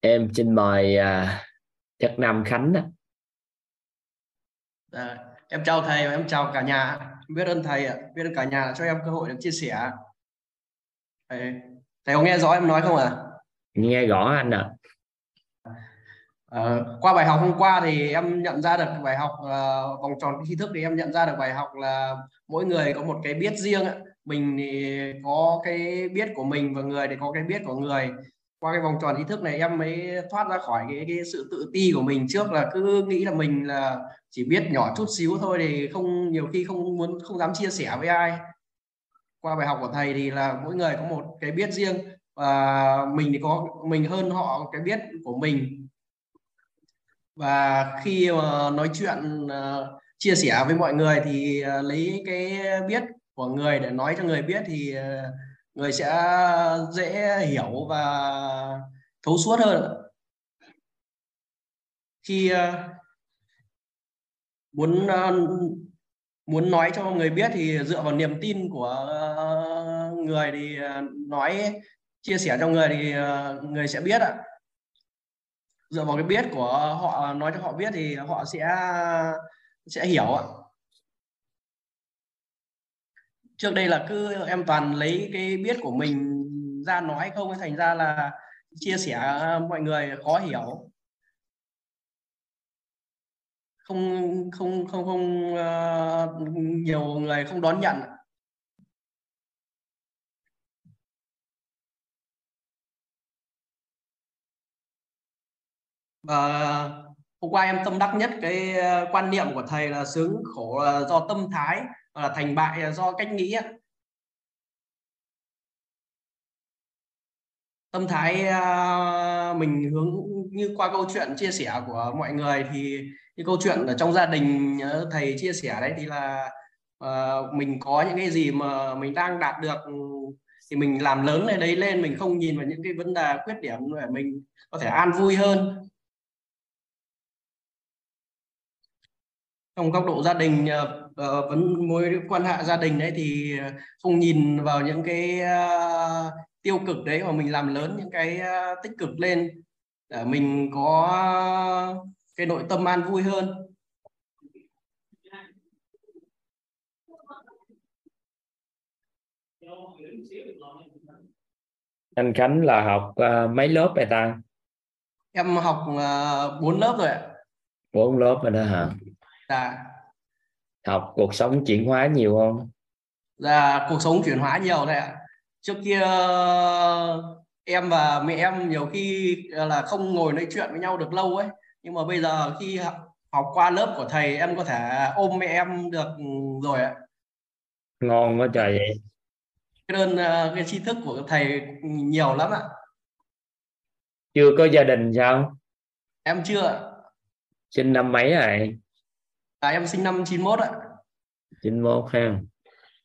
em xin mời uh, chất nam khánh đó. À, em chào thầy và em chào cả nhà biết ơn thầy ạ biết ơn cả nhà cho em cơ hội được chia sẻ thầy, thầy có nghe rõ em nói không ạ à? nghe rõ anh ạ à. à, qua bài học hôm qua thì em nhận ra được bài học uh, vòng tròn tri thức thì em nhận ra được bài học là mỗi người có một cái biết riêng ạ mình thì có cái biết của mình và người thì có cái biết của người qua cái vòng tròn ý thức này em mới thoát ra khỏi cái, cái sự tự ti của mình trước là cứ nghĩ là mình là chỉ biết nhỏ chút xíu thôi thì không nhiều khi không muốn không dám chia sẻ với ai. Qua bài học của thầy thì là mỗi người có một cái biết riêng và mình thì có mình hơn họ cái biết của mình. Và khi mà nói chuyện ờ, chia sẻ với mọi người thì ờ, lấy cái biết của người để nói cho người biết thì uh, người sẽ dễ hiểu và thấu suốt hơn. Khi ờ, muốn ờ, muốn nói cho người biết thì dựa vào niềm tin của ờ, người thì nói, chia sẻ cho người thì người sẽ biết ạ. Dựa vào cái biết của họ, nói cho họ biết thì họ sẽ sẽ hiểu ạ trước đây là cứ em toàn lấy cái biết của mình ra nói không thành ra là chia sẻ ờ, mọi người khó hiểu. Không không không không uh, nhiều người không đón nhận và hôm qua em tâm đắc nhất cái ờ, quan niệm của thầy là sướng khổ là do tâm thái là thành bại à, do cách nghĩ tâm thái à, mình hướng như qua câu chuyện chia sẻ của mọi người thì cái câu chuyện ở trong gia đình à, thầy chia sẻ đấy thì là uh, mình có những cái gì mà mình đang đạt được ừ, thì mình làm lớn này đấy lên mình không nhìn vào những cái vấn đề khuyết điểm để mình có thể an vui hơn. Trong góc độ gia đình uh, vấn mối quan hệ gia đình đấy thì không nhìn vào những cái uh, tiêu cực đấy mà mình làm lớn những cái uh, tích cực lên. Để mình có cái nội tâm an vui hơn. Anh Khánh là học uh, mấy lớp vậy ta? Em học bốn uh, lớp rồi ạ. Bốn lớp rồi đó hả? Dạ học cuộc sống chuyển hóa nhiều không? Dạ cuộc sống chuyển hóa nhiều đấy ạ. Trước kia em và mẹ em nhiều khi là không ngồi nói chuyện với nhau được lâu ấy. Nhưng mà bây giờ khi học qua lớp của thầy em có thể ôm mẹ em được rồi ạ. Ngon quá trời vậy. Cái đơn cái tri thức của thầy nhiều lắm ạ. Chưa có gia đình sao? Em chưa sinh năm mấy rồi à, em sinh năm 91 ạ. 91 ha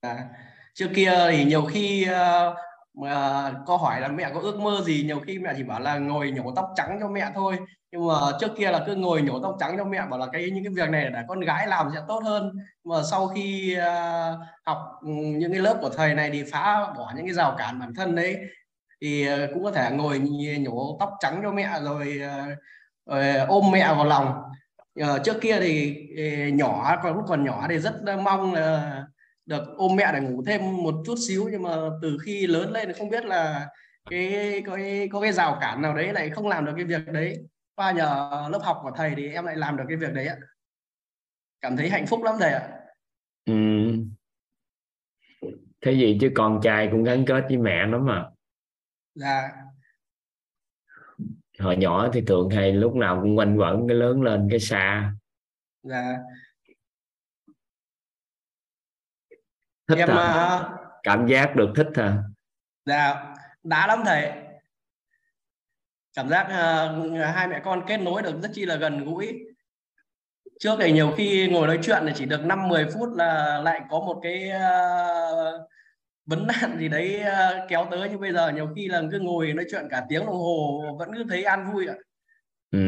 à, trước kia thì nhiều khi uh, mà có hỏi là mẹ có ước mơ gì nhiều khi mẹ chỉ bảo là ngồi nhổ tóc trắng cho mẹ thôi. Nhưng mà trước kia là cứ ngồi nhổ tóc trắng cho mẹ bảo là cái những cái việc này để con gái làm sẽ tốt hơn. Mà sau khi uh, học ừ, những cái lớp của thầy này thì phá bỏ những cái rào cản bản thân đấy. Thì uh, cũng có thể ngồi nhổ tóc trắng cho mẹ rồi uh, ôm mẹ vào lòng uh, trước kia thì uh, nhỏ còn lúc còn nhỏ thì rất mong là được ôm mẹ để ngủ thêm một chút xíu nhưng mà từ khi lớn lên không biết là cái có cái có cái rào cản nào đấy lại không làm được cái việc đấy. Qua nhờ lớp học của thầy thì em lại làm được cái việc đấy ạ. Cảm thấy hạnh phúc lắm thầy ạ. Ừ. thế gì chứ con trai cũng gắn kết với mẹ lắm mà. Dạ hồi nhỏ thì thường hay lúc nào cũng quanh quẩn cái lớn lên cái xa. Dạ. Thích em à? cảm giác được thích hả? Dạ đã lắm thầy. Cảm giác uh, hai mẹ con kết nối được rất chi là gần gũi. Trước thì nhiều khi ngồi nói chuyện thì chỉ được 5 10 phút là lại có một cái uh, vấn nạn gì đấy uh, kéo tới như bây giờ nhiều khi là cứ ngồi nói chuyện cả tiếng đồng hồ vẫn cứ thấy an vui ạ. Ừ.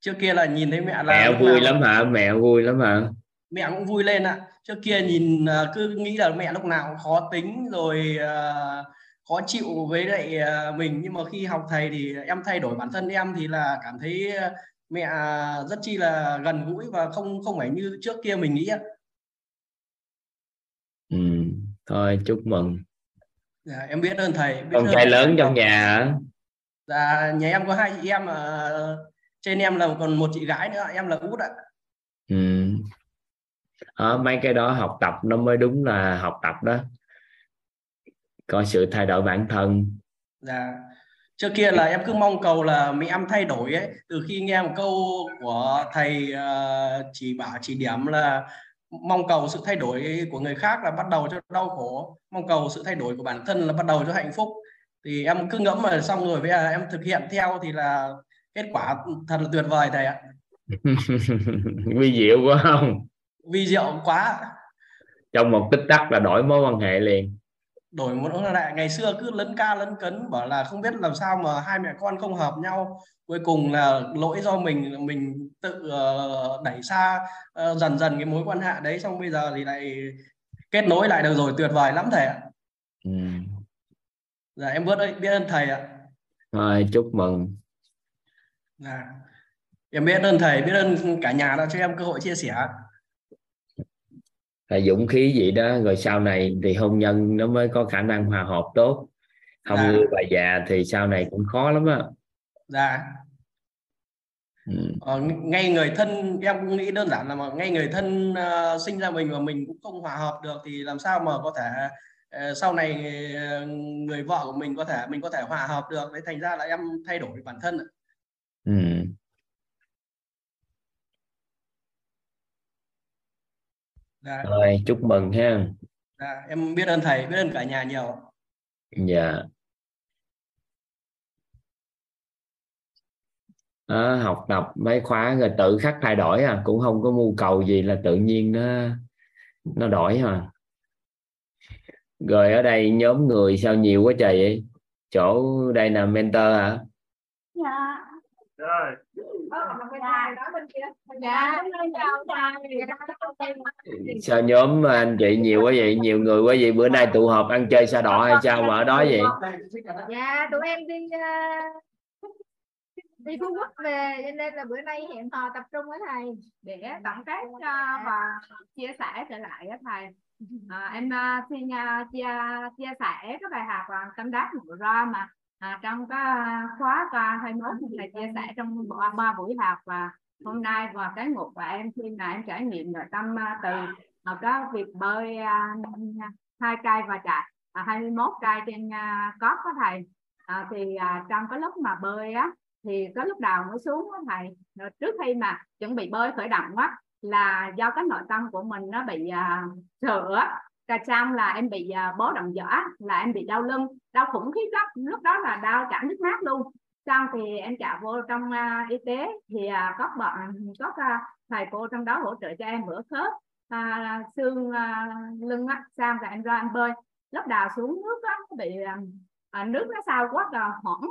Trước kia là nhìn thấy mẹ là mẹ vui lắm hả? Mẹ vui lắm hả? Mẹ cũng vui lên ạ. Trước kia nhìn uh, cứ nghĩ là mẹ lúc nào cũng khó tính rồi uh, khó chịu với lại mình nhưng mà khi học thầy thì em thay đổi bản thân em thì là cảm thấy mẹ rất chi là gần gũi và không không phải như trước kia mình nghĩ ừ thôi chúc mừng. Dạ, em biết ơn thầy. Biết con trai lớn trong nhà dạ nhà em có hai chị em mà trên em là còn một chị gái nữa em là út ạ. Ừ. À, mấy cái đó học tập nó mới đúng là học tập đó. Có sự thay đổi bản thân. Dạ. Trước kia là em cứ mong cầu là mẹ em thay đổi ấy. Từ khi nghe một câu của thầy uh, chỉ bảo chỉ điểm là mong cầu sự thay đổi của người khác là bắt đầu cho đau khổ mong cầu sự thay đổi của bản thân là bắt đầu cho hạnh phúc. Thì em cứ ngẫm mà xong rồi bây giờ em thực hiện theo thì là kết quả thật là tuyệt vời thầy ạ. Vi diệu quá không? Vi diệu quá. Trong một tích tắc là đổi mối quan hệ liền đổi một mối lại. Ngày xưa cứ lấn ca lấn cấn bảo là không biết làm sao mà hai mẹ con không hợp nhau. Cuối cùng là lỗi do mình mình tự uh, đẩy xa uh, dần dần cái mối quan hệ đấy. Xong bây giờ thì lại kết nối lại được rồi tuyệt vời lắm thầy ạ. Ừ. dạ em biết ơi biết ơn thầy ạ. Rồi chúc mừng. Dạ. Em biết ơn thầy biết ơn cả nhà đã cho em cơ hội chia sẻ dũng khí vậy đó rồi sau này thì hôn nhân nó mới có khả năng hòa hợp tốt không dạ. như bà già thì sau này cũng khó lắm á dạ ừ. ờ, ngay người thân em cũng nghĩ đơn giản là mà ngay người thân uh, sinh ra mình mà mình cũng không hòa hợp được thì làm sao mà có thể uh, sau này uh, người vợ của mình có thể mình có thể hòa hợp được đấy thành ra là em thay đổi bản thân ừ. Dạ. rồi chúc mừng ha. Dạ, em biết ơn thầy biết ơn cả nhà nhiều. Dạ. Đó, học tập mấy khóa rồi tự khắc thay đổi à cũng không có mưu cầu gì là tự nhiên nó nó đổi mà. Rồi ở đây nhóm người sao nhiều quá trời vậy? Chỗ đây là mentor hả? Dạ. Rồi sao nhóm anh chị nhiều quá vậy? Nhiều người quá vậy? Bữa nay tụ họp ăn chơi sao đỏ hay sao mà ở đó vậy? Dạ tụi em đi uh, đi Phú Quốc về cho nên là bữa nay hẹn hò tập trung với thầy để tổng kết uh, và chia sẻ trở lại với thầy. À, em xin chia chia sẻ các bài học và tâm đắc vừa ra mà à, trong cái à, khóa 21 thầy chia sẻ trong ba buổi học và hôm nay và cái ngục và em khi mà em trải nghiệm nội tâm à, từ ở cái việc bơi à, hai cây và chạy à, 21 cây trên có cóp có thầy. À, thì à, trong cái lúc mà bơi á thì có lúc đầu mới xuống đó thầy. Rồi trước khi mà chuẩn bị bơi khởi động á là do cái nội tâm của mình nó bị à, sửa cà trong là em bị uh, bó động giỏ là em bị đau lưng đau khủng khiếp lắm. Lúc đó là đau cả nước mắt luôn. Xong thì em chạy vô trong uh, y tế thì uh, có bọn có uh, thầy cô trong đó hỗ trợ cho em bữa khớp uh, xương uh, lưng á. Xong rồi em ra em bơi. Lúc đào xuống nước á bị uh, nước nó sao quá là hỏng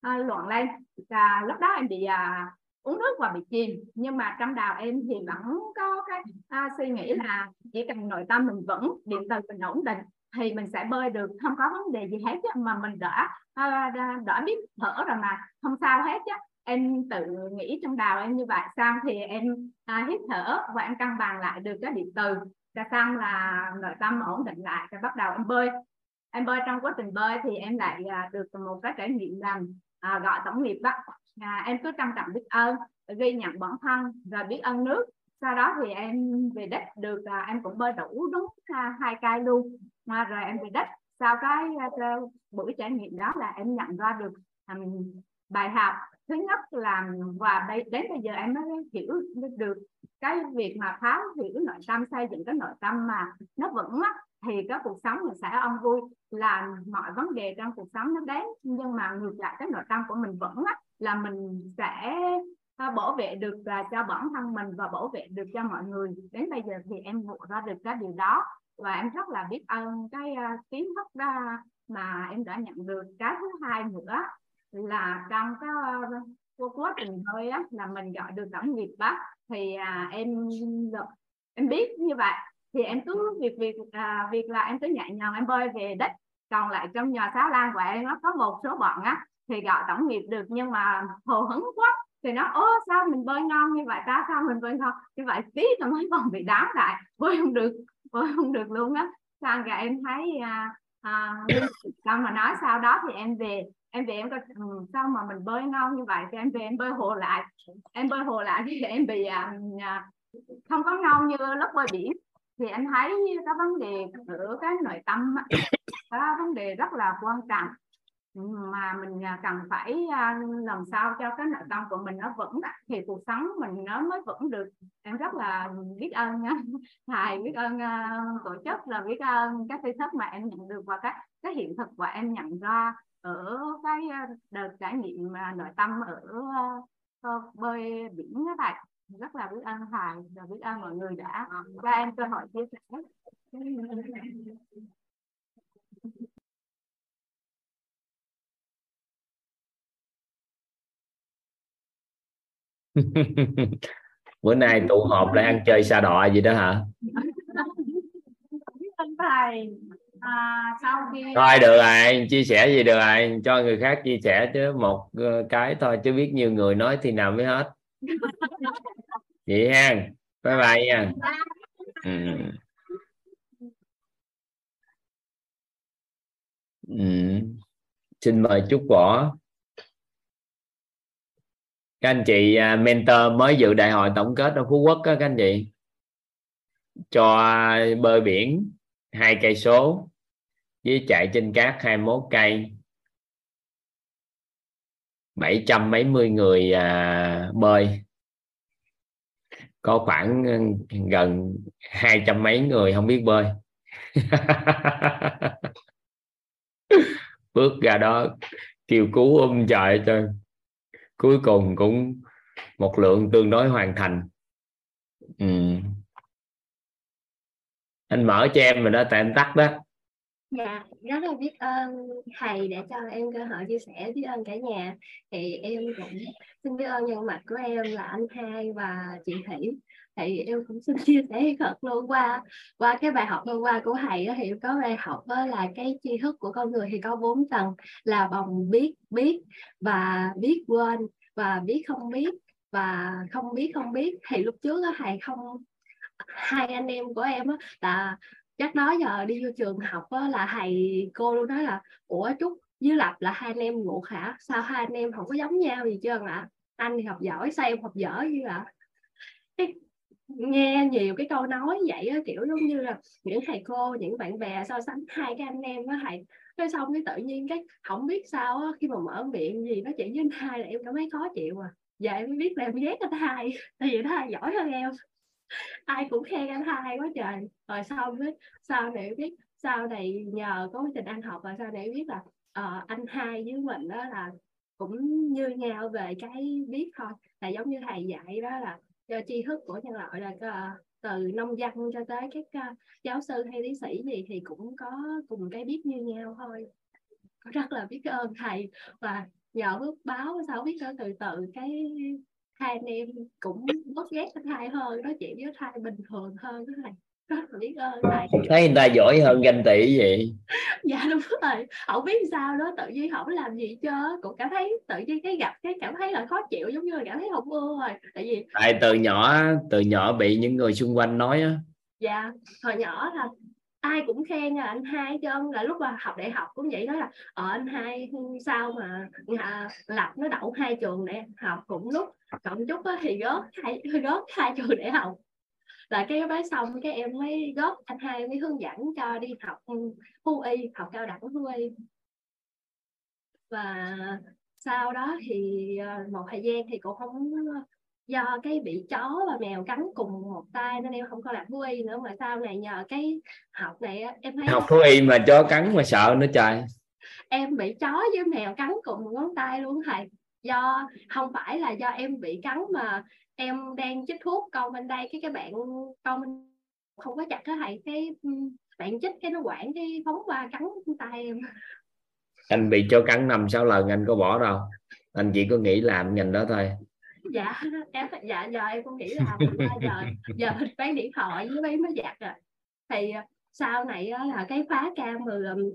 à, loạn lên. Và lúc đó em bị à, uống nước và bị chìm. Nhưng mà trong đầu em thì vẫn có cái à, suy nghĩ là chỉ cần nội tâm mình vững điện từ mình ổn định thì mình sẽ bơi được. Không có vấn đề gì hết chứ mà mình đã à, đã biết thở rồi mà. Không sao hết chứ em tự nghĩ trong đầu em như vậy. Xong thì em à, hít thở và em cân bằng lại được cái điện từ. Ra xong là nội tâm ổn định lại rồi bắt đầu em bơi. Em bơi trong quá trình bơi thì em lại à, được một cái trải nghiệm làm à, gọi tổng nghiệp đó à, em cứ trân trọng biết ơn ghi nhận bản thân và biết ơn nước. Sau đó thì em về đất được à, em cũng bơi đủ đúng à, hai cây luôn. À, rồi em về đất. Sau cái à, buổi trải nghiệm đó là em nhận ra được à, bài học. Thứ nhất là và đây đến bây giờ em mới hiểu được cái việc mà tháo hiểu nội tâm xây dựng cái nội tâm mà nó vững á, thì cái cuộc sống mình sẽ ân vui. Là mọi vấn đề trong cuộc sống nó đến nhưng mà ngược lại cái nội tâm của mình vẫn á, là mình sẽ à, bảo vệ được và cho bản thân mình và bảo vệ được cho mọi người. Đến bây giờ thì em ngộ ra được cái điều đó. Và em rất là biết ơn cái à, kiến thức đó mà em đã nhận được. Cái thứ hai nữa là trong cái à, quá trình thôi á là mình gọi được tổng nghiệp á thì à, em em biết như vậy. Thì em cứ việc việc à, việc là em cứ nhẹ nhàng em bơi về đất còn lại trong nhà xá lan của em nó có một số bọn á thì gọi tổng nghiệp được nhưng mà hồ hứng quá thì nó ô sao mình bơi ngon như vậy ta? Sao mình bơi ngon? Như vậy tí là mấy vòng bị đám lại bơi không được bơi không được luôn á. Sang cả em thấy à, à, sao mà nói sau đó thì em về em về em coi ừ, sao mà mình bơi ngon như vậy? Thì em về em bơi hồ lại em bơi hồ lại thì em bị à, à, không có ngon như lớp bơi biển. Thì anh thấy cái vấn đề ở cái nội tâm có vấn đề rất là quan trọng mà mình à, cần phải à, làm sao cho cái nội tâm của mình nó vững thì cuộc sống mình nó mới vững được. Em rất là biết ơn thầy biết ơn tổ chức là biết ơn các tri thức mà em nhận được và các cái hiện thực và em nhận ra ở cái đợt trải nghiệm nội tâm ở uh, bơi biển đó thầy. Rất là biết ơn thầy và biết ơn mọi người đã cho em cơ hội chia sẻ bữa nay tụ họp lại ăn chơi xa đọa gì đó hả thầy à, sau khi thôi được rồi chia sẻ gì được rồi cho người khác chia sẻ chứ một ờ, cái thôi chứ biết nhiều người nói thì nào mới hết vậy ha bye bye nha ừ. Ừ. xin mời chúc võ các anh chị à, mentor mới dự đại hội tổng kết ở phú quốc đó, các anh chị. Cho bơi biển hai cây số với chạy trên cát 21 cây. bảy trăm mấy mươi người à, bơi. Có khoảng ừ, gần hai trăm mấy người không biết bơi. Bước ra đó kêu cứu ôm trời cho cuối cùng cũng một lượng tương đối hoàn thành ừ. anh mở cho em rồi đó tại anh tắt đó Dạ, rất là biết ơn thầy đã cho em cơ hội chia sẻ, biết ơn cả nhà. Thì em cũng xin biết ơn nhân mặt của em là anh hai và chị Thủy. Thì em cũng xin chia sẻ thật luôn qua qua cái bài học hôm qua của thầy thì em có bài học đó là cái tri thức của con người thì có bốn tầng là vòng biết biết và biết quên và biết không biết và không biết không biết. Thì lúc trước đó, thầy không hai anh em của em đó, là chắc đó giờ đi vô trường học đó, là thầy cô luôn nói là ủa trúc với lập là hai anh em ngộ hả? Sao hai anh em không có giống nhau gì trơn ạ? À? anh thì học giỏi sao em học dở như vậy. Cái nghe nhiều cái câu nói vậy á, kiểu giống như là những thầy cô những bạn bè so sánh hai cái anh em á thầy cái xong cái tự nhiên cái không biết sao á, khi mà mở miệng gì nó chuyện với anh hai là em cảm thấy khó chịu à. Giờ em mới biết là em ghét anh hai tại vì anh hai giỏi hơn em. Ai cũng khen anh hai quá trời. Rồi xong mới sau này biết sau này nhờ có quá trình anh học và sau này biết là uh, anh hai với mình đó là cũng như nhau về cái biết thôi. Là giống như thầy dạy đó là tri thức của nhân loại là từ nông dân cho tới các à, giáo sư hay lý sĩ gì thì cũng có cùng cái biết như nhau thôi. Rất là biết ơn thầy. Và nhờ bước báo sao biết đó từ từ, cái hai anh em cũng bớt ghét anh hơn, nói chuyện với thai bình thường hơn cái này biết ơn thầy thấy người ta giỏi hơn ganh tị vậy dạ đúng rồi. Không biết sao đó tự nhiên không làm gì chứ cũng cảm thấy tự nhiên cái gặp cái cảm thấy là khó chịu giống như là cảm thấy không ưa rồi tại vì tại từ nhỏ từ nhỏ bị những người xung quanh nói á. Dạ hồi nhỏ là ai cũng khen là anh hai ông là lúc mà học đại học cũng vậy đó là ở ờ, anh hai sao mà à, lập nó đậu hai trường để học? Cùng lúc cộng chút thì góp hai góp hai trường để học là cái đó xong cái em mới góp anh hai mới hướng dẫn cho đi học thú y học cao đẳng thú y. Và sau đó thì ờ, một thời gian thì cũng không do cái bị chó và mèo cắn cùng một tay nên em không có làm thú y nữa. Mà sau này nhờ cái học này em thấy học thú y mà chó cắn mà sợ nữa trời. Em bị chó với mèo cắn cùng một ngón tay luôn thầy. Do không phải là do em bị cắn mà em đang chích thuốc con bên đây cái cái bạn con không có chặt cái thầy cái bạn chích cái nó quản cái phóng qua cắn tay em. Anh bị chó cắn năm sáu lần anh có bỏ đâu. Anh chỉ có nghĩ làm ngành đó thôi. Dạ em dạ giờ em cũng nghĩ là giờ giờ bán điện thoại với bán máy giặt rồi. Thì ờ, sau này là cái khóa ca 10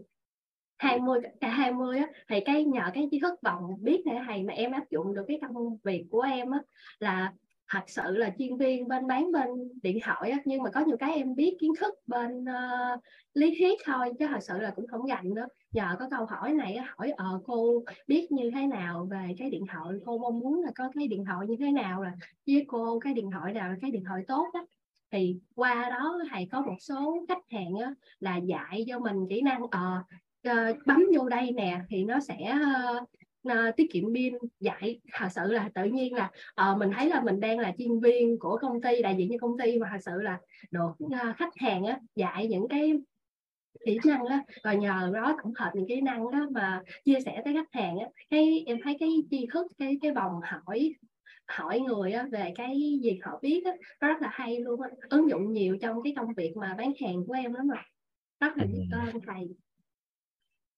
20 cả 20 á thì cái nhờ cái trí thức vòng biết này thầy mà em áp dụng được cái công việc của em á là thật sự là chuyên viên bên bán bên điện thoại á, nhưng mà có nhiều cái em biết kiến thức bên uh, lý thuyết thôi chứ thật sự là cũng không gành nữa. Nhờ có câu hỏi này hỏi ờ cô biết như thế nào về cái điện thoại? Cô mong muốn là có cái điện thoại như thế nào là với cô cái điện thoại nào là cái điện thoại tốt đó thì qua đó thầy có một số khách hàng á, là dạy cho mình kỹ năng ờ uh, bấm vô đây nè thì nó sẽ uh, uh, tiết kiệm pin dạy thật sự là tự nhiên là uh, mình thấy là mình đang là chuyên viên của công ty đại diện cho công ty mà thật sự là được uh, khách hàng á, dạy những cái kỹ năng á. Và nhờ đó tổng hợp những kỹ năng đó mà chia sẻ tới khách hàng á cái em thấy cái tri thức cái cái vòng hỏi hỏi người á, về cái gì họ biết á, rất là hay luôn á. ứng dụng nhiều trong cái công việc mà bán hàng của em lắm mà rất là biết ơn thầy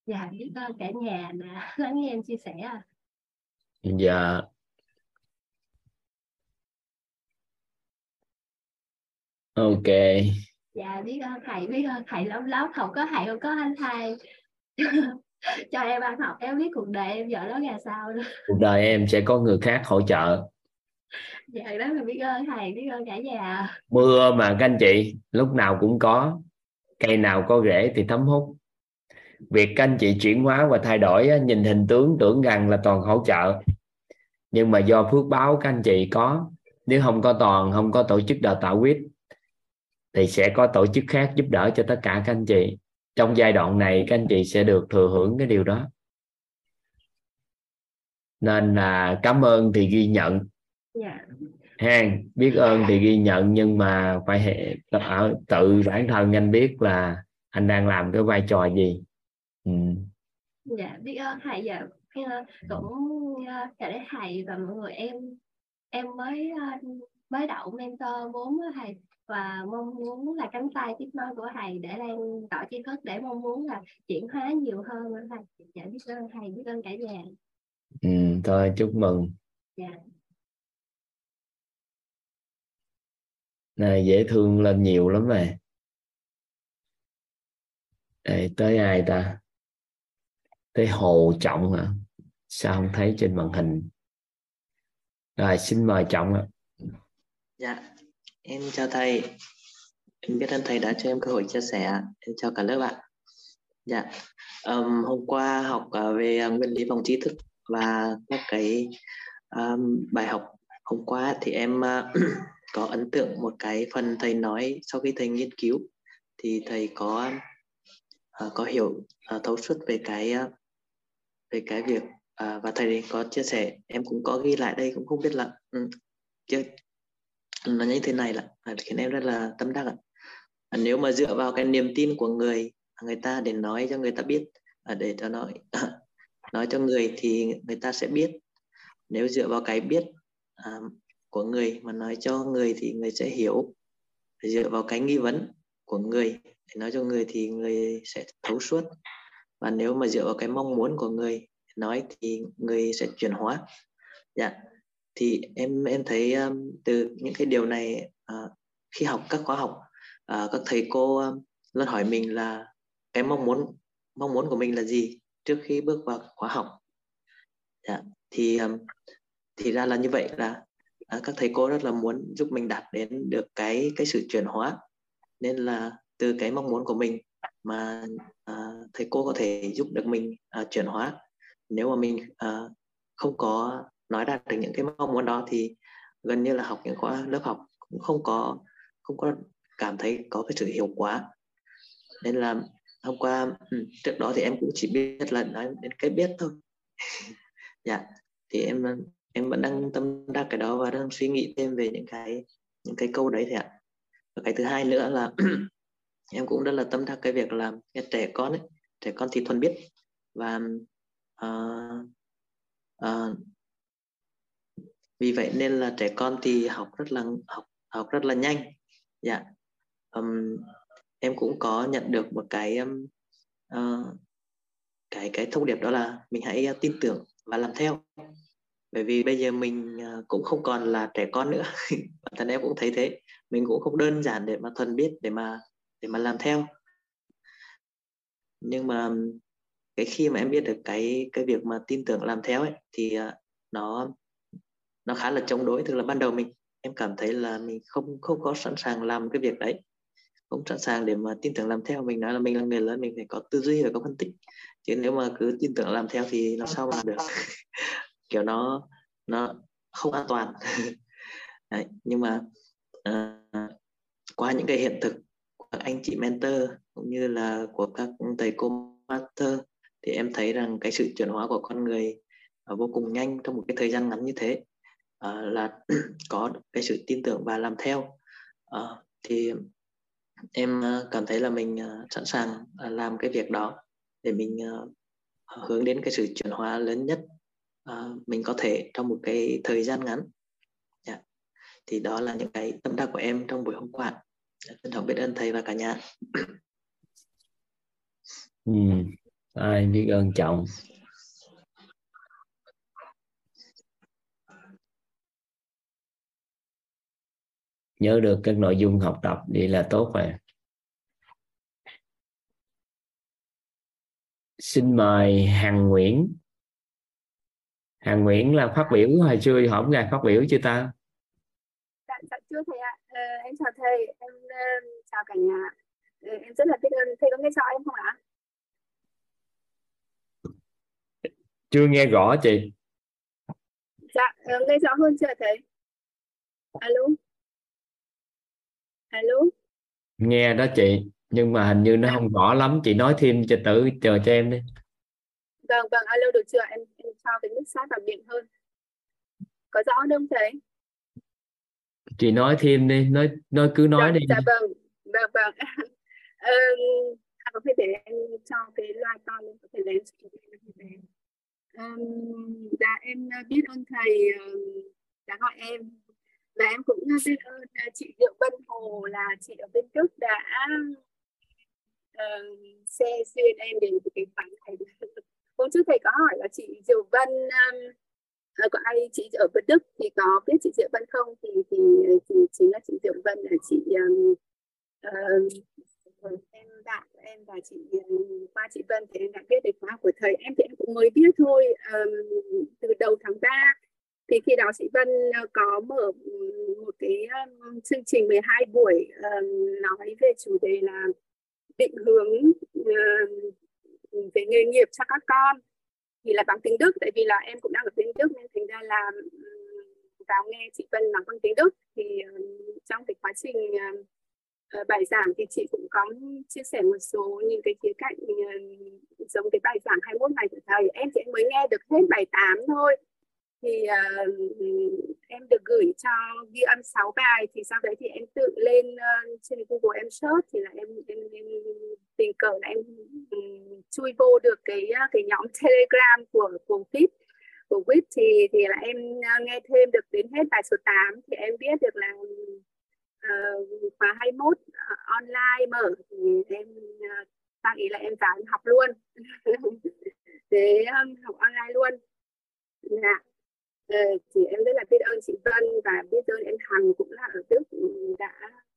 dạ biết ơn cả nhà đã lắng nghe em chia sẻ dạ. Ok. Dạ biết ơn thầy biết ơn thầy lắm lắm không có thầy không có anh thầy. Cho em ăn học em biết cuộc đời em giờ đó ra sao nữa. Cuộc đời em sẽ có người khác hỗ trợ. Dạ đó là biết ơn thầy biết ơn cả nhà. Mưa mà các anh chị lúc nào cũng có cây nào có rễ thì thấm hút việc các anh chị chuyển hóa và thay đổi nhìn hình tướng tưởng rằng là toàn hỗ trợ nhưng mà do phước báo các anh chị có nếu không có toàn không có tổ chức đào tạo quyết thì sẽ có tổ chức khác giúp đỡ cho tất cả các anh chị trong giai đoạn này các anh chị sẽ được thừa hưởng cái điều đó nên là cảm ơn thì ghi nhận yeah. Dạ. ha biết ơn thì ghi nhận nhưng mà phải tự bản thân anh biết là anh đang làm cái vai trò gì ừ. dạ biết ơn thầy dạ cũng chào đến thầy và mọi người. Em em mới mới đậu mentor vốn thầy và mong muốn là cánh tay tiếp nối của thầy để lan tỏ tri thức để mong muốn là chuyển hóa nhiều hơn thầy. Dạ biết ơn thầy biết ơn cả nhà. Ừ, thôi chúc mừng. Dạ. này dễ thương lên nhiều lắm rồi Đây, tới ai ta thế hồ trọng hả sao không thấy trên màn hình rồi xin mời trọng ạ dạ Em chào thầy. Em biết ơn thầy đã cho em cơ hội chia sẻ. Em chào cả lớp ạ. Dạ. Um, hôm qua học ờ, về ờ, nguyên lý vòng trí thức và các cái um, bài học hôm qua thì em uh, có ấn tượng một cái phần thầy nói sau khi thầy nghiên cứu thì thầy có uh, có hiểu uh, thấu suốt về cái uh, về cái việc à, và thầy có chia sẻ em cũng có ghi lại đây cũng không biết là ừ, chưa nó như thế này là à, khiến em rất là tâm đắc ạ. À, nếu mà dựa vào cái niềm tin của người à, người ta để nói cho người ta biết à, để cho nói nói cho người thì người ta sẽ biết. Nếu dựa vào cái biết à, của người mà nói cho người thì người sẽ hiểu. Dựa vào cái nghi vấn của người để nói cho người thì người sẽ thấu suốt và nếu mà dựa vào cái mong muốn của người nói thì người sẽ chuyển hóa. Dạ. Thì em em thấy um, từ những cái điều này uh, khi học các khóa học uh, các thầy cô um, luôn hỏi mình là cái mong muốn mong muốn của mình là gì trước khi bước vào khóa học. Dạ. thì um, thì ra là như vậy là uh, các thầy cô rất là muốn giúp mình đạt đến được cái cái sự chuyển hóa. Nên là từ cái mong muốn của mình mà uh, thầy cô có thể giúp được mình uh, chuyển hóa. Nếu mà mình uh, không có nói đạt được những cái mong muốn đó thì gần như là học những khóa lớp học cũng không có không có cảm thấy có cái sự hiệu quả. Nên là hôm qua ừ, trước đó thì em cũng chỉ biết là nói đến cái biết thôi. Dạ thì em em vẫn đang tâm đắc cái đó và đang suy nghĩ thêm về những cái những cái câu đấy thì ạ. Và cái thứ hai nữa là em cũng rất là tâm đắc cái việc là cái trẻ con ấy trẻ con thì thuần biết. Và uh, uh, vì vậy nên là trẻ con thì học rất là học học rất là nhanh. Dạ. Um, em cũng có nhận được một cái um, uh, cái cái thông điệp đó là mình hãy uh, tin tưởng và làm theo. Bởi vì bây giờ mình uh, cũng không còn là trẻ con nữa. Bản thân em cũng thấy thế. Mình cũng không đơn giản để mà thuần biết để mà để mà làm theo. Nhưng mà cái khi mà em biết được cái cái việc mà tin tưởng làm theo ấy thì à, nó nó khá là chống đối. Tức là ban đầu mình em cảm thấy là mình không không có sẵn sàng làm cái việc đấy. Không sẵn sàng để mà tin tưởng làm theo. Mình nói là mình là người lớn mình phải có tư duy và có phân tích. Chứ nếu mà cứ tin tưởng làm theo thì làm sao mà được? Kiểu nó nó không an toàn. Đấy, nhưng mà uh, qua những cái hiện thực các anh chị mentor cũng như là của các thầy cô master thì em thấy rằng cái sự chuyển hóa của con người vô cùng nhanh trong một cái thời gian ngắn như thế. À, là có cái sự tin tưởng và làm theo. À, thì em à, cảm thấy là mình sẵn sàng làm cái việc đó để mình hướng đến cái sự chuyển hóa lớn nhất mình có thể trong một cái thời gian ngắn. Yeah. Thì đó là những cái tâm đắc của em trong buổi hôm qua trân trọng biết ơn thầy và cả nhà. Ừ. ai biết ơn trọng nhớ được các nội dung học tập đi là tốt rồi xin mời Hằng Nguyễn. Hằng Nguyễn là phát biểu hồi xưa hỏi ngài phát biểu chưa ta? Dạ, dạ chưa thầy ạ. Ờ, em chào thầy chào cả nhà. Ờ, em rất là biết ơn. Thầy có nghe rõ em không ạ? Chưa nghe rõ chị. Dạ uh, nghe rõ hơn chưa thầy alo? Alo? Nghe đó chị nhưng mà hình như nó không rõ lắm. Chị nói thêm cho tử chờ cho em đi. Vâng vâng alo được chưa? Em em cho cái nước sát vào miệng hơn. Có rõ không thầy chị nói thêm đi nói nói cứ nói dạ, đi. dạ vâng vâng vâng. Um, à, có thể để em cho cái loa to lên có thể lên um, dạ em biết ơn thầy đã gọi em. Và em cũng biết ơn chị Diệu Vân Hồ là chị ở bên Đức đã uh, xe duyên em đến cái khoản này. Hôm trước thầy có hỏi là chị Diệu Vân um, Ờ, có ai chị ở bên Đức thì có biết chị Diệu Vân không? Thì thì, thì chính là chị Diệu Vân là chị um, uh, em bạn của em và chị qua chị Vân thì em đã biết được khóa của thầy. Em thì em cũng mới biết thôi um, từ đầu tháng 3 thì khi đó chị Vân ờ, có mở một cái um, chương trình 12 buổi um, nói về chủ đề là định hướng um, về nghề nghiệp cho các con thì là bằng tiếng Đức, tại vì là em cũng đang ở tiếng Đức nên thành ra là vào nghe chị Vân nói bằng tiếng Đức thì ờ, trong cái quá trình ờ, ờ, bài giảng thì chị cũng có chia sẻ một số những cái khía cạnh giống cái bài giảng 21 ngày của thầy. Em thì em mới nghe được hết bài 8 thôi thì uh, em được gửi cho ghi âm 6 bài thì sau đấy thì em tự lên uh, trên Google em search thì là em em, em tình cờ là em um, chui vô được cái cái nhóm Telegram của của WIT của WIT thì thì là em uh, nghe thêm được đến hết bài số 8 thì em biết được là uh, khóa 21 uh, ờ, online mở. Thì em à, uh, tăng ý là em vào em học luôn. Để um, học online luôn. Dạ. Ờ, thì em rất là biết ơn chị Vân và biết ơn em Hằng cũng là ở Đức đã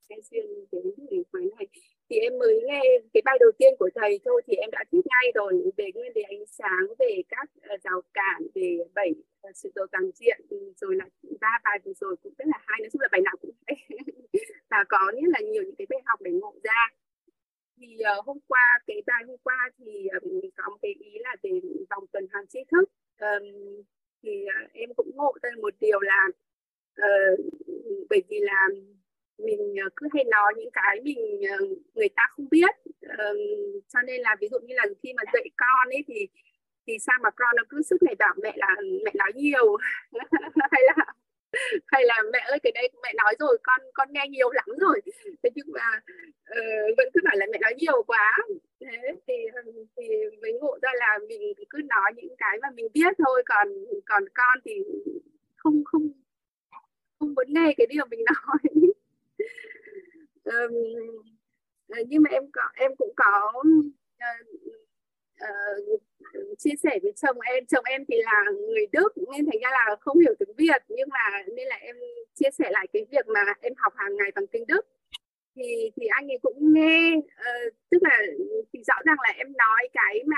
nghe duyên đến cái khóa này. Thì em mới nghe cái bài đầu tiên của thầy thôi thì em đã thích ngay rồi. Về nguyên lý ánh sáng về các uh, rào cản về bảy uh, sự đồ toàn diện ừ, rồi là ba bài vừa rồi cũng rất là hay. Nói chung là bài nào cũng hay. Và có rất là nhiều những cái bài học để ngộ ra. Thì uh, hôm qua cái bài hôm qua thì um, có một cái ý là về vòng tuần hoàn tri thức. Um, thì uh, em cũng ngộ ra một điều là uh, bởi vì là mình ờ, cứ hay nói những cái mình ờ, người ta không biết uh, cho nên là ví dụ như là khi mà dạy con ấy thì thì sao mà con nó cứ sức này bảo mẹ là mẹ nói nhiều hay là hay là mẹ ơi cái đây mẹ nói rồi con con nghe nhiều lắm rồi thế nhưng mà uh, vẫn cứ bảo là mẹ nói nhiều quá thế thì thì ví ngộ ra là mình cứ nói những cái mà mình biết thôi còn còn con thì không không không muốn nghe cái điều mình nói. Um, nhưng mà em có em cũng có uh, uh, chia sẻ với chồng em. Chồng em thì là người Đức nên thành ra là không hiểu tiếng Việt nhưng mà nên là em chia sẻ lại cái việc mà em học hàng ngày bằng tiếng Đức thì thì anh ấy cũng nghe uh, tức là thì rõ ràng là em nói cái mà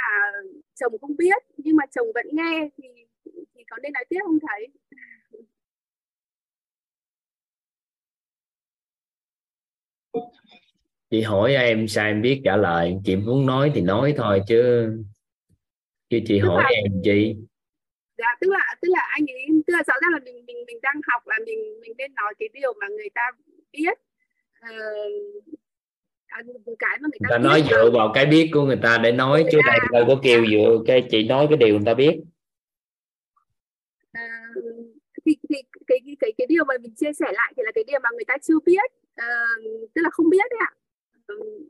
chồng không biết nhưng mà chồng vẫn nghe thì thì có nên nói tiếp không thấy chị hỏi em sao em biết trả lời chị muốn nói thì nói thôi chứ. Chứ chị tức hỏi là, em chi? Dạ tức là tức là anh ấy tức là rõ ràng là mình mình mình đang học là mình mình nên nói cái điều mà người ta biết uh, cái mà người ta, ta nói dựa vào cái biết của người ta để nói người chứ đây đâu có kêu dựa cái chị nói cái điều người ta biết. Uh, thì, thì cái, cái cái điều mà mình chia sẻ lại thì là cái điều mà người ta chưa biết uh, tức là không biết đấy ạ.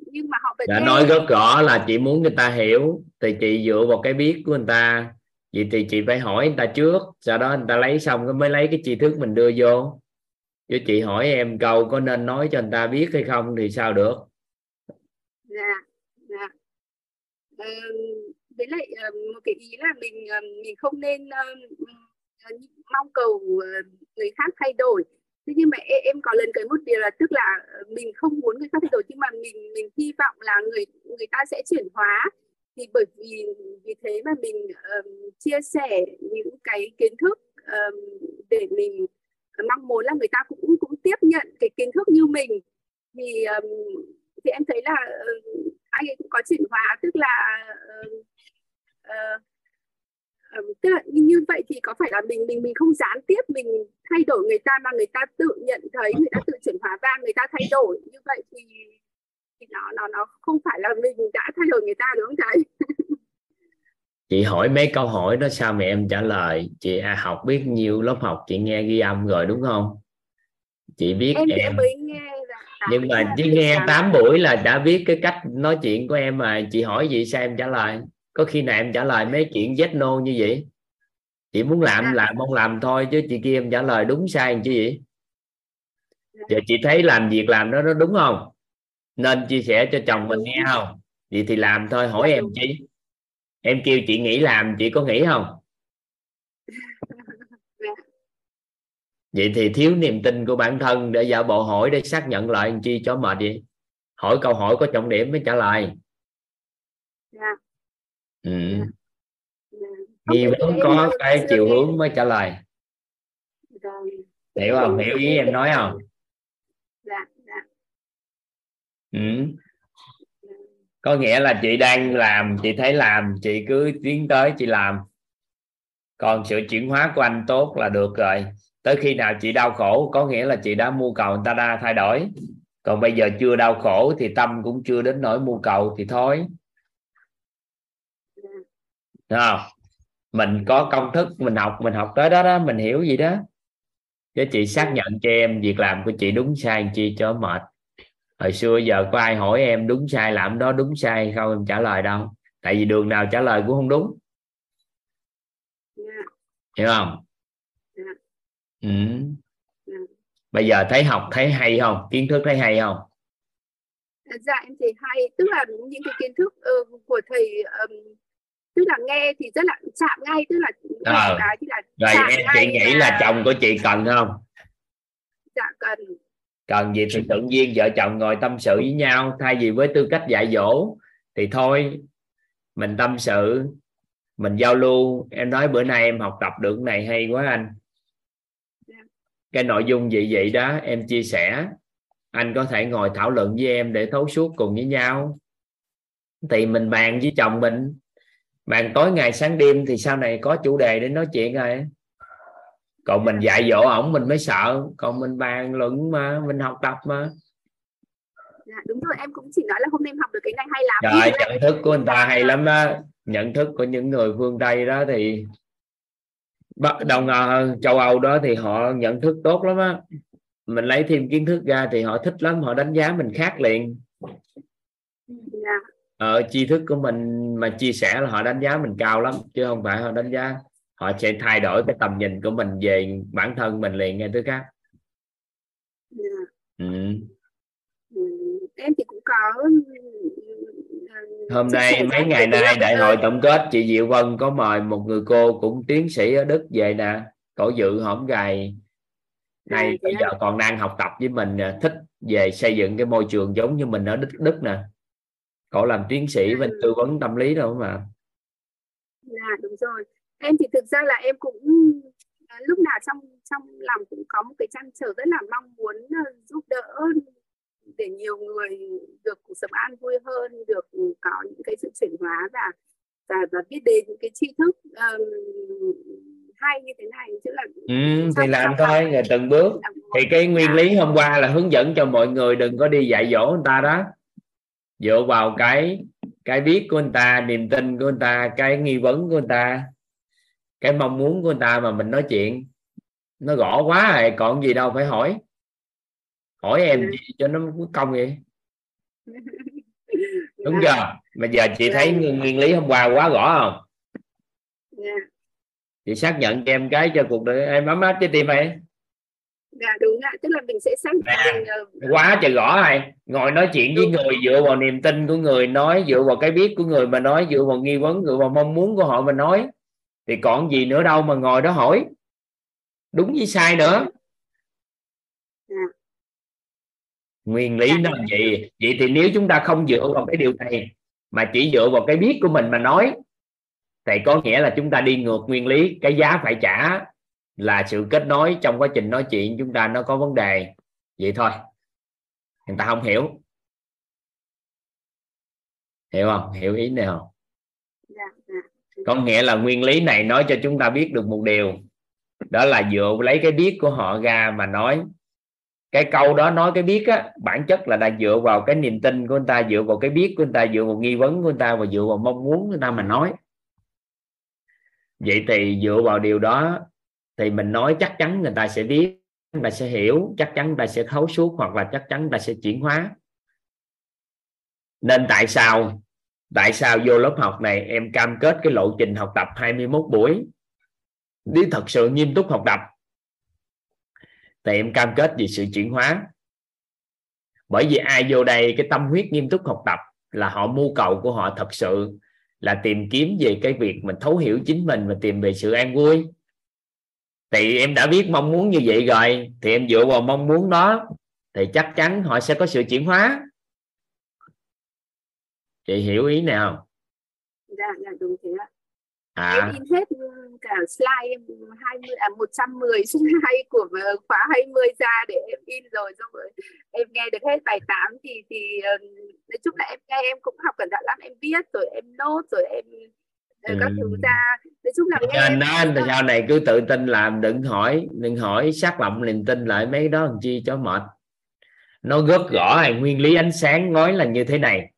Nhưng mà họ đã nói rất rõ là chị muốn người ta hiểu thì chị dựa vào cái biết của người ta. Vậy thì chị phải hỏi người ta trước sau đó người ta lấy xong mới lấy cái tri thức mình đưa vô chứ chị hỏi em câu có nên nói cho người ta biết hay không thì sao được? Dạ dạ. Ờ, với lại ờ, một cái ý là mình ờ, mình không nên ờ, mong cầu người khác thay đổi. Thế nhưng mà em, em có lần cái một điều là tức là mình không muốn người khác thay đổi nhưng mà mình mình hy vọng là người người ta sẽ chuyển hóa. Thì bởi vì vì thế mà mình um, chia sẻ những cái kiến thức um, để mình mong muốn là người ta cũng cũng tiếp nhận cái kiến thức như mình. Thì um, thì em thấy là uh, anh ấy cũng có chuyển hóa tức là uh, uh, tức là như vậy thì có phải là mình mình mình không gián tiếp mình thay đổi người ta mà người ta tự nhận thấy người ta tự chuyển hóa và người ta thay đổi. Như vậy thì thì nó nó nó không phải là mình đã thay đổi người ta đúng không thầy? chị hỏi mấy câu hỏi đó sao mà em trả lời? Chị à, học biết nhiều lớp học chị nghe ghi âm rồi đúng không? Chị biết em, em nghe nhưng mà chỉ nghe 8 buổi là đã biết cái cách nói chuyện của em mà chị hỏi gì sao em trả lời? Có khi nào em trả lời mấy chuyện yes no như vậy? Chị muốn làm dạ. làm không làm thôi chứ chị kia em trả lời đúng sai chứ gì? Giờ chị thấy làm việc làm đó nó đúng không? Nên chia sẻ cho chồng mình nghe không? Vậy thì làm thôi hỏi em chi em kêu chị nghỉ làm chị có nghĩ không? Vậy thì thiếu niềm tin của bản thân để giả bộ hỏi để xác nhận lại anh chi cho mệt vậy? Hỏi câu hỏi có trọng điểm mới trả lời. Yeah ừ. nghi vấn có cái chiều hướng mới trả lời. Hiểu không? Hiểu ý em nói không? Dạ, dạ. ừ có nghĩa là chị đang làm, chị thấy làm, chị cứ tiến tới chị làm. Còn sự chuyển hóa của anh tốt là được rồi. Tới khi nào chị đau khổ, có nghĩa là chị đã mua cầu người ta đã thay đổi. Còn bây giờ chưa đau khổ thì tâm cũng chưa đến nỗi mua cầu thì thôi. Đúng không? Mình có công thức, mình học mình học tới đó đó, mình hiểu gì đó. Chứ chị xác nhận cho em việc làm của chị đúng sai chi cho mệt hồi xưa giờ có ai hỏi em đúng sai làm đó đúng sai không? Em trả lời đâu. Tại vì đường nào trả lời cũng không đúng. Hiểu không? Ừ. bây giờ thấy học thấy hay không? Kiến thức thấy hay không? Dạ em thấy hay. Tức là những cái kiến thức uh, của thầy um, tức là nghe thì rất là chạm ngay tức là à, cái thì là rồi em chị nghĩ là... là chồng của chị cần không? Dạ cần cần gì thì tự nhiên vợ chồng ngồi tâm sự với nhau, thay vì với tư cách dạy dỗ, thì thôi, mình tâm sự, mình giao lưu. Em nói bữa nay em học tập được này hay quá anh. Cái nội dung gì vậy đó em chia sẻ. Anh có thể ngồi thảo luận với em để thấu suốt cùng với nhau. Thì mình bàn với chồng mình. Bàn tối ngày sáng đêm thì sau này có chủ đề để nói chuyện rồi còn mình dạy dỗ ổng mình mới sợ. Còn mình bàn luận mà mình học tập mà. Dạ, đúng rồi em cũng chỉ nói là hôm nay em học được cái này hay lắm. Trời, nhận thức của người ta hay lắm đó. Nhận thức của những người phương tây đó thì đồng uh, châu âu đó thì họ nhận thức tốt lắm á. Mình lấy thêm kiến thức ra thì họ thích lắm họ đánh giá mình khác liền. Dạ. Ở ờ, tri thức của mình mà chia sẻ là họ đánh giá mình cao lắm chứ không phải họ đánh giá họ sẽ thay đổi cái tầm nhìn của mình về bản thân mình liền nghe thứ khác yeah. Dạ. ừ. ừ. em thì cũng có hôm nay mấy ngày nay đại hội tổng kết chị Diệu Vân có mời một người cô cũng tiến sĩ ở Đức về nè cổ dự hổm hay À, bây giờ còn đang học tập với mình thích về xây dựng cái môi trường giống như mình ở Đức Đức nè cổ làm tiến sĩ bên Ừ. tư vấn tâm lý đâu mà Dạ đúng rồi. Em thì thực ra là em cũng à, lúc nào trong trong lòng cũng có một cái trăn trở rất là mong muốn à, giúp đỡ để nhiều người được cuộc sống an vui hơn, được có những cái sự chuyển hóa và và và biết đến những cái tri thức ừm, hay như thế này. Tức là ừ, thì làm thôi rồi từng bước. là thì cái nguyên lý hôm qua là hướng dẫn cho mọi người đừng có đi dạy dỗ người ta đó. Dựa vào cái cái biết của người ta niềm tin của người ta cái nghi vấn của người ta cái mong muốn của người ta mà mình nói chuyện nó gõ quá rồi còn gì đâu phải hỏi. Hỏi em Ừ. chi cho nó công vậy? Đúng Dạ, chưa? Mà giờ chị thấy Dạ. nguyên, lý hôm qua quá rõ không? Dạ, chị xác nhận cho em cái cho cuộc đời em ấm áp trái tim em dạ đúng ạ. Tức là mình sẽ xác Dạ. mình ờ, quá trời rõ rồi ngồi nói chuyện với người dựa vào niềm tin của người nói dựa vào cái biết của người mà nói dựa vào nghi vấn dựa vào mong muốn của họ mà nói thì còn gì nữa đâu mà ngồi đó hỏi. Đúng với sai nữa. Nguyên lý nó là vậy. Vậy thì nếu chúng ta không dựa vào cái điều này, mà chỉ dựa vào cái biết của mình mà nói, thì có nghĩa là chúng ta đi ngược nguyên lý. Cái giá phải trả là sự kết nối trong quá trình nói chuyện chúng ta nó có vấn đề. Vậy thôi. Người ta không hiểu. Hiểu không? Hiểu ý này không có nghĩa là nguyên lý này nói cho chúng ta biết được một điều. Đó là dựa lấy cái biết của họ ra mà nói. Cái câu đó nói cái biết á, bản chất là đang dựa vào cái niềm tin của người ta, dựa vào cái biết của người ta, dựa vào nghi vấn của người ta và dựa vào mong muốn của người ta mà nói. Vậy thì dựa vào điều đó thì mình nói chắc chắn người ta sẽ biết, người ta sẽ hiểu, chắc chắn người ta sẽ thấu suốt hoặc là chắc chắn người ta sẽ chuyển hóa. Nên tại sao tại sao vô lớp học này em cam kết cái lộ trình học tập 21 buổi? Đi thật sự nghiêm túc học tập. Thì em cam kết về sự chuyển hóa. Bởi vì ai vô đây cái tâm huyết nghiêm túc học tập là họ mưu cầu của họ thật sự là tìm kiếm về cái việc mình thấu hiểu chính mình và tìm về sự an vui. Thì em đã biết mong muốn như vậy rồi, thì em dựa vào mong muốn đó, thì chắc chắn họ sẽ có sự chuyển hóa chị hiểu ý nào dạ dạ đúng thế ạ. À em in hết cả slide em 20 à 110 slide của khóa 20 ra để em in rồi xong rồi em nghe được hết bài 8 thì thì ờ, nói chung là em nghe em cũng học cẩn thận lắm em viết rồi em nốt rồi em ờ, các thứ Ừ. ra. Nói chung là nghe nên đó thì sau này cứ tự tin làm đừng hỏi đừng hỏi xác lộng niềm tin lại mấy đó làm chi cho mệt. Nó rất rõ nguyên lý ánh sáng nói là như thế này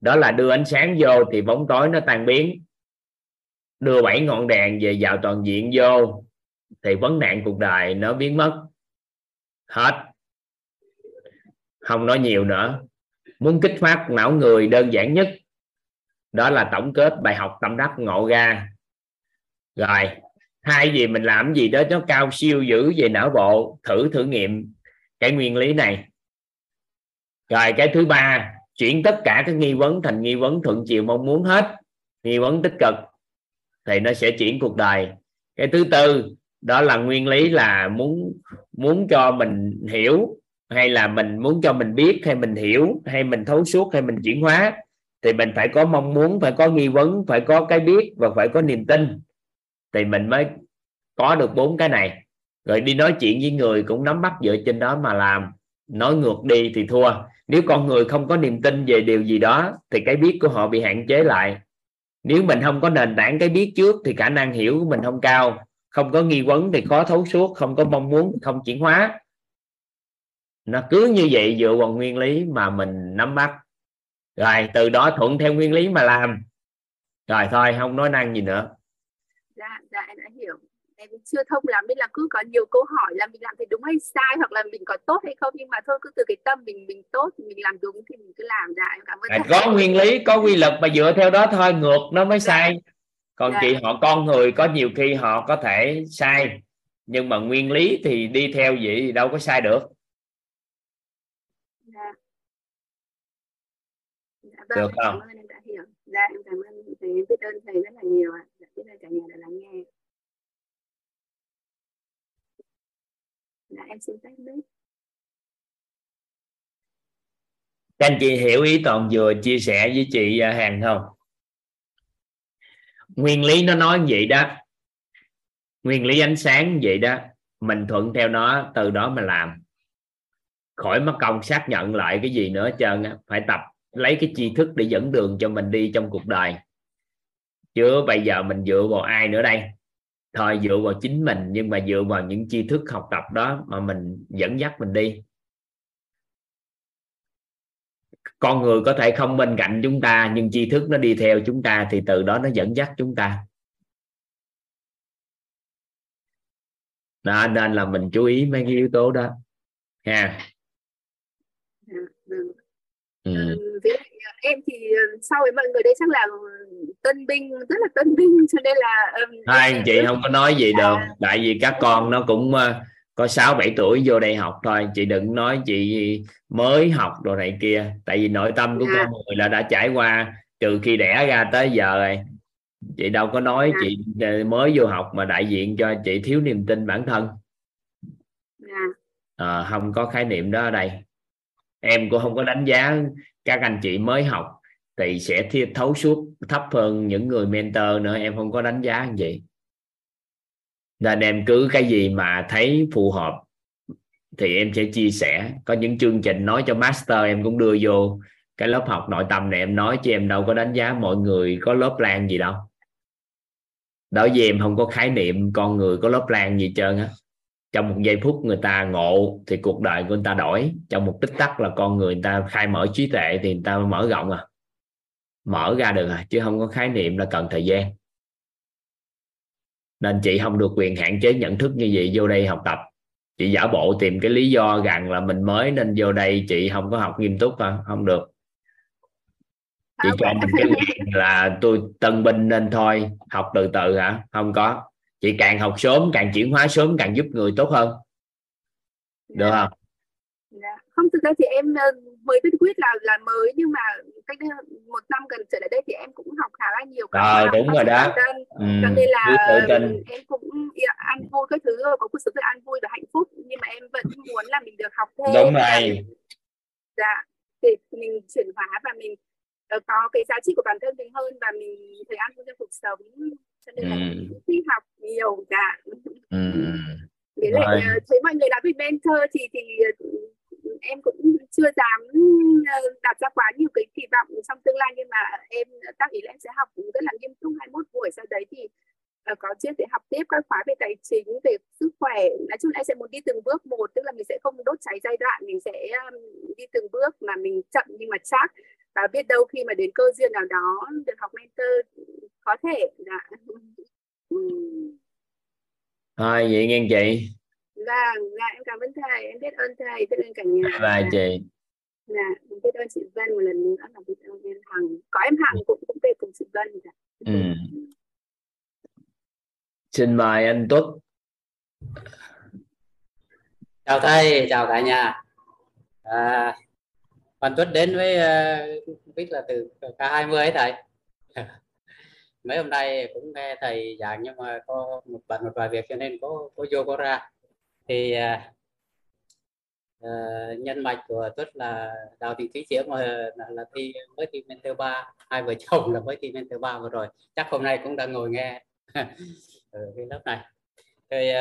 đó là đưa ánh sáng vô thì bóng tối nó tan biến. Đưa bảy ngọn đèn về vào toàn diện vô thì vấn nạn cuộc đời nó biến mất. Hết. Không nói nhiều nữa. Muốn kích phát não người đơn giản nhất, đó là tổng kết bài học tâm đắc ngộ ra. Rồi hai gì mình làm gì đó nó cao siêu dữ về não bộ, thử thử nghiệm cái nguyên lý này. Rồi, cái thứ ba chuyển tất cả các nghi vấn thành nghi vấn thuận chiều mong muốn hết. Nghi vấn tích cực thì nó sẽ chuyển cuộc đời. Cái thứ tư, đó là nguyên lý là muốn muốn cho mình hiểu hay là mình muốn cho mình biết hay mình hiểu hay mình thấu suốt hay mình chuyển hóa thì mình phải có mong muốn, phải có nghi vấn, phải có cái biết và phải có niềm tin thì mình mới có được bốn cái này. Rồi đi nói chuyện với người cũng nắm bắt dựa trên đó mà làm. Nói ngược đi thì thua nếu con người không có niềm tin về điều gì đó, thì cái biết của họ bị hạn chế lại. Nếu mình không có nền tảng cái biết trước, thì khả năng hiểu của mình không cao. Không có nghi vấn thì khó thấu suốt, không có mong muốn không chuyển hóa. Nó cứ như vậy dựa vào nguyên lý mà mình nắm bắt. Rồi, từ đó thuận theo nguyên lý mà làm. Rồi thôi, không nói năng gì nữa em chưa thông lắm nên là cứ có nhiều câu hỏi là mình làm thì đúng hay sai hoặc là mình có tốt hay không. Nhưng mà thôi cứ từ cái tâm mình mình tốt mình làm đúng thì mình cứ làm dạ em cảm ơn à, có nguyên lý có quy luật mà dựa theo đó thôi ngược nó mới sai. Còn Dạ. chị họ con người có nhiều khi họ có thể sai nhưng mà nguyên lý thì đi theo vậy thì đâu có sai được. Dạ. Dạ, vâng, Được không? cảm ơn em đã hiểu. Dạ em cảm ơn thầy em biết ơn thầy rất là nhiều ạ. Dạ, biết ơn cả nhà đã lắng nghe dạ em xin phép biết. Các anh chị hiểu ý toàn vừa chia sẻ với chị à, hàng không? Nguyên lý nó nói vậy đó. Nguyên lý ánh sáng vậy đó. Mình thuận theo nó, từ đó mà làm. Khỏi mất công xác nhận lại cái gì nữa trơn á. Phải tập, lấy cái tri thức để dẫn đường cho mình đi trong cuộc đời. Chứ bây giờ mình dựa vào ai nữa đây? Thôi dựa vào chính mình nhưng mà dựa vào những tri thức học tập đó mà mình dẫn dắt mình đi con người có thể không bên cạnh chúng ta nhưng tri thức nó đi theo chúng ta thì từ đó nó dẫn dắt chúng ta đó, nên là mình chú ý mấy cái yếu tố đó ha dạ, vâng. ừ. À, em thì ờ, sau với mọi người đây chắc là tân binh rất là tân binh cho nên là hai anh chị không có nói gì đâu tại vì các con nó cũng ờ, có 6 7 tuổi vô đây học thôi chị đừng nói chị mới học đồ này kia tại vì nội tâm của. Dạ. con người là đã trải qua từ khi đẻ ra tới giờ rồi chị đâu có nói yeah. chị mới vô học mà đại diện cho chị thiếu niềm tin bản thân yeah. à, không có khái niệm đó ở đây em cũng không có đánh giá các anh chị mới học thì sẽ thiết thấu suốt thấp hơn những người mentor nữa, em không có đánh giá anh chị. Nên em cứ cái gì mà thấy phù hợp thì em sẽ chia sẻ. Có những chương trình nói cho master em cũng đưa vô cái lớp học nội tâm này, em nói cho em đâu có đánh giá mọi người có lớp lan gì đâu. Đối với em không có khái niệm con người có lớp lan gì trơn á trong một giây phút người ta ngộ thì cuộc đời của người ta đổi. Trong một tích tắc là con người người ta khai mở trí tuệ thì người ta mở rộng à. Mở ra được à chứ không có khái niệm là cần thời gian. Nên chị không được quyền hạn chế nhận thức như vậy vô đây học tập. Chị giả bộ tìm cái lý do rằng là mình mới nên vô đây chị không có học nghiêm túc à không được. Chị cho mình cái là tôi tân binh nên thôi. Học từ từ hả? Không có chị càng học sớm càng chuyển hóa sớm càng giúp người tốt hơn. Được không? Dạ. không thực ra thì em ờ, mới biết quyết là là mới nhưng mà cách đây một năm gần trở lại đây thì em cũng học khá là nhiều cái à, đúng rồi đó. ừ. cho nên là em cũng ăn vui cái thứ có cuộc sống rất ăn vui và hạnh phúc. Nhưng mà em vẫn muốn là mình được học thêm. Đúng rồi. Dạ. Để mình chuyển hóa và mình uh, có cái giá trị của bản thân mình hơn và mình thấy ăn vui trong cuộc sống cho nên là ừ. học nhiều dạ ừ. với lại uh, thấy mọi người làm với mentor thì thì em cũng chưa dám ờ, đặt ra quá nhiều cái kỳ vọng trong tương lai. Nhưng mà em tác ý là em sẽ học rất là nghiêm túc. 21 buổi sau đấy thì uh, có chia để học tiếp các khóa về tài chính về sức khỏe. Nói chung là em sẽ muốn đi từng bước một tức là mình sẽ không đốt cháy giai đoạn mình sẽ đi từng bước mà mình chậm nhưng mà chắc. Và biết đâu khi mà đến cơ duyên nào đó được học mentor có thể là thôi vậy nghe chị. Vâng dạ em cảm ơn thầy. Em biết ơn thầy biết ơn cả nhà. Và chị. Dạ em biết ơn chị Vân một lần nữa là biết ơn em Hằng. Có em Hằng cũng cũng về cùng chị Vân dạ. ừ. xin mời anh Tuất. Chào thầy chào cả nhà. À, Văn Tuất đến với uh, biết là từ K20 ấy thầy mấy hôm nay cũng nghe thầy giảng nhưng mà có một bận một vài việc cho nên có có vô có ra. Thì uh, nhân mạch của tuất là đào thị thúy diễm mà là, là thi mới thi mentor ba. Hai vợ chồng là mới thi mentor ba vừa rồi. Chắc hôm nay cũng đang ngồi nghe. Ở ừ, cái lớp này. Thì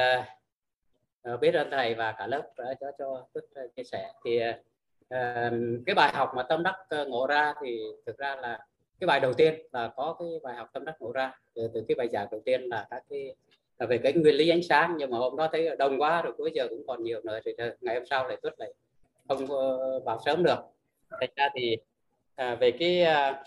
uh, biết ơn thầy và cả lớp đã cho cho tuất chia sẻ. Thì uh, cái bài học mà tâm đắc ngộ ra thì thực ra là cái bài đầu tiên là có cái bài học tâm đắc ngộ ra. Từ, từ cái bài giảng đầu tiên là các cái là về cái nguyên lý ánh sáng. Nhưng mà hôm đó thấy đông quá rồi cuối giờ cũng còn nhiều nữa thì ngày hôm sau lại tuất lại. Không ờ, vào sớm được. Thành ra thì à, về cái à,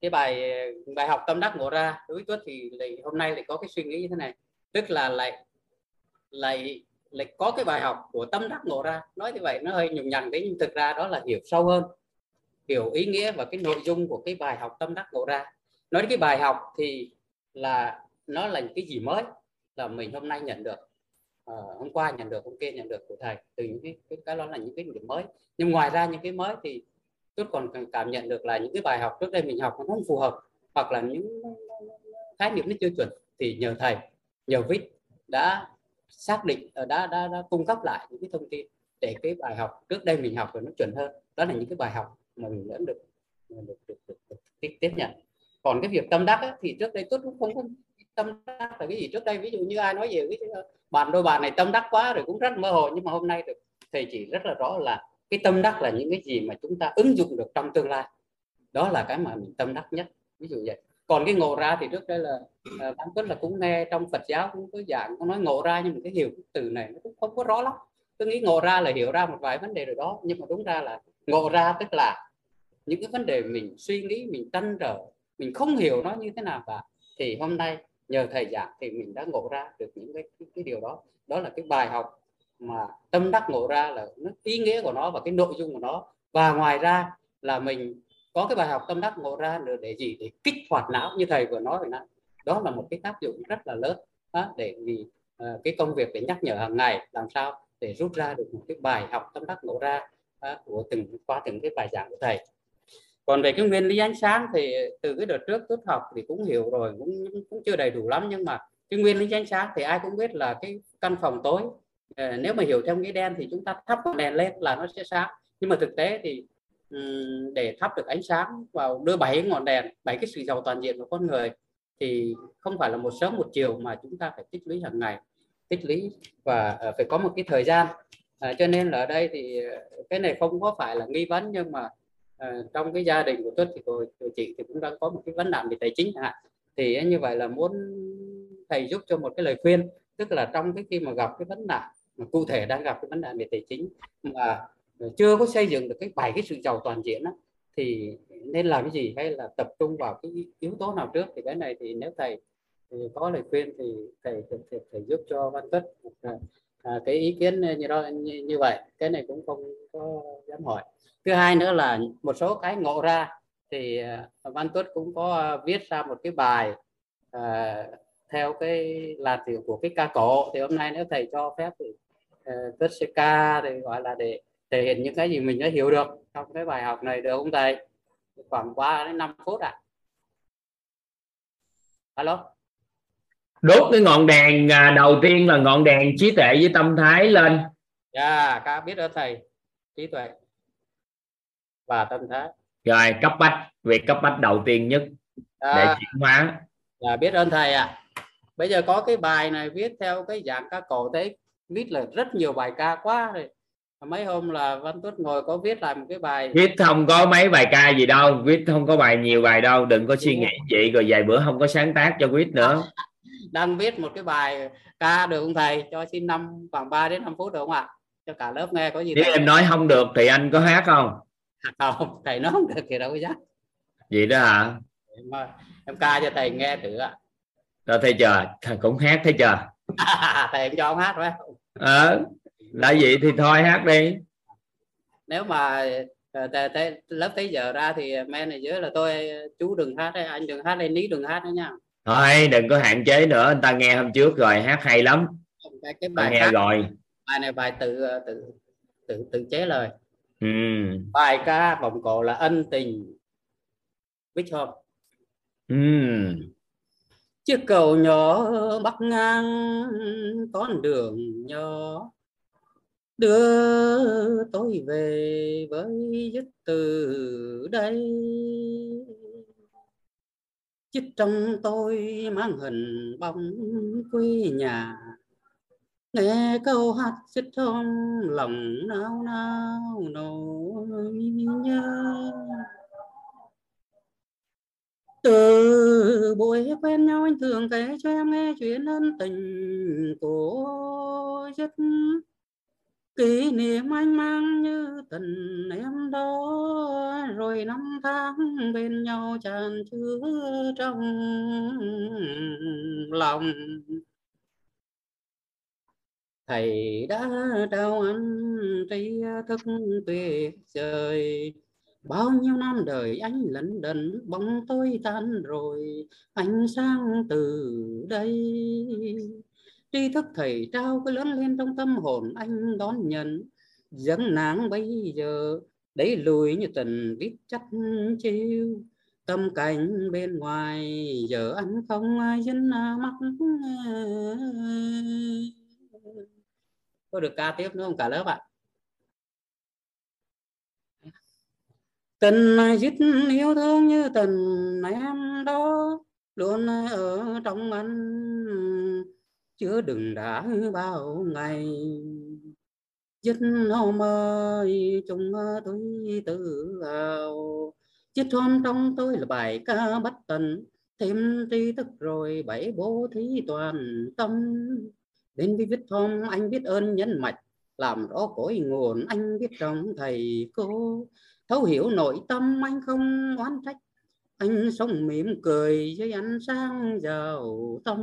cái bài bài học tâm đắc ngộ ra đối với tuất thì lại, hôm nay lại có cái suy nghĩ như thế này. Tức là lại lại lại có cái bài học của tâm đắc ngộ ra. Nói như vậy nó hơi nhùng nhằng đấy nhưng thực ra đó là hiểu sâu hơn hiểu ý nghĩa và cái nội dung của cái bài học tâm đắc ngộ ra. Nói cái bài học thì là nó là những cái gì mới là mình hôm nay nhận được à, hôm qua nhận được hôm kia nhận được của thầy từ những cái cái, cái đó là những cái điểm mới. Nhưng ngoài ra những cái mới thì tôi còn cảm nhận được là những cái bài học trước đây mình học nó không phù hợp hoặc là những khái niệm nó chưa chuẩn thì nhờ thầy nhờ vít đã xác định ờ, đã, đã đã cung cấp lại những cái thông tin để cái bài học trước đây mình học rồi nó chuẩn hơn. Đó là những cái bài học mà mình vẫn được được, được, được, được, được tiếp, tiếp nhận. Còn cái việc tâm đắc á, thì trước đây tôi cũng không có tâm đắc là cái gì. Trước đây ví dụ như ai nói về cái bạn đôi bạn này tâm đắc quá rồi cũng rất mơ hồ nhưng mà hôm nay được thầy chỉ rất là rõ là cái tâm đắc là những cái gì mà chúng ta ứng dụng được trong tương lai. Đó là cái mà mình tâm đắc nhất ví dụ vậy. Còn cái ngộ ra thì trước đây là uh, Tuấn là cũng nghe trong Phật giáo cũng có dạng có nói ngộ ra nhưng mà cái hiểu cái từ này nó cũng không có rõ lắm. Tôi nghĩ ngộ ra là hiểu ra một vài vấn đề rồi đó nhưng mà đúng ra là ngộ ra tức là những cái vấn đề mình suy nghĩ mình trăn trở mình không hiểu nó như thế nào cả. Thì hôm nay nhờ thầy giảng thì mình đã ngộ ra được những cái, cái, cái điều đó. Đó là cái bài học mà tâm đắc ngộ ra là nó ý nghĩa của nó và cái nội dung của nó. Và ngoài ra là mình có cái bài học tâm đắc ngộ ra nữa để gì? Để kích hoạt não như thầy vừa nói rồi đó đó là một cái tác dụng rất là lớn đó, để vì uh, cái công việc để nhắc nhở hàng ngày làm sao để rút ra được một cái bài học tâm đắc ngộ ra uh, của từng qua từng cái bài giảng của thầy còn về cái nguyên lý ánh sáng thì từ cái đợt trước tốt học thì cũng hiểu rồi cũng cũng chưa đầy đủ lắm nhưng mà cái nguyên lý ánh sáng thì ai cũng biết là cái căn phòng tối. Ờ, nếu mà hiểu theo nghĩa đen thì chúng ta thắp đèn lên là nó sẽ sáng. Nhưng mà thực tế thì để thắp được ánh sáng vào đưa bảy ngọn đèn bảy cái sự giàu toàn diện của con người thì không phải là một sớm một chiều mà chúng ta phải tích lũy hàng ngày tích lũy và ờ, phải có một cái thời gian. À, cho nên là ở đây thì cái này không có phải là nghi vấn nhưng mà à, trong cái gia đình của tuất thì của, của chị thì cũng đang có một cái vấn nạn về tài chính hạn. Thì như vậy là muốn thầy giúp cho một cái lời khuyên tức là trong cái khi mà gặp cái vấn nạn mà cụ thể đang gặp cái vấn nạn về tài chính mà chưa có xây dựng được cái bảy cái sự giàu toàn diện đó, thì nên làm cái gì? Hay là tập trung vào cái yếu tố nào trước? Thì cái này thì nếu thầy thì có lời khuyên thì thầy thầy, thầy, thầy giúp cho văn tuất. Ờ, à, cái ý kiến ờ, như đó như, như vậy. Cái này cũng không có dám hỏi. Thứ hai nữa là một số cái ngộ ra thì uh, Văn Tuất cũng có uh, viết ra một cái bài uh, theo cái là tiểu của cái ca cổ. Thì hôm nay nếu thầy cho phép thì uh, Tuất sẽ ca thì gọi là để thể hiện những cái gì mình đã hiểu được trong cái bài học này được không thầy? Khoảng qua đến 5 phút ạ. À? alo? Đốt cái ngọn đèn đầu tiên là ngọn đèn trí tuệ với tâm thái lên. Dạ yeah, ca biết đó thầy. Trí tuệ và tâm thái. Rồi cấp bách. Việc cấp bách đầu tiên nhất à, để chuyển hóa. Là biết ơn thầy ạ. À. bây giờ có cái bài này viết theo cái dạng ca cổ thế viết là rất nhiều bài ca quá rồi. Mấy hôm là Văn Tuất ngồi có viết lại một cái bài. Viết không có mấy bài ca gì đâu. Viết không có bài nhiều bài đâu. Đừng có suy nghĩ vậy rồi vài bữa không có sáng tác cho viết nữa đang viết một cái bài ca được không thầy? Cho xin năm khoảng 3 đến 5 phút được không ạ? Cho cả lớp nghe có gì nếu em nói không được thì anh có hát không? Không thầy nói không được thì đâu có dám. Vậy đó hả? Em, em ca cho thầy nghe thử ạ. Rồi thầy chờ thầy cũng hát thấy chờ thầy em cho ông hát phải không? Ờ là vậy thì thôi hát đi. Nếu mà ờ, thế, thế, lớp tới giờ ra thì men này dưới là tôi chú đừng hát đấy anh đừng hát đây ní đừng hát đấy nha thôi đừng có hạn chế nữa. Anh ta nghe hôm trước rồi hát hay lắm. Cái, cái bài nghe hát, rồi. Bài này bài tự tự tự tự chế lời. Ừ. bài ca vòng cổ là ân tình. Biết không? Ừ. chiếc cầu nhỏ bắc ngang con đường nhỏ. Đưa tôi về với dứt từ đây chích trong tôi mang hình bóng quê nhà. Nghe câu hát xích trong lòng nao nao nỗi nhớ. Từ buổi quen nhau anh thường kể cho em nghe chuyện ân tình của rất kỷ niệm anh mang như tình em đó, rồi năm tháng bên nhau tràn chứa trong lòng. Thầy đã trao anh tri thức tuyệt vời. Bao nhiêu năm đời anh lẫn đần bóng tôi tan rồi ánh sáng từ đây tri thức thầy trao cứ lớn lên trong tâm hồn anh đón nhận. Dấn nắng bây giờ, đẩy lùi như tình viết chắc chiêu. Tâm cảnh bên ngoài, giờ anh không ai dính à, mắt. Có được ca tiếp nữa không cả lớp ạ? Tình dứt yêu thương như tình em đó, luôn ở trong anh chưa đừng đã bao ngày. Dứt hôm ơi chung tôi tự hào chiếc hôm trong tôi là bài ca bất tận. Thêm tri thức rồi bảy bố thí toàn tâm. Đến với viết hôm anh biết ơn nhân mạch. Làm rõ cội nguồn anh biết trong thầy cô. Thấu hiểu nội tâm anh không oán trách. Anh sống mỉm cười với ánh sáng giàu tâm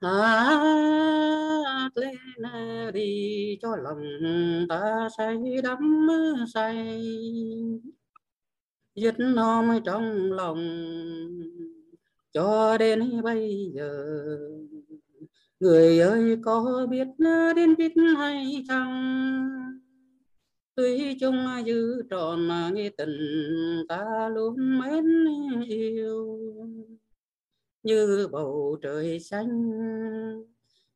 hát lên đi, cho lòng ta say đắm say. Dứt nom trong lòng, cho đến bây giờ. Người ơi, có biết đến biết hay chăng? Tuy chung giữ tròn, nghe tình ta luôn mến yêu như bầu trời xanh,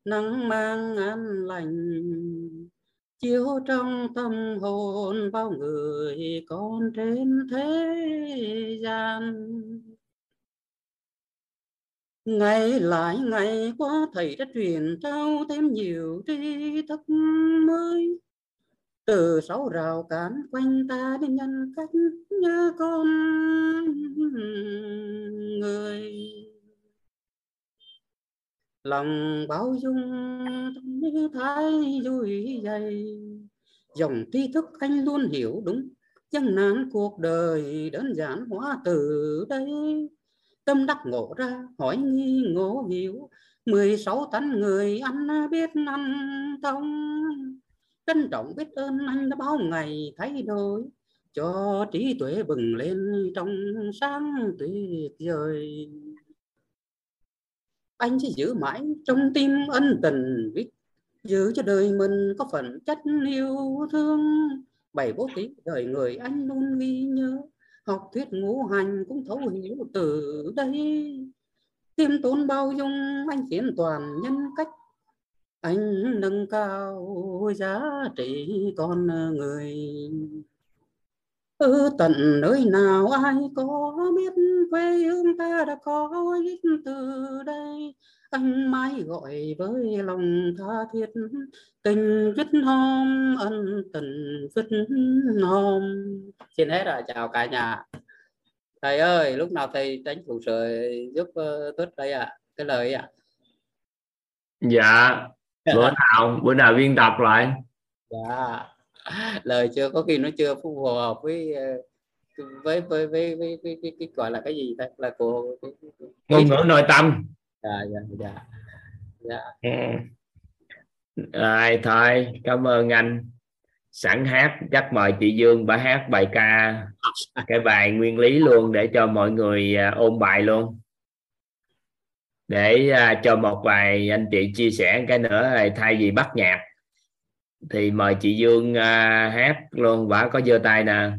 nắng mang an lành, chiếu trong tâm hồn bao người con trên thế gian. Ngày lại ngày qua, thầy đã truyền trao thêm nhiều tri thức mới. Từ sáu rào cản quanh ta đến nhân cách như con người lòng bao dung như thái vui dày. Dòng tri thức anh luôn hiểu đúng gian nan cuộc đời đơn giản hóa từ đây? Tâm đắc ngộ ra, hỏi nghi ngộ hiểu. Mười sáu tấn người ăn biết ăn thông. Trân trọng biết ơn anh đã bao ngày thay đổi. Cho trí tuệ bừng lên trong sáng tuyệt vời anh sẽ giữ mãi trong tim ân tình biết giữ cho đời mình có phần chất yêu thương. Bảy bố tí đời người anh luôn ghi nhớ, học thuyết ngũ hành cũng thấu hiểu từ đây. Tiêm tốn bao dung, anh khiến toàn nhân cách. Anh nâng cao giá trị con người ở tận nơi nào ai có biết quê hương ta đã có ít từ đây? Anh mãi gọi với lòng tha thiết tình vít hôm ân tình vít hôm xin hết rồi chào cả nhà. Thầy ơi lúc nào thầy tránh phụ sự giúp uh, tốt đây ạ? À? cái lời ạ? À? dạ. Bữa nào bữa nào biên tập lại. Dạ lời chưa có khi nó chưa phù hợp với ờ, với với với với, với, với, với gọi là cái gì ta? Là của ngôn ngữ nội tâm. Dạ dạ dạ. Dạ. Ừ. rồi thôi. Cảm ơn anh. Sẵn hát chắc mời chị Dương bà hát bài ca cái bài nguyên lý luôn để cho mọi người à, ôn bài luôn. Để uh, cho một vài anh chị chia sẻ cái nữa thay vì bắt nhạc thì mời chị Dương uh, hát luôn. Bà có giơ tay nè.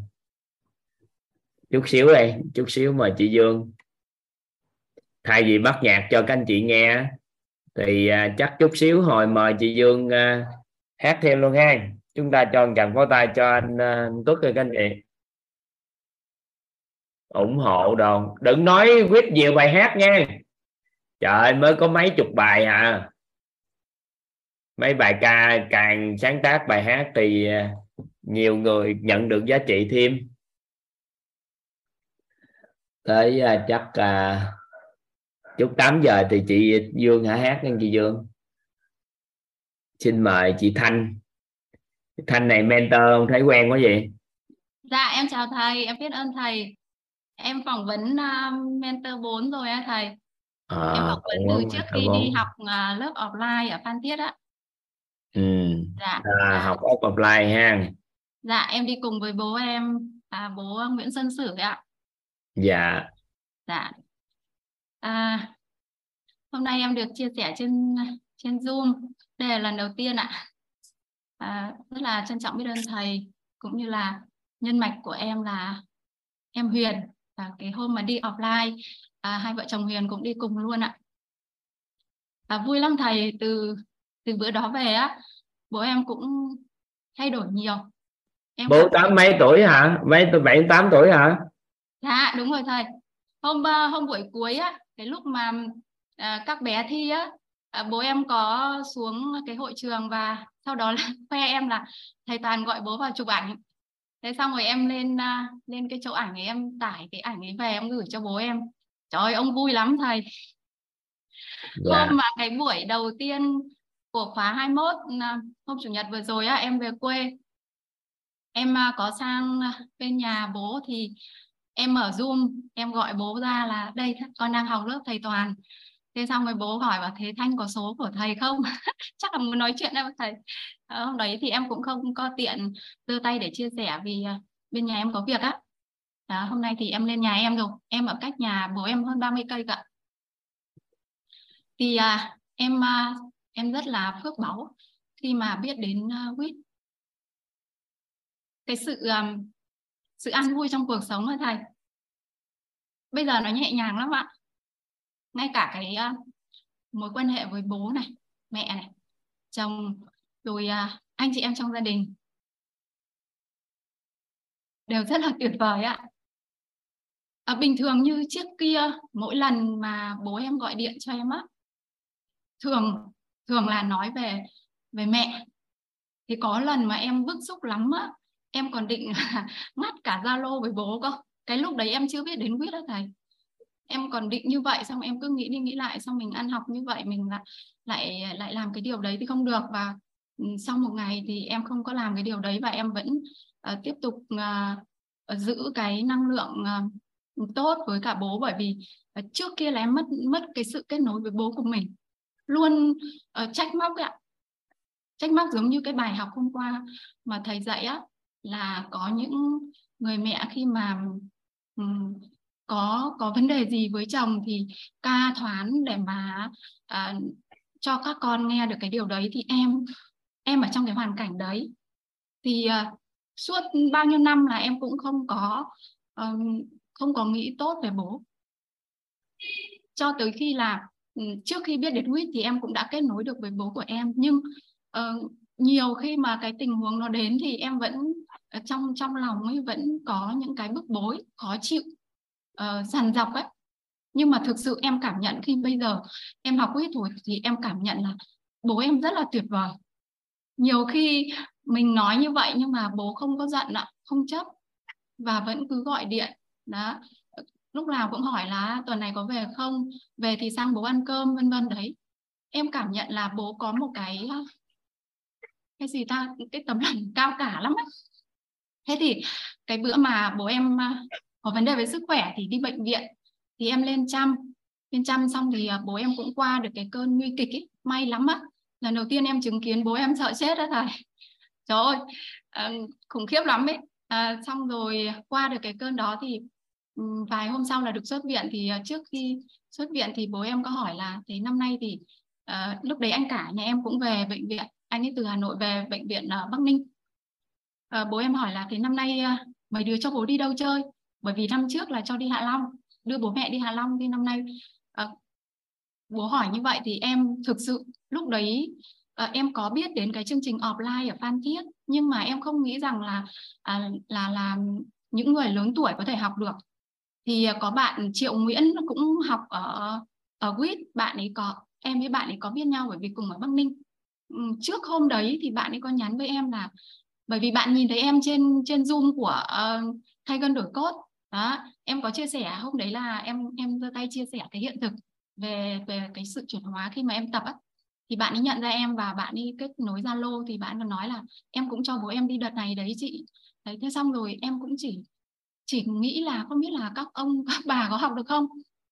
Chút xíu đây chút xíu mời chị Dương. Thay vì bắt nhạc cho các anh chị nghe thì uh, chắc chút xíu hồi mời chị Dương uh, hát thêm luôn ha. Chúng ta cho một tràng pháo tay cho anh, uh, Tuất rồi các anh chị. Ủng hộ đồ đừng nói viết nhiều bài hát nha. Trời ơi mới có mấy chục bài à mấy bài ca càng sáng tác bài hát thì à, nhiều người nhận được giá trị thêm. Tới uh, chắc uh, chút 8 giờ thì chị Dương hả? Hát nha chị Dương xin mời chị Thanh. Thanh này mentor không thấy quen quá gì dạ em chào thầy em biết ơn thầy. Em phỏng vấn uh, mentor 4 rồi á thầy. À, em phỏng vấn từ trước khi đi học uh, lớp offline ở Phan Thiết á ừ. dạ, à, học offline ha. Dạ em đi cùng với bố em à, bố Nguyễn Xuân Sử ạ. Dạ. Dạ. À, hôm nay em được chia sẻ trên trên Zoom. Đây là lần đầu tiên ạ. À, rất là trân trọng biết ơn thầy cũng như là nhân mạch của em là em Huyền và cái hôm mà đi offline à, hai vợ chồng Huyền cũng đi cùng luôn ạ. À, vui lắm thầy từ từ bữa đó về á bố em cũng thay đổi nhiều. Em bố tám mấy tuổi hả? Mấy tuổi bảy tám tuổi hả? Dạ đúng rồi thầy. Hôm ờ, hôm buổi cuối á cái lúc mà à, các bé thi á à, bố em có xuống cái hội trường và sau đó là khoe em là thầy toàn gọi bố vào chụp ảnh. Thế xong rồi em lên lên cái chỗ ảnh ấy em tải cái ảnh ấy về em gửi cho bố em. Trời ơi ông vui lắm thầy. Yeah. Dạ. hôm mà cái buổi đầu tiên của khóa 21 ừ, à, hôm chủ nhật vừa rồi á em về quê. Em à, có sang à, bên nhà bố thì em mở zoom em gọi bố ra là đây con đang học lớp thầy toàn. Thế xong rồi bố hỏi bảo thế thanh có số của thầy không? Chắc là muốn nói chuyện với thầy. Ờ, hôm đấy thì em cũng không có tiện đưa tay để chia sẻ vì bên nhà em có việc á. Đó, hôm nay thì em lên nhà em rồi. Em ở cách nhà bố em hơn 30 cây cả thì à, em à, em rất là phước báu khi mà biết đến uh, quýt. Cái sự um, sự an vui trong cuộc sống thôi thầy. Bây giờ nó nhẹ nhàng lắm ạ. Ngay cả cái uh, mối quan hệ với bố này mẹ này chồng rồi uh, anh chị em trong gia đình đều rất là tuyệt vời ạ. À, bình thường như trước kia mỗi lần mà bố em gọi điện cho em á thường thường là nói về về mẹ. Thì có lần mà em bức xúc lắm á em còn định ngắt cả zalo với bố cơ. Cái lúc đấy em chưa biết đến quyết đó thầy. Em còn định như vậy xong em cứ nghĩ đi nghĩ lại xong mình ăn học như vậy mình lại lại lại làm cái điều đấy thì không được. Và ừ, sau một ngày thì em không có làm cái điều đấy và em vẫn uh, tiếp tục uh, giữ cái năng lượng uh, tốt với cả bố bởi vì uh, trước kia là em mất mất cái sự kết nối với bố của mình luôn uh, trách móc ạ. Trách móc giống như cái bài học hôm qua mà thầy dạy á là có những người mẹ khi mà um, có có vấn đề gì với chồng thì ca thoán để mà uh, cho các con nghe được cái điều đấy thì em em ở trong cái hoàn cảnh đấy. Thì uh, suốt bao nhiêu năm là em cũng không có um, không có nghĩ tốt về bố. Cho tới khi là Ừ, trước khi biết đến quýt thì em cũng đã kết nối được với bố của em nhưng uh, nhiều khi mà cái tình huống nó đến thì em vẫn ờ, trong trong lòng ấy vẫn có những cái bức bối khó chịu uh, dằn dọc ấy. Nhưng mà thực sự em cảm nhận khi bây giờ em học quýt rồi thì em cảm nhận là bố em rất là tuyệt vời. Nhiều khi mình nói như vậy nhưng mà bố không có giận ạ không chấp và vẫn cứ gọi điện đó lúc nào cũng hỏi là tuần này có về không? Về thì sang bố ăn cơm vân vân. Đấy em cảm nhận là bố có một cái cái gì ta? Cái tấm lòng cao cả lắm ấy. thế thì cái bữa mà bố em có vấn đề về sức khỏe thì đi bệnh viện thì em lên chăm. Lên chăm xong thì à, bố em cũng qua được cái cơn nguy kịch ấy may lắm á. Lần đầu tiên em chứng kiến bố em sợ chết đó thầy. Trời ơi à, khủng khiếp lắm ấy. À, xong rồi qua được cái cơn đó thì Ừ, vài hôm sau là được xuất viện thì ờ, trước khi xuất viện thì bố em có hỏi là thế năm nay thì uh, lúc đấy anh cả nhà em cũng về bệnh viện anh ấy từ Hà Nội về bệnh viện ở Bắc Ninh. Uh, bố em hỏi là thế năm nay uh, mấy đứa cho bố đi đâu chơi? Bởi vì năm trước là cho đi Hạ Long đưa bố mẹ đi Hạ Long thì năm nay uh, bố hỏi như vậy thì em thực sự lúc đấy uh, em có biết đến cái chương trình offline ở Phan Thiết nhưng mà em không nghĩ rằng là uh, là là những người lớn tuổi có thể học được thì à, có bạn Triệu Nguyễn cũng học ở ở WIT bạn ấy có em với bạn ấy có biết nhau bởi vì cùng ở Bắc Ninh. Trước hôm đấy thì bạn ấy có nhắn với em là bởi vì bạn nhìn thấy em trên trên zoom của uh, thay gân đổi cốt đó em có chia sẻ hôm đấy là em em giơ tay chia sẻ cái hiện thực về về cái sự chuyển hóa khi mà em tập á. Thì bạn ấy nhận ra em và bạn ấy kết nối zalo thì bạn còn nói là em cũng cho bố em đi đợt này đấy chị. Đấy thế xong rồi em cũng chỉ chỉ nghĩ là không biết là các ông các bà có học được không?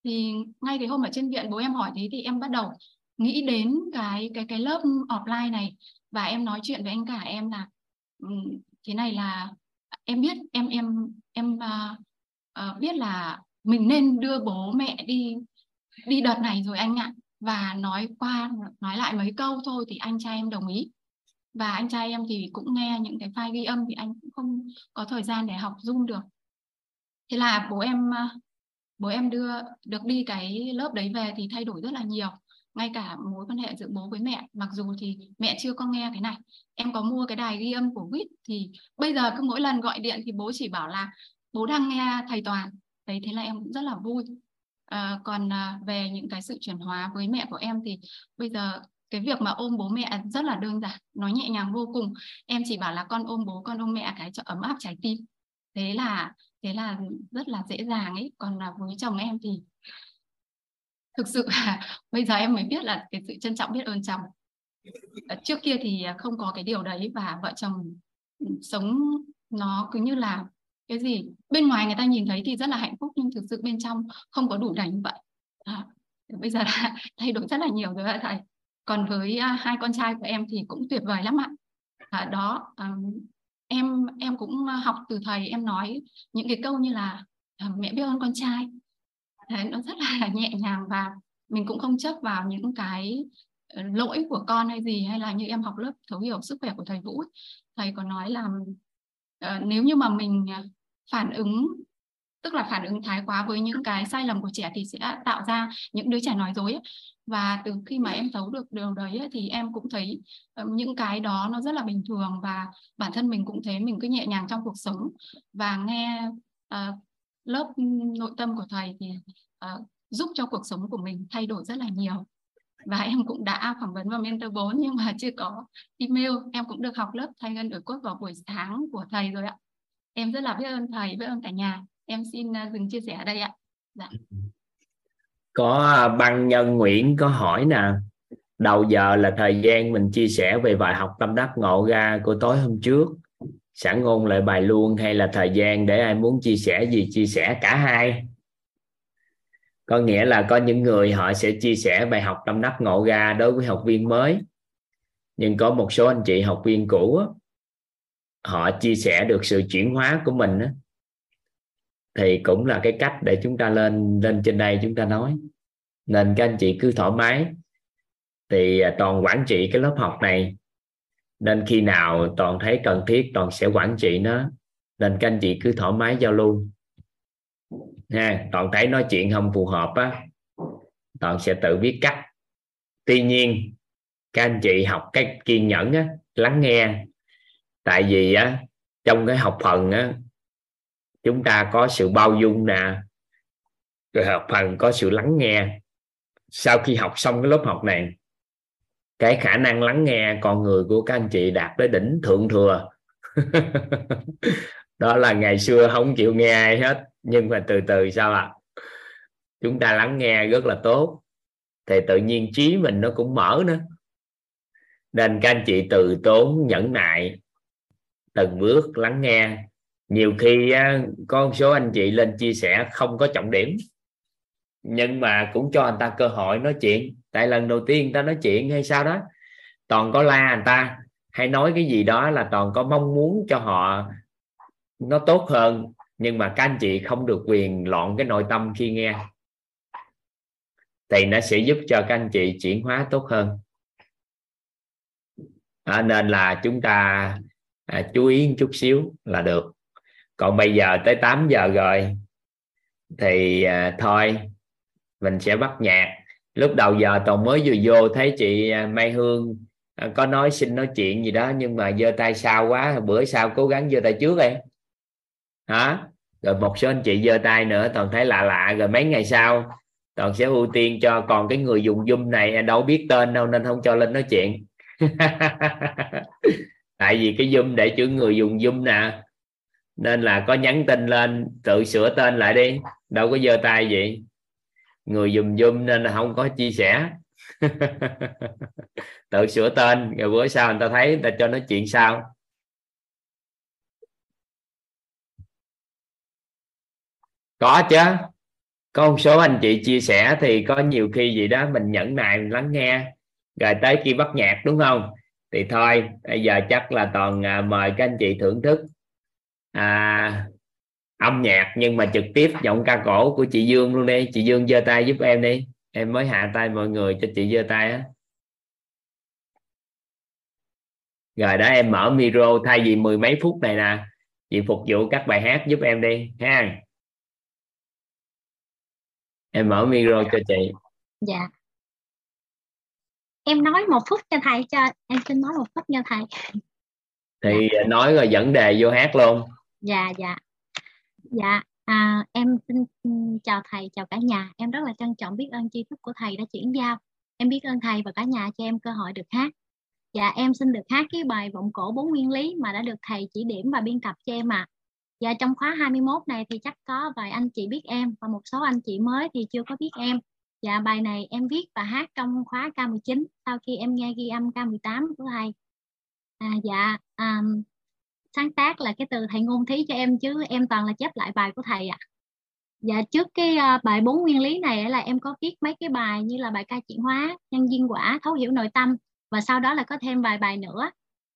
Thì ngay cái hôm ở trên viện bố em hỏi thế thì em bắt đầu nghĩ đến cái cái cái lớp offline này. Và em nói chuyện với anh cả em là thế này là em biết em em em uh, uh, biết là mình nên đưa bố mẹ đi đi đợt này rồi anh ạ. Và nói qua nói lại mấy câu thôi thì anh trai em đồng ý. Và anh trai em thì cũng nghe những cái file ghi âm thì anh cũng không có thời gian để học zoom được thế là bố em ờ, bố em đưa được đi cái lớp đấy về thì thay đổi rất là nhiều. Ngay cả mối quan hệ giữa bố với mẹ mặc dù thì mẹ chưa có nghe cái này. Em có mua cái đài ghi âm của quýt thì bây giờ cứ mỗi lần gọi điện thì bố chỉ bảo là bố đang nghe thầy toàn. Đấy thế là em cũng rất là vui. À, còn à, về những cái sự chuyển hóa với mẹ của em thì bây giờ cái việc mà ôm bố mẹ rất là đơn giản nó nhẹ nhàng vô cùng. Em chỉ bảo là con ôm bố con ôm mẹ cái cho ấm áp trái tim. Thế là thế là rất là dễ dàng ấy. Còn là với chồng em thì thực sự là bây giờ em mới biết là cái sự trân trọng biết ơn chồng. Ờ, trước kia thì à, không có cái điều đấy và vợ chồng ừ, sống nó cứ như là cái gì bên ngoài người ta nhìn thấy thì rất là hạnh phúc nhưng thực sự bên trong không có đủ đầy như vậy à, bây giờ đã thay đổi rất là nhiều rồi ạ thầy. Còn với à, hai con trai của em thì cũng tuyệt vời lắm ạ. À, đó um, em em cũng ờ, học từ thầy em nói những cái câu như là ờ, mẹ biết ơn con trai. Đấy, nó rất là nhẹ nhàng và mình cũng không chấp vào những cái ờ, lỗi của con hay gì hay là như em học lớp thấu hiểu sức khỏe của thầy Vũ thầy có nói là uh, nếu như mà mình phản ứng tức là phản ứng thái quá với những cái sai lầm của trẻ thì sẽ tạo ra những đứa trẻ nói dối ấy. và từ khi mà em thấu được điều đấy ấy, thì em cũng thấy những cái đó nó rất là bình thường và bản thân mình cũng thế mình cứ nhẹ nhàng trong cuộc sống. Và nghe uh, lớp nội tâm của thầy thì uh, giúp cho cuộc sống của mình thay đổi rất là nhiều. Và em cũng đã phỏng vấn vào mentor 4 nhưng mà chưa có email. Em cũng được học lớp thay ngân đổi cốt vào buổi sáng của thầy rồi ạ. Em rất là biết ơn thầy biết ơn cả nhà em xin à, dừng chia sẻ ở đây ạ. Dạ. có à, băng nhân Nguyễn có hỏi nè, đầu giờ là thời gian mình chia sẻ về bài học tâm đắc ngộ ra của tối hôm trước. Sẵn ngôn lại bài luôn, hay là thời gian để ai muốn chia sẻ gì chia sẻ cả hai? Có nghĩa là có những người họ sẽ chia sẻ bài học tâm đắc ngộ ra đối với học viên mới. Nhưng có một số anh chị học viên cũ họ chia sẻ được sự chuyển hóa của mình thì cũng là cái cách để chúng ta lên lên trên đây chúng ta nói. Nên các anh chị cứ thoải mái. Thì à, toàn quản trị cái lớp học này. Nên khi nào toàn thấy cần thiết toàn sẽ quản trị nó. Nên các anh chị cứ thoải mái giao lưu. Ha, toàn thấy nói chuyện không phù hợp á, toàn sẽ tự biết cách tuy nhiên, các anh chị học cách kiên nhẫn á, lắng nghe. Tại vì á, trong cái học phần á chúng ta có sự bao dung nè, rồi hợp phần có sự lắng nghe. Sau khi học xong cái lớp học này, cái khả năng lắng nghe con người của các anh chị đạt tới đỉnh thượng thừa. Đó là ngày xưa không chịu nghe ai hết, nhưng mà từ từ sao ạ? À? chúng ta lắng nghe rất là tốt, thì tự nhiên trí mình nó cũng mở nữa. Nên các anh chị từ tốn nhẫn nại, từng bước lắng nghe nhiều khi có một số anh chị lên chia sẻ không có trọng điểm nhưng mà cũng cho anh ta cơ hội nói chuyện. Tại lần đầu tiên người ta nói chuyện hay sao đó toàn có la anh ta hay nói cái gì đó là toàn có mong muốn cho họ nó tốt hơn nhưng mà các anh chị không được quyền loạn cái nội tâm khi nghe. Thì nó sẽ giúp cho các anh chị chuyển hóa tốt hơn. À, nên là chúng ta à, chú ý một chút xíu là được còn bây giờ tới 8 giờ rồi. Thì à, thôi mình sẽ bắt nhạc. Lúc đầu giờ toàn mới vừa vô thấy chị à, Mai Hương à, có nói xin nói chuyện gì đó nhưng mà giơ tay sau quá bữa sau cố gắng giơ tay trước em hả? Rồi một số anh chị giơ tay nữa toàn thấy lạ lạ. Rồi mấy ngày sau toàn sẽ ưu tiên cho còn cái người dùng zoom này à, đâu biết tên đâu nên không cho lên nói chuyện. Tại vì cái zoom để chữ người dùng zoom nè nên là có nhắn tin lên, tự sửa tên lại đi. Đâu có giơ tay vậy. Người dùm dùm nên là không có chia sẻ. Tự sửa tên, rồi bữa sau người ta thấy, người ta cho nói chuyện sao có chứ. Có một số anh chị chia sẻ thì có nhiều khi gì đó mình nhẫn nại, mình lắng nghe. Rồi tới khi bắt nhạc, đúng không? Thì thôi, bây giờ chắc là toàn à, mời các anh chị thưởng thức à, âm nhạc nhưng mà trực tiếp giọng ca cổ của chị Dương luôn đi. Chị Dương giơ tay giúp em đi. Em mới hạ tay mọi người cho chị giơ tay á. Rồi đó em mở micro thay vì mười mấy phút này nè. Chị phục vụ các bài hát giúp em đi. Ha em mở micro cho chị. Dạ. Em nói một phút cho thầy cho em xin nói một phút cho thầy. Thì nói rồi dẫn đề vô hát luôn dạ dạ. Dạ à, em xin ừ, chào thầy chào cả nhà. Em rất là trân trọng biết ơn tri thức của thầy đã chuyển giao. Em biết ơn thầy và cả nhà cho em cơ hội được hát. Dạ em xin được hát cái bài vọng cổ bốn nguyên lý mà đã được thầy chỉ điểm và biên tập cho em ạ. À. dạ trong khóa 21 này thì chắc có vài anh chị biết em và một số anh chị mới thì chưa có biết em. Dạ bài này em viết và hát trong khóa K19 sau khi em nghe ghi âm K18 của thầy. À, dạ um, sáng tác là cái từ thầy ngôn thí cho em chứ em toàn là chép lại bài của thầy ạ à. dạ trước cái uh, bài bốn nguyên lý này là em có viết mấy cái bài như là bài ca chuyển hóa nhân duyên quả thấu hiểu nội tâm và sau đó là có thêm vài bài nữa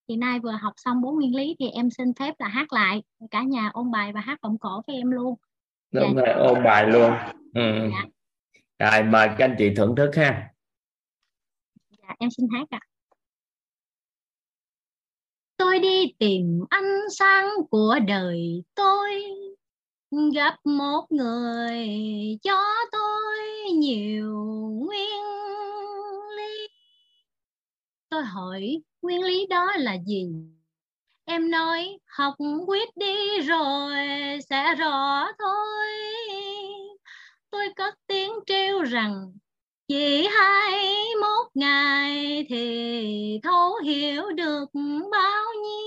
thì nay vừa học xong bốn nguyên lý thì em xin phép là hát lại cả nhà ôn bài và hát vọng cổ với em luôn đúng dạ. rồi ôn bài luôn ừ. dạ. rồi mời các anh chị thưởng thức ha dạ em xin hát ạ à tôi đi tìm ánh sáng của đời tôi. Gặp một người cho tôi nhiều nguyên lý. Tôi hỏi, nguyên lý đó là gì? Em nói, học quyết đi rồi sẽ rõ thôi. Tôi cất tiếng trêu rằng chỉ hai mốt ngày thì thấu hiểu được bao nhiêu.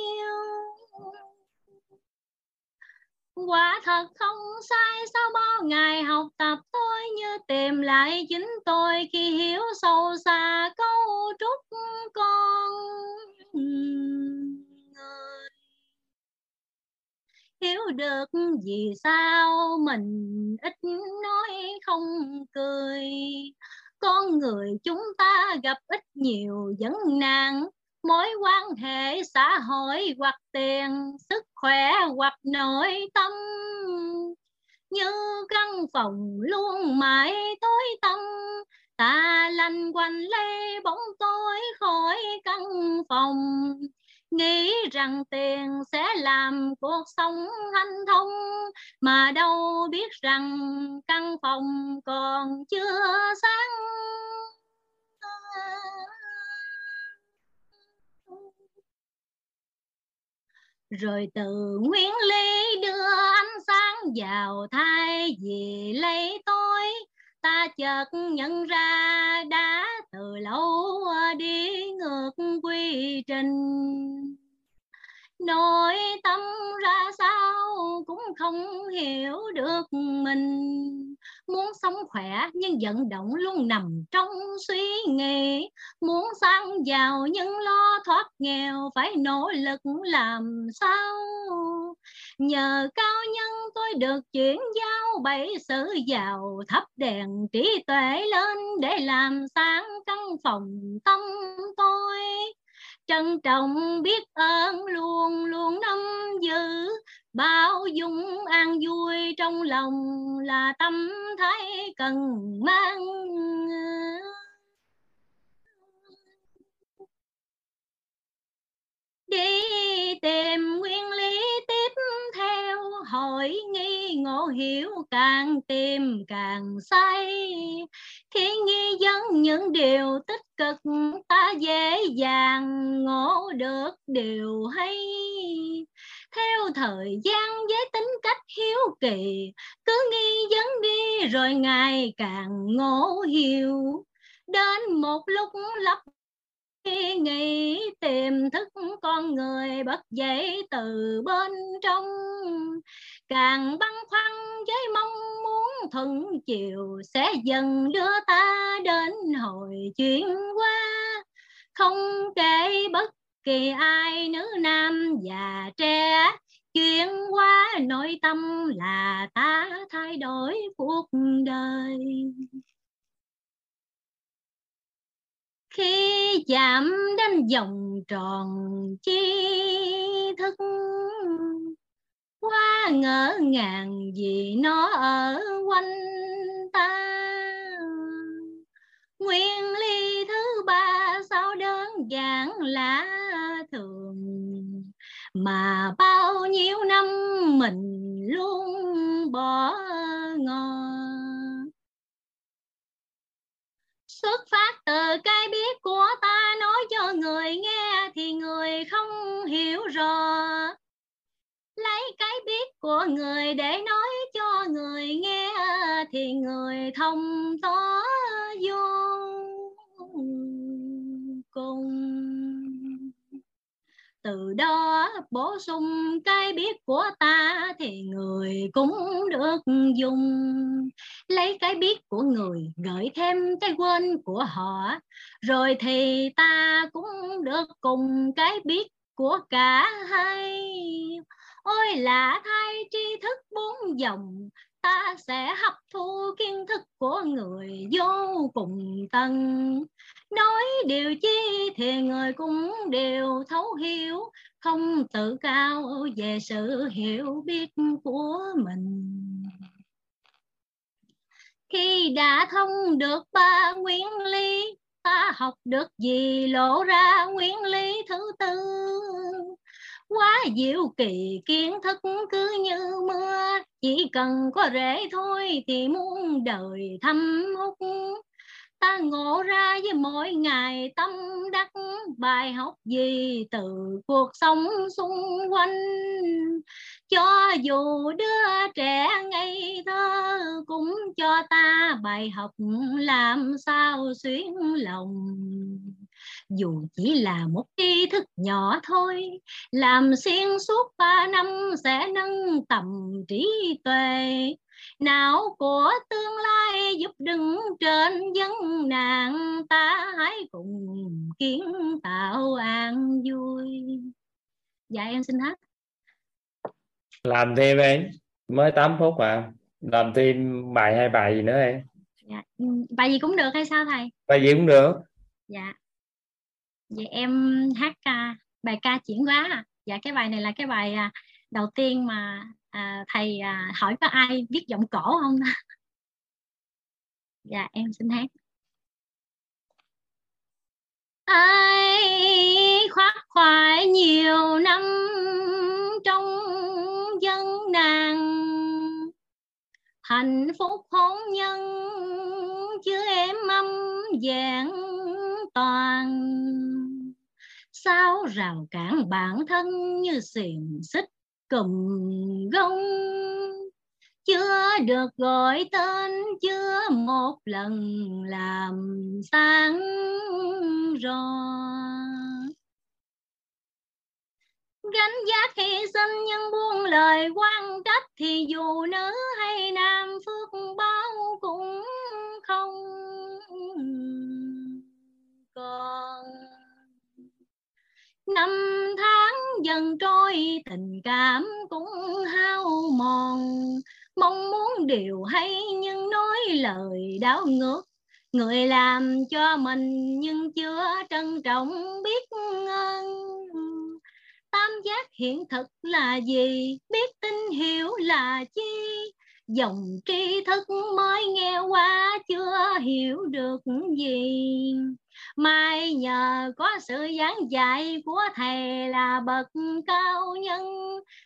Quả thật không sai, sau bao ngày học tập tôi như tìm lại chính tôi khi hiểu sâu xa câu trúc con người. Hiểu được vì sao mình ít nói không cười con người chúng ta gặp ít nhiều vấn nạn. Mối quan hệ xã hội hoặc tiền, sức khỏe hoặc nội tâm. Như căn phòng luôn mãi tối tăm, ta lanh quanh lê bóng tối khỏi căn phòng nghĩ rằng tiền sẽ làm cuộc sống hanh thông, mà đâu biết rằng căn phòng còn chưa sáng. Rồi từ nguyên lý đưa ánh sáng vào thay vì lấy tôi ta chợt nhận ra đã từ lâu đi ngược quy trình nội tâm ra sao cũng không hiểu được mình. Muốn sống khỏe nhưng vận động luôn nằm trong suy nghĩ. Muốn sang giàu nhưng lo thoát nghèo phải nỗ lực làm sao? Nhờ cao nhân tôi được chuyển giao bảy sự giàu thắp đèn trí tuệ lên để làm sáng căn phòng tâm tôi trân trọng biết ơn, luôn luôn nắm giữ. Bao dung an vui trong lòng là tâm thái cần mang. Đi tìm nguyên lý tiếp theo, hỏi nghi ngộ hiểu, càng tìm càng say. Khi nghi vấn những điều tích cực, ta dễ dàng ngộ được điều hay. Theo thời gian, với tính cách hiếu kỳ, cứ nghi vấn đi, rồi ngày càng ngộ hiểu. Đến một lúc lấp nghĩ tìm thức con người bất dậy từ bên trong. Càng băn khoăn với mong muốn thuận chiều sẽ dần đưa ta đến hồi chuyển qua. Không kể bất kỳ ai, nữ nam già trẻ, chuyển qua nội tâm là ta thay đổi cuộc đời. Khi chạm đến vòng tròn chi thức. Quá ngỡ ngàng vì nó ở quanh ta. Nguyên lý thứ ba sao đơn giản lạ thường, mà bao nhiêu năm mình luôn bỏ ngỏ xuất phát từ cái biết của ta, nói cho người nghe thì người không hiểu rõ lấy cái biết của người để nói cho người nghe thì người thông tỏ vô cùng từ đó bổ sung cái biết của ta thì người cũng được dùng. Lấy cái biết của người gợi thêm cái quên của họ. Rồi thì ta cũng được cùng cái biết của cả hai. Ôi lạ thay tri thức bốn dòng, ta sẽ hấp thu kiến thức của người vô cùng tân nói điều chi thì người cũng đều thấu hiểu. Không tự cao về sự hiểu biết của mình. Khi đã thông được ba nguyên lý, ta học được gì lộ ra nguyên lý thứ tư? Quá diệu kỳ kiến thức cứ như mưa, chỉ cần có rễ thôi thì muôn đời thâm hút ta ngộ ra với mỗi ngày tâm đắc. Bài học gì từ cuộc sống xung quanh? Cho dù đứa trẻ ngây thơ cũng cho ta bài học làm sao xuyến lòng. Dù chỉ là một tri thức nhỏ thôi, làm xuyên suốt ba năm sẽ nâng tầm trí tuệ não của tương lai giúp đứng trên vấn nạn ta hãy cùng kiến tạo an vui. Dạ em xin hát. Làm thêm em mới 8 phút à. Làm thêm bài hai bài gì nữa em? Dạ. Ừ, bài gì cũng được hay sao thầy? Bài gì cũng được. Dạ. Vậy em hát ca bài ca chuyển hóa. À. dạ cái bài này là cái bài à, đầu tiên mà à, thầy à, hỏi có ai viết giọng cổ không? Dạ em xin hát. Ai khoác khoải nhiều năm trong dân nàng? Hạnh phúc hôn nhân chứ em âm dạng toàn. Sao rào cản bản thân như xiềng xích cầm gông chưa được gọi tên, chưa một lần làm sáng rồi gánh giác hy sinh nhưng buông lời quan trách thì dù nữ hay nam phước báo cũng không còn năm tháng dần trôi, tình cảm cũng hao mòn. Mong muốn điều hay nhưng nói lời đảo ngược. Người làm cho mình nhưng chưa trân trọng biết ơn. Tam giác hiện thực là gì? Biết tin hiểu là chi? Dòng tri thức mới nghe qua, chưa hiểu được gì mai nhờ có sự giảng dạy của thầy là bậc cao nhân.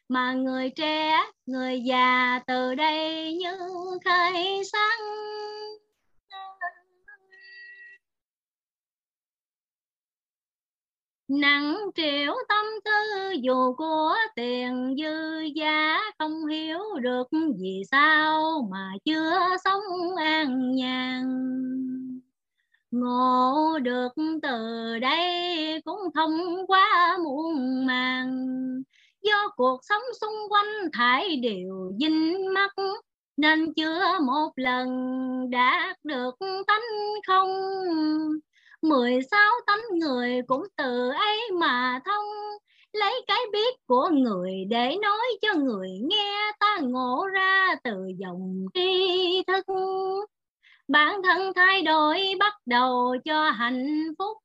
Mà người trẻ, người già từ đây như khai sáng. Nặng triệu tâm tư, dù của tiền dư giá, không hiểu được vì sao mà chưa sống an nhàn ngộ được từ đây cũng thông qua muôn màng. Do cuộc sống xung quanh thải đều dinh mắt, nên chưa một lần đạt được tánh không. Mười sáu tánh người cũng từ ấy mà thông, lấy cái biết của người để nói cho người nghe. Ta ngộ ra từ dòng tri thức bản thân thay đổi bắt đầu cho hạnh phúc.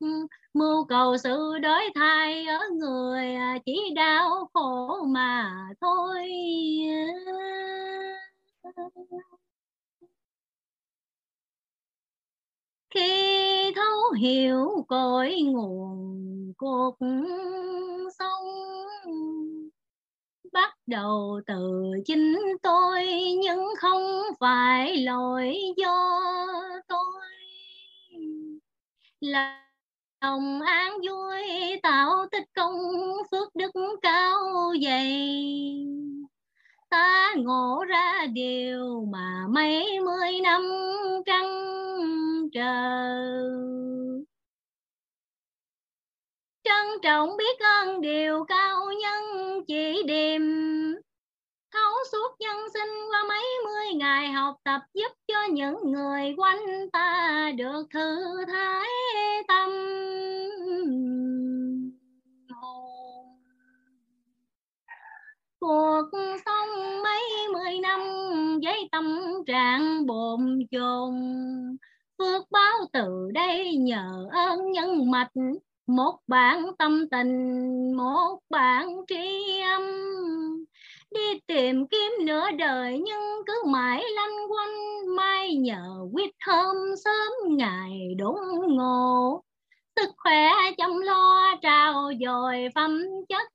Mưu cầu sự đổi thay ở người à, chỉ đau khổ mà thôi. Khi thấu hiểu cội nguồn cuộc sống bắt đầu từ chính tôi, nhưng không phải lỗi do tôi. Lòng an vui tạo tích công, phước đức cao dày. Ta ngộ ra điều mà mấy mươi năm trăng chờ trân trọng biết ơn điều cao nhân chỉ điểm, thấu suốt nhân sinh qua mấy mươi ngày học tập giúp cho những người quanh ta được thư thái tâm. Hồn cuộc sống mấy mươi năm với tâm trạng bồn chồn phước báo từ đây nhờ ơn nhân mạch một bản tâm tình, một bản tri âm. Đi tìm kiếm nửa đời nhưng cứ mãi lanh quanh, mai nhờ quyết hôm sớm ngày đúng ngộ. Sức khỏe chăm lo trao dồi phẩm chất,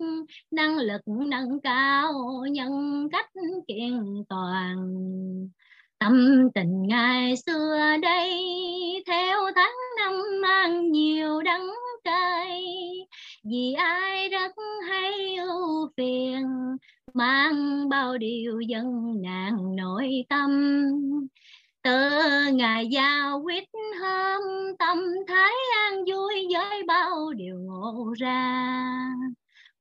năng lực nâng cao nhân cách kiện toàn tâm tình ngày xưa đây, theo tháng năm mang nhiều đắng cay. Vì ai rất hay ưu phiền, mang bao điều dân nạn nội tâm. Từ ngày giao quyết hôm tâm thái an vui với bao điều ngộ ra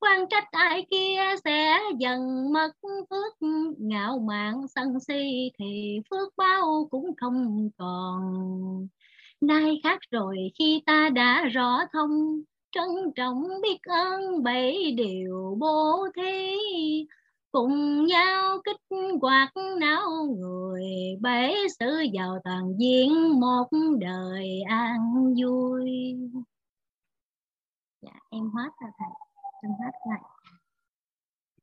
quan trách ai kia sẽ dần mất phước. Ngạo mạn sân si thì phước bao cũng không còn. Nay khác rồi khi ta đã rõ thông, trân trọng biết ơn bảy điều bố thí. Cùng nhau kích hoạt não người bể sự giàu toàn diện một đời an vui. Dạ em hết rồi thầy em hết rồi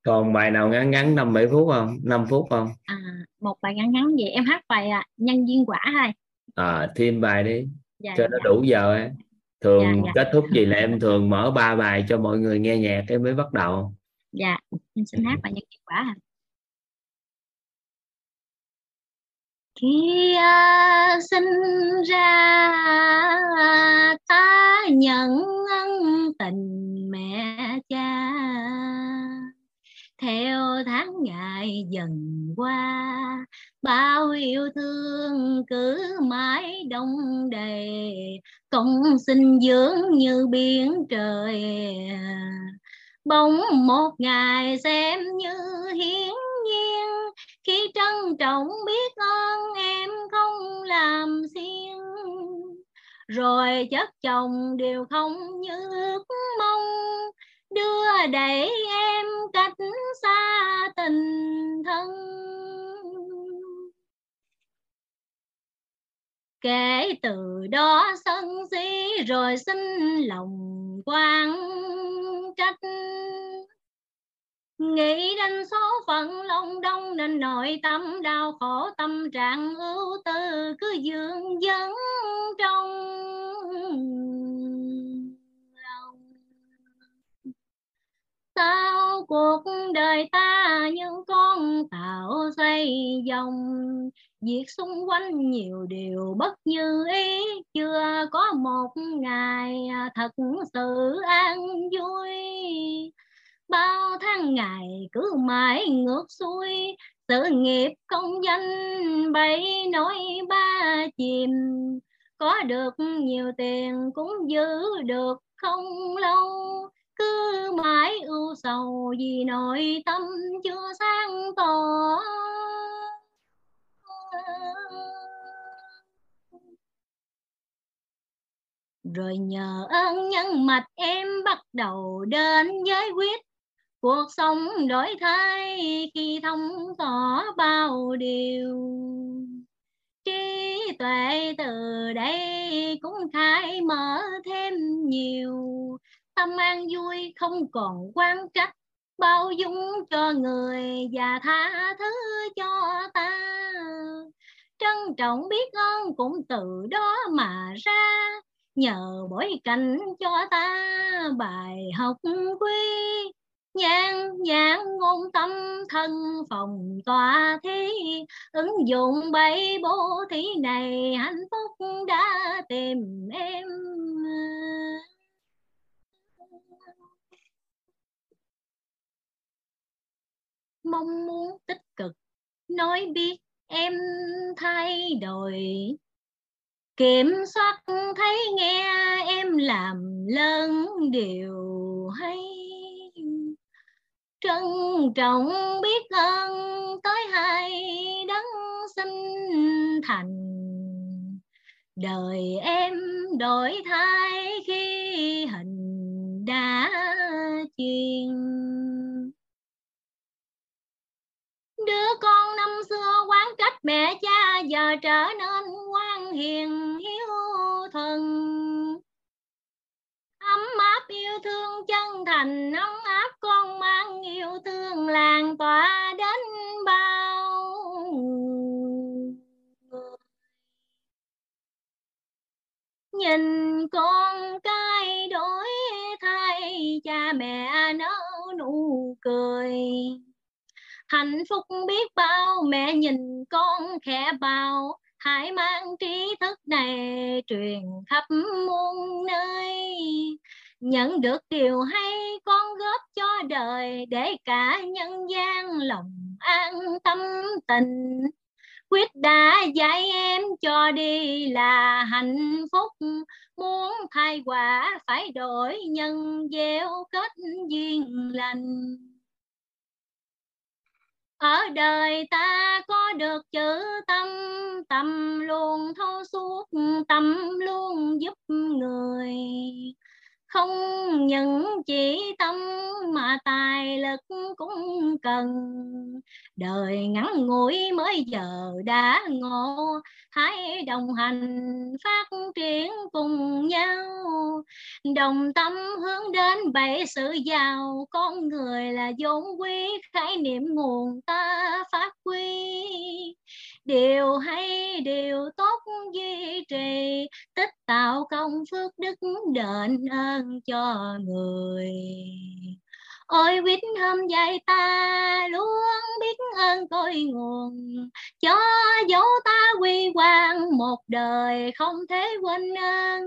còn bài nào ngắn ngắn năm bảy phút không 5 phút không à một bài ngắn ngắn vậy em hát bài à, nhân viên quả thôi à thêm bài đi dạ, cho dạ. nó đủ giờ ấy. thường Dạ, dạ. kết thúc gì là em thường mở ba bài cho mọi người nghe nhạc cái mới bắt đầu dạ em xin hát bài nhân viên quả kia khi à, sinh ra, ta nhận ân tình mẹ cha. Theo tháng ngày dần qua, bao yêu thương cứ mãi đông đầy. Công sinh dưỡng như biển trời. Bóng một ngày xem như hiển nhiên khi trân trọng biết ơn, em không làm xiên. Rồi chất chồng đều không như ước mong. Đưa đẩy em cách xa tình thân. Kể từ đó sân si, rồi xin lòng quan trách nghĩ đến số phận long đông nên nội tâm đau khổ, tâm trạng ưu tư cứ dương dấn trong lòng. Sao cuộc đời ta như con tàu xây vòng việc xung quanh nhiều điều bất như ý. Chưa có một ngày thật sự an vui bao tháng ngày cứ mãi ngược xuôi, sự nghiệp công danh bảy nỗi ba chìm. Có được nhiều tiền cũng giữ được không lâu, cứ mãi ưu sầu vì nội tâm chưa sáng tỏ. Rồi nhờ ơn nhân mạch em bắt đầu đến giới quyết cuộc sống đổi thay khi thông tỏ bao điều. Trí tuệ từ đây cũng khai mở thêm nhiều. Tâm an vui không còn quan trách bao dung cho người và tha thứ cho ta. Trân trọng biết ơn cũng từ đó mà ra, nhờ bối cảnh cho ta bài học quý nhan nhãn ngôn tâm thân phòng tòa thi ứng dụng bảy bố thí này hạnh phúc đã tìm em. Mong muốn tích cực, nói biết em thay đổi. Kiểm soát thấy nghe em làm lớn điều hay trân trọng biết ơn tới hai đấng sinh thành. Đời em đổi thay khi hình đã chiên. Đứa con năm xưa quán trách mẹ cha, giờ trở nên ngoan hiền, hiếu thuần. Ấm áp yêu thương chân thành, ấm áp con mang yêu thương làng tỏa đến bao nhìn con cái đổi thay, cha mẹ nở nụ cười. Hạnh phúc biết bao, mẹ nhìn con khẽ bao hãy mang trí thức này truyền khắp muôn nơi nhận được điều hay, con góp cho đời để cả nhân gian lòng an tâm tình. Quyết đã dạy em cho đi là hạnh phúc. Muốn thay quả phải đổi nhân gieo kết duyên lành. Ở đời ta có được chữ tâm tâm luôn thấu suốt, tâm luôn giúp người không những chỉ tâm mà tài lực cũng cần. Đời ngắn ngủi mới giờ đã ngộ hãy đồng hành phát triển cùng nhau. Đồng tâm hướng đến bảy sự giàu, con người là vốn quý, khái niệm nguồn ta phát huy điều hay điều tốt duy trì. Tích tạo công phước đức đền ơn cho người. Ôi quýt hôm dài ta luôn biết ơn cội nguồn. Cho dấu ta quy quan một đời không thể quên ơn.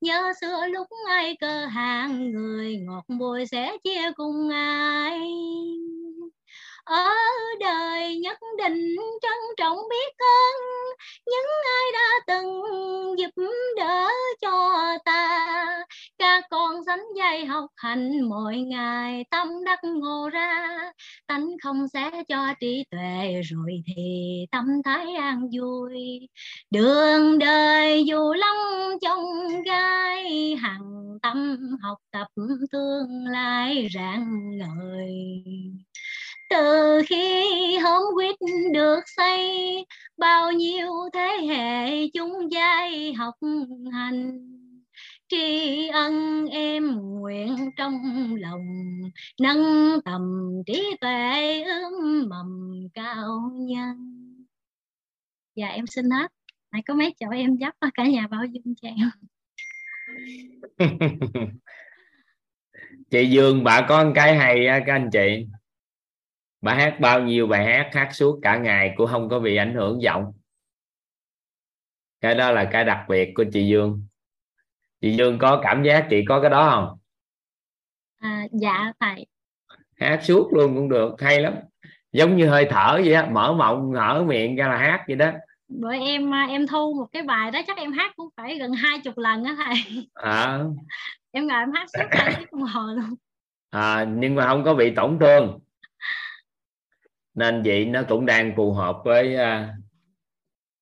Nhớ xưa lúc ai cơ hàng, người ngọt bùi sẽ chia cùng ai ở đời nhất định trân trọng biết ơn, những ai đã từng giúp đỡ cho ta. Các con sánh dây học hành, mỗi ngày tâm đắc ngộ ra. Tánh không sẽ cho trí tuệ, rồi thì tâm thái an vui. Đường đời dù lắm trong gai, hằng tâm học tập tương lai rạng ngời từ khi hôm quýt được xây, bao nhiêu thế hệ chúng giai học hành. Tri ân em nguyện trong lòng, nâng tầm trí tuệ ươm mầm cao nhân. Dạ em xin hết. Nãy có mấy chỗ em dắp cả nhà bao dung cho em? Chị Dương, bà có một cái hay á, các anh chị? Bà hát bao nhiêu bài hát hát suốt cả ngày cũng không có bị ảnh hưởng giọng. Cái đó là cái đặc biệt của chị Dương. Chị Dương có cảm giác chị có cái đó không? À, dạ thầy hát suốt luôn cũng được hay lắm. Giống như hơi thở vậy á mở mộng hở miệng ra là hát vậy đó. Bữa em à, em thu một cái bài đó chắc em hát cũng phải gần hai chục lần á thầy. À. em ngồi em hát suốt hai tiếng đồng hồ luôn. À, nhưng mà không có bị tổn thương nên vậy nó cũng đang phù hợp với uh,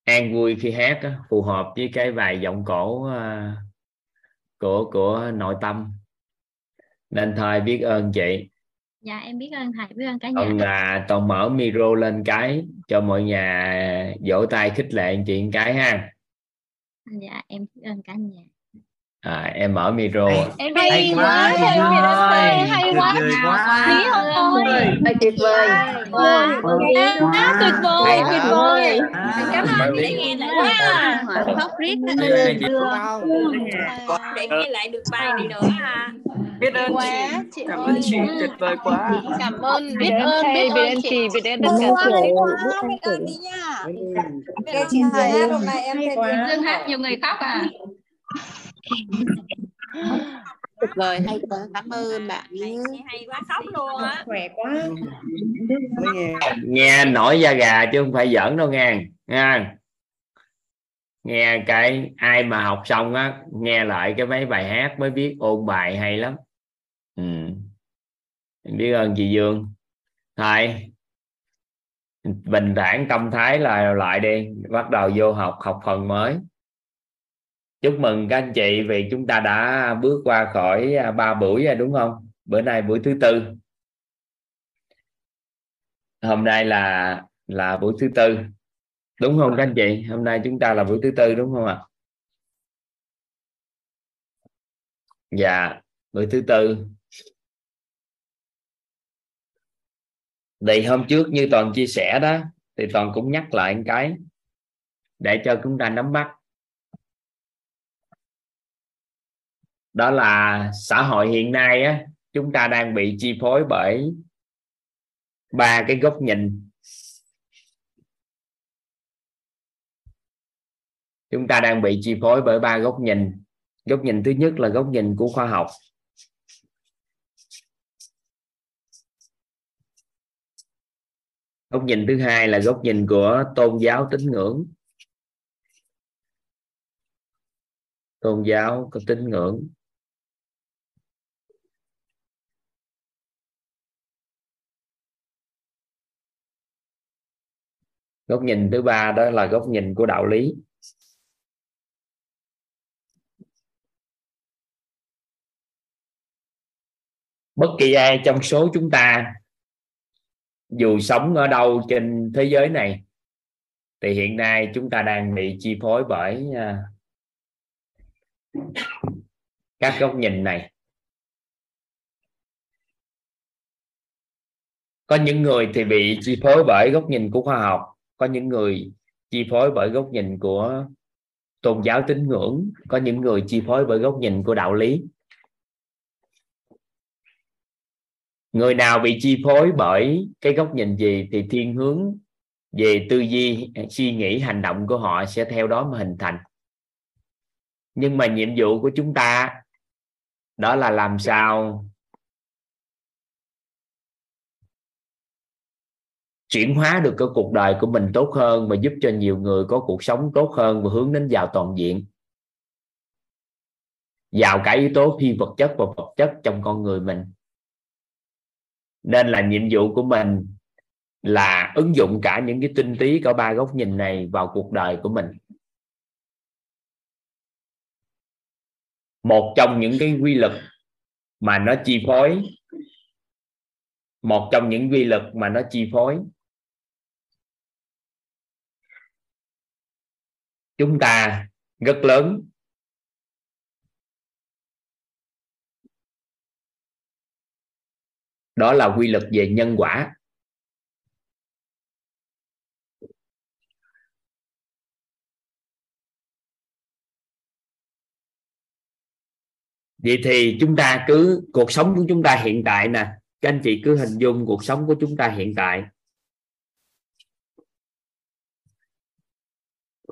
an vui khi hát đó, phù hợp với cái bài giọng cổ uh, của của nội tâm. Nên thôi biết ơn chị. Dạ em biết ơn thầy biết ơn cả nhà. Là toàn mở micro lên cái cho mọi nhà vỗ tay khích lệ chị cái ha. Dạ em biết ơn cả nhà à, em mở micro em hay, hay quá hay quá hay quá quý ơi tuyệt vời tuyệt vời tuyệt vời cảm ơn chị đã nghe lại quá khóc riết để nghe lại được bài này nữa à biết ơn quá chị cảm ơn chị tuyệt vời quá cảm ơn biết biết ơn biết biết ơn ơn chị chị biết ơn tất Vâng, cả quá, quá, biết ơn biết ơn chị đi nha biết Ê, ơn chị Dương, hôm nay em quá. Dương hát nhiều người khóc à tuyệt vời hay quá. Cảm ơn bạn nhé. hay quá khóc luôn á. Khỏe quá. Nghe. Nổi da gà chứ không phải giỡn đâu nghe. Nha nghe cái ai mà học xong á nghe lại cái mấy bài hát mới biết ôn bài hay lắm. Ừ. biết ơn chị Dương. Thôi. Bình thản tâm thái là lại đi. Bắt đầu vô học học phần mới chúc mừng các anh chị vì chúng ta đã bước qua khỏi à, ba buổi rồi, đúng không? Bữa nay buổi thứ tư. Hôm nay là là buổi thứ tư. Đúng không các anh chị? Hôm nay chúng ta là buổi thứ tư, đúng không ạ? Dạ buổi thứ tư. Thì hôm trước như toàn chia sẻ đó, thì toàn cũng nhắc lại một cái để cho chúng ta nắm bắt. Đó là xã hội hiện nay á, chúng ta đang bị chi phối bởi ba cái góc nhìn. Chúng ta đang bị chi phối bởi ba góc nhìn. Góc nhìn thứ nhất là góc nhìn của khoa học. Góc nhìn thứ hai là góc nhìn của tôn giáo tín ngưỡng. Tôn giáo có tín ngưỡng. Góc nhìn thứ ba đó là góc nhìn của đạo lý. Bất kỳ ai trong số chúng ta, dù sống ở đâu trên thế giới này, thì hiện nay chúng ta đang bị chi phối bởi à, các góc nhìn này. Có những người thì bị chi phối bởi góc nhìn của khoa học có những người chi phối bởi góc nhìn của tôn giáo tín ngưỡng, có những người chi phối bởi góc nhìn của đạo lý. Người nào bị chi phối bởi cái góc nhìn gì thì thiên hướng về tư duy, suy nghĩ, hành động của họ sẽ theo đó mà hình thành. Nhưng mà nhiệm vụ của chúng ta đó là làm sao chuyển hóa được cái cuộc đời của mình tốt hơn và giúp cho nhiều người có cuộc sống tốt hơn và hướng đến giàu toàn diện. Giàu cả yếu tố phi vật chất và vật chất trong con người mình. Nên là nhiệm vụ của mình là ứng dụng cả những cái tinh túy của ba góc nhìn này vào cuộc đời của mình. Một trong những cái quy luật mà nó chi phối, một trong những quy luật mà nó chi phối chúng ta rất lớn. Đó là quy luật về nhân quả. Vậy thì chúng ta cứ, cuộc sống của chúng ta hiện tại nè. Các anh chị cứ hình dung cuộc sống của chúng ta hiện tại.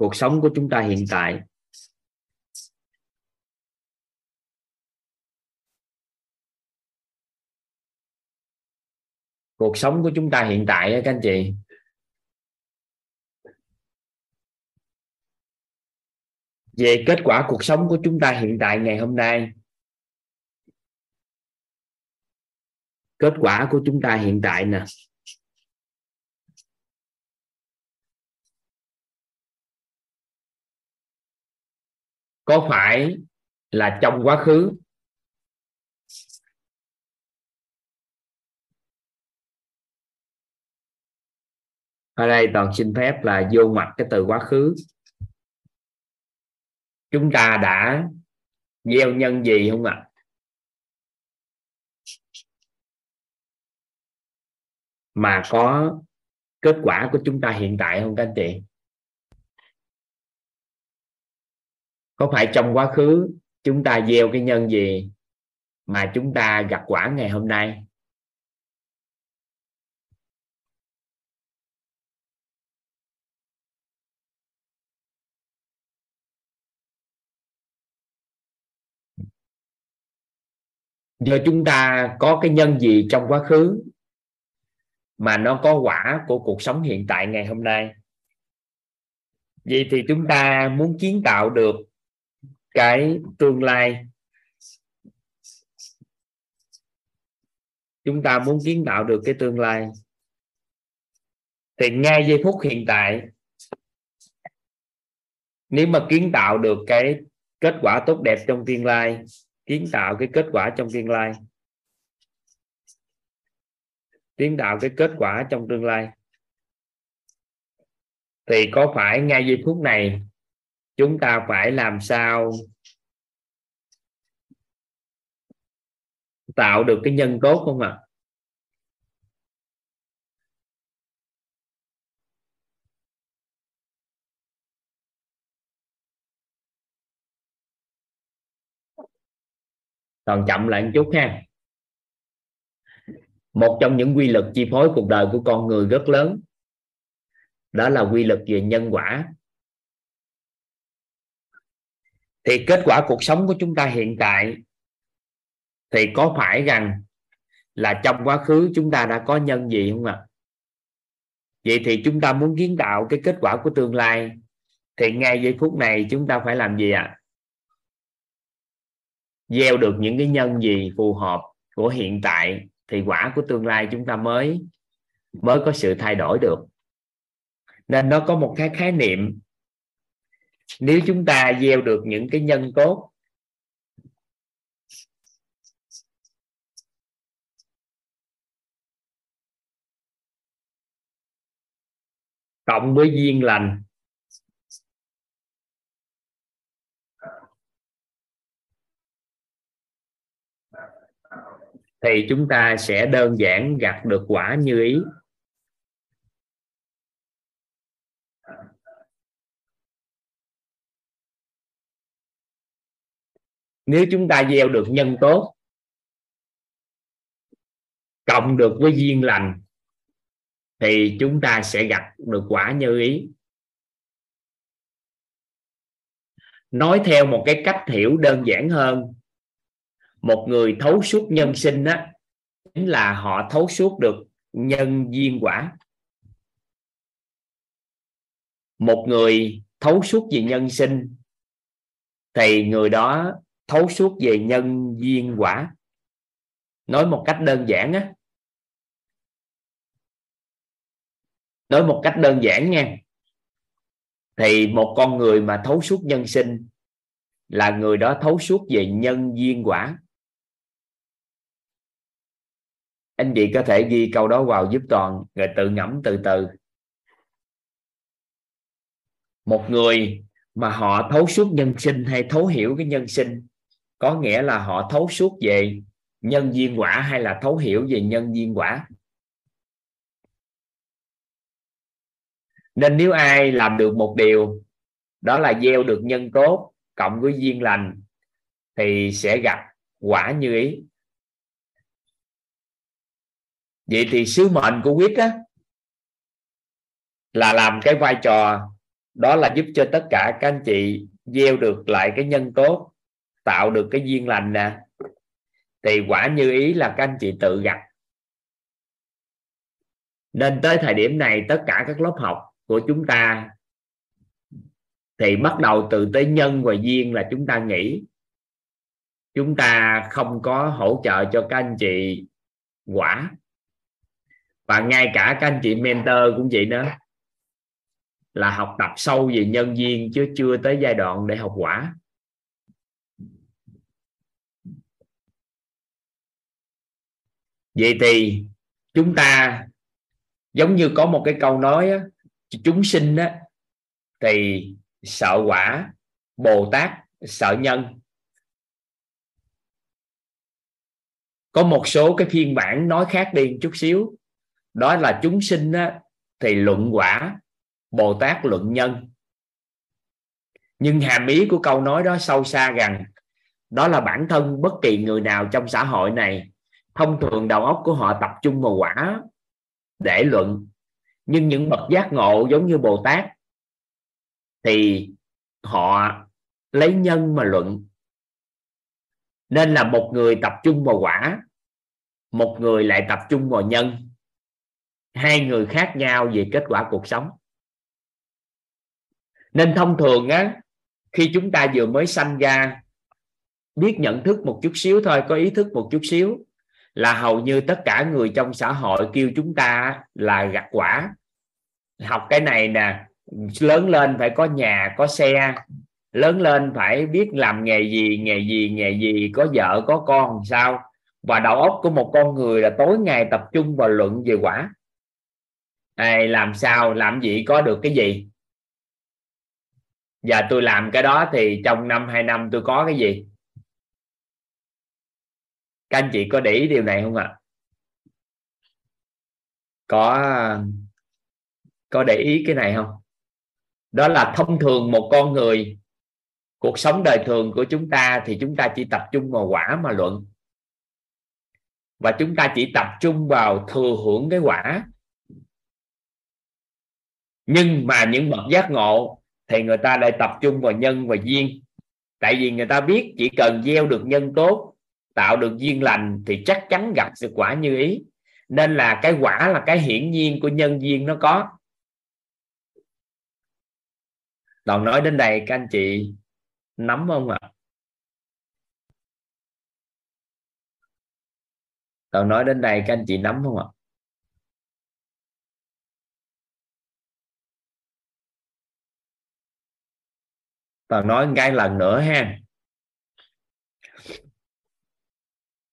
Cuộc sống của chúng ta hiện tại. Cuộc sống của chúng ta hiện tại các anh chị. Về kết quả cuộc sống của chúng ta hiện tại ngày hôm nay. Kết quả của chúng ta hiện tại nè. Có phải là trong quá khứ? Ở đây toàn xin phép là vô mặt cái từ quá khứ. Chúng ta đã gieo nhân gì không ạ? Mà có kết quả của chúng ta hiện tại không các anh chị? Có phải trong quá khứ chúng ta gieo cái nhân gì mà chúng ta gặp quả ngày hôm nay? Do chúng ta có cái nhân gì trong quá khứ mà nó có quả của cuộc sống hiện tại ngày hôm nay? Vậy thì chúng ta muốn kiến tạo được cái tương lai. Chúng ta muốn kiến tạo được cái tương lai. Thì ngay giây phút hiện tại, nếu mà kiến tạo được cái kết quả tốt đẹp trong tương lai, kiến tạo cái kết quả trong tương lai, kiến tạo cái kết quả trong tương lai, thì có phải ngay giây phút này chúng ta phải làm sao tạo được cái nhân tốt không ạ à? còn chậm lại một chút ha một trong những quy luật chi phối cuộc đời của con người rất lớn, đó là quy luật về nhân quả thì kết quả cuộc sống của chúng ta hiện tại thì có phải rằng là trong quá khứ chúng ta đã có nhân gì không ạ vậy thì chúng ta muốn kiến tạo cái kết quả của tương lai thì ngay giây phút này chúng ta phải làm gì ạ à? gieo được những cái nhân gì phù hợp của hiện tại thì quả của tương lai chúng ta mới mới có sự thay đổi được nên nó có một cái khái niệm nếu chúng ta gieo được những cái nhân tốt cộng với duyên lành, thì chúng ta sẽ đơn giản gặt được quả như ý. Nếu chúng ta gieo được nhân tốt, cộng được với duyên lành, thì chúng ta sẽ gặt được quả như ý. Nói theo một cái cách hiểu đơn giản hơn, một người thấu suốt nhân sinh á, chính là họ thấu suốt được nhân duyên quả. Một người thấu suốt về nhân sinh, thì người đó thấu suốt về nhân duyên quả. Nói một cách đơn giản á. Nói một cách đơn giản nha. Thì một con người mà thấu suốt nhân sinh là người đó thấu suốt về nhân duyên quả. Anh chị có thể ghi câu đó vào giúp toàn rồi tự ngẫm từ từ. Một người mà họ thấu suốt nhân sinh hay thấu hiểu cái nhân sinh có nghĩa là họ thấu suốt về nhân duyên quả hay là thấu hiểu về nhân duyên quả? Nên nếu ai làm được một điều, đó là gieo được nhân tốt, cộng với duyên lành, thì sẽ gặp quả như ý. Vậy thì sứ mệnh của quyết á, là làm cái vai trò, đó là giúp cho tất cả các anh chị gieo được lại cái nhân tốt tạo được cái duyên lành nè. Thì quả như ý là các anh chị tự gặp. Nên tới thời điểm này, tất cả các lớp học của chúng ta thì bắt đầu từ tới nhân và duyên là chúng ta nghĩ. Chúng ta không có hỗ trợ cho các anh chị quả. Và ngay cả các anh chị mentor cũng vậy nữa. Là học tập sâu về nhân viên chứ chưa tới giai đoạn để học quả. Vậy thì chúng ta giống như có một cái câu nói á, chúng sinh á, thì sợ quả bồ tát sợ nhân. Có một số cái phiên bản nói khác đi chút xíu. Đó là chúng sinh á, thì luận quả bồ tát luận nhân. Nhưng hàm ý của câu nói đó sâu xa rằng đó là bản thân bất kỳ người nào trong xã hội này thông thường đầu óc của họ tập trung vào quả để luận. Nhưng những bậc giác ngộ giống như bồ tát thì họ lấy nhân mà luận. Nên là một người tập trung vào quả, một người lại tập trung vào nhân. Hai người khác nhau về kết quả cuộc sống. Nên thông thường á, khi chúng ta vừa mới sanh ra, biết nhận thức một chút xíu thôi, có ý thức một chút xíu là hầu như tất cả người trong xã hội kêu chúng ta là gặt quả. Học cái này nè, lớn lên phải có nhà, có xe. Lớn lên phải biết làm nghề gì nghề gì nghề gì, có vợ, có con sao? Và đầu óc của một con người là tối ngày tập trung vào luận về quả. Ai làm sao, làm gì, có được cái gì? Và tôi làm cái đó thì trong năm, hai năm tôi có cái gì? Các anh chị có để ý điều này không ạ? Có có để ý cái này không? Đó là thông thường một con người, cuộc sống đời thường của chúng ta thì chúng ta chỉ tập trung vào quả mà luận. Và chúng ta chỉ tập trung vào thừa hưởng cái quả. Nhưng mà những bậc giác ngộ thì người ta lại tập trung vào nhân và duyên. Tại vì người ta biết chỉ cần gieo được nhân tốt tạo được duyên lành thì chắc chắn gặp sự quả như ý nên là cái quả là cái hiển nhiên của nhân duyên nó có toàn nói đến đây, các anh chị nắm không ạ à? toàn nói đến đây, các anh chị nắm không ạ à? toàn nói cái lần nữa ha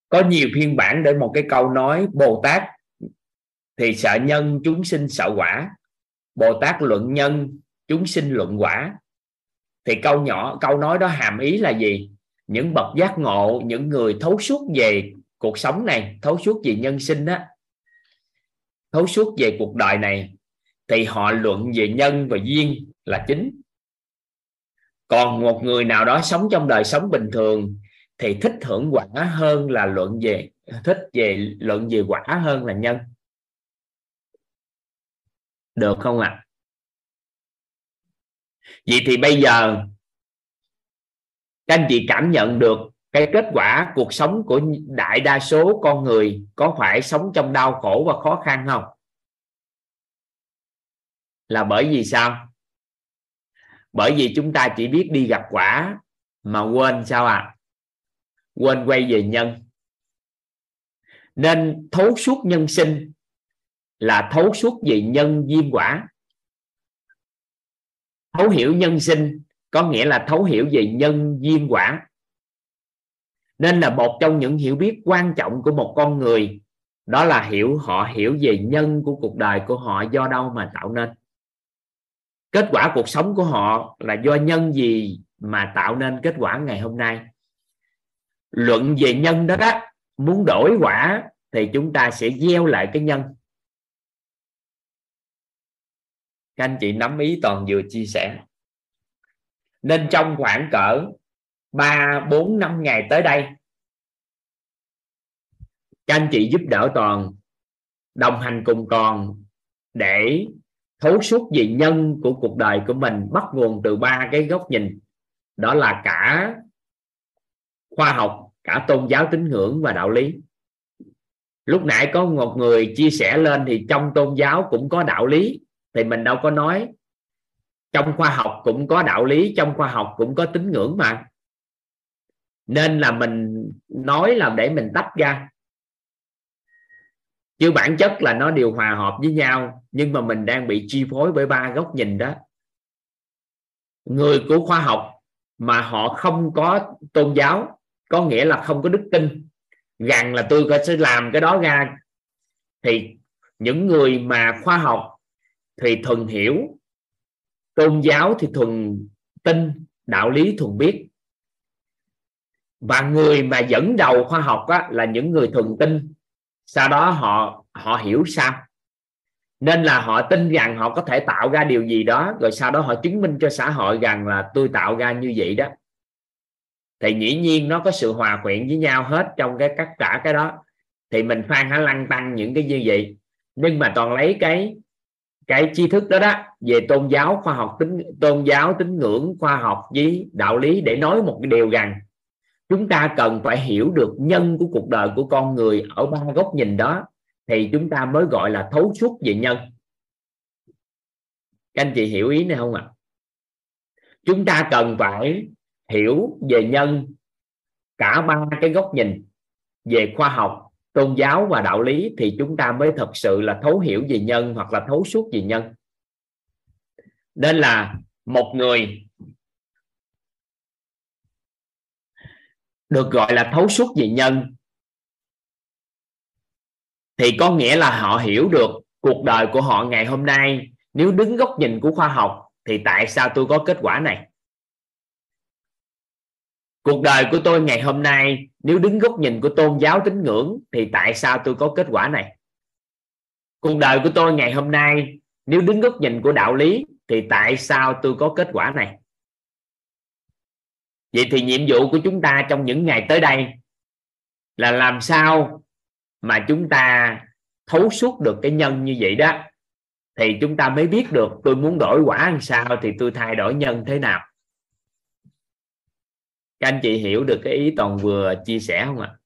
có nhiều phiên bản để một cái câu nói bồ tát thì sợ nhân chúng sinh sợ quả. Bồ tát luận nhân chúng sinh luận quả. Thì câu nhỏ, câu nói đó hàm ý là gì? Những bậc giác ngộ, những người thấu suốt về cuộc sống này, thấu suốt về nhân sinh đó thấu suốt về cuộc đời này, thì họ luận về nhân và duyên là chính. Còn một người nào đó sống trong đời sống bình thường thì thích hưởng quả hơn là luận về, thích về luận về quả hơn là nhân. Được không ạ? À? vậy thì bây giờ các anh chị cảm nhận được cái kết quả cuộc sống của đại đa số con người có phải sống trong đau khổ và khó khăn không? Là bởi vì sao? Bởi vì chúng ta chỉ biết đi gặp quả mà quên sao à quên quay về nhân. Nên thấu suốt nhân sinh là thấu suốt về nhân duyên quả. Thấu hiểu nhân sinh có nghĩa là thấu hiểu về nhân duyên quả. Nên là một trong những hiểu biết quan trọng của một con người, đó là hiểu họ hiểu về nhân của cuộc đời của họ do đâu mà tạo nên. Kết quả cuộc sống của họ là do nhân gì mà tạo nên kết quả ngày hôm nay? Luận về nhân đó đó, muốn đổi quả thì chúng ta sẽ gieo lại cái nhân. Các anh chị nắm ý toàn vừa chia sẻ. Nên trong khoảng cỡ 3 4 5 ngày tới đây, các anh chị giúp đỡ toàn, đồng hành cùng toàn để thấu suốt về nhân của cuộc đời của mình, bắt nguồn từ ba cái góc nhìn. Đó là cả khoa học, cả tôn giáo tín ngưỡng và đạo lý. Lúc nãy có một người chia sẻ lên thì trong tôn giáo cũng có đạo lý, thì mình đâu có nói. Trong khoa học cũng có đạo lý, trong khoa học cũng có tín ngưỡng mà. Nên là mình nói là để mình tách ra. Chứ bản chất là nó đều hòa hợp với nhau, nhưng mà mình đang bị chi phối bởi ba góc nhìn đó. Người của khoa học mà họ không có tôn giáo có nghĩa là không có đức tin. Rằng là tôi sẽ làm cái đó ra. Thì những người mà khoa học thì thuần hiểu tôn giáo thì thuần tin đạo lý thuần biết. Và người mà dẫn đầu khoa học á, là những người thuần tin. Sau đó họ họ hiểu sao. Nên là họ tin rằng họ có thể tạo ra điều gì đó rồi sau đó họ chứng minh cho xã hội rằng là tôi tạo ra như vậy đó thì dĩ nhiên nó có sự hòa quyện với nhau hết trong cái tất cả cái đó. Thì mình phan hả lăng tăng những cái như vậy nhưng mà toàn lấy cái cái tri thức đó đó về tôn giáo khoa học tính tôn giáo tín ngưỡng khoa học với đạo lý để nói một cái điều rằng chúng ta cần phải hiểu được nhân của cuộc đời của con người ở ba góc nhìn đó, thì chúng ta mới gọi là thấu suốt về nhân. Các anh chị hiểu ý này không ạ? À? chúng ta cần phải hiểu về nhân, cả ba cái góc nhìn về khoa học, tôn giáo và đạo lý thì chúng ta mới thật sự là thấu hiểu về nhân hoặc là thấu suốt về nhân. Nên là một người được gọi là thấu suốt về nhân thì có nghĩa là họ hiểu được cuộc đời của họ ngày hôm nay. Nếu đứng góc nhìn của khoa học thì tại sao tôi có kết quả này? Cuộc đời của tôi ngày hôm nay, nếu đứng góc nhìn của tôn giáo tín ngưỡng, thì tại sao tôi có kết quả này? Cuộc đời của tôi ngày hôm nay, nếu đứng góc nhìn của đạo lý, thì tại sao tôi có kết quả này? Vậy thì nhiệm vụ của chúng ta trong những ngày tới đây là làm sao mà chúng ta thấu suốt được cái nhân như vậy đó? Thì chúng ta mới biết được tôi muốn đổi quả làm sao, thì tôi thay đổi nhân thế nào các anh chị hiểu được cái ý toàn vừa chia sẻ không ạ?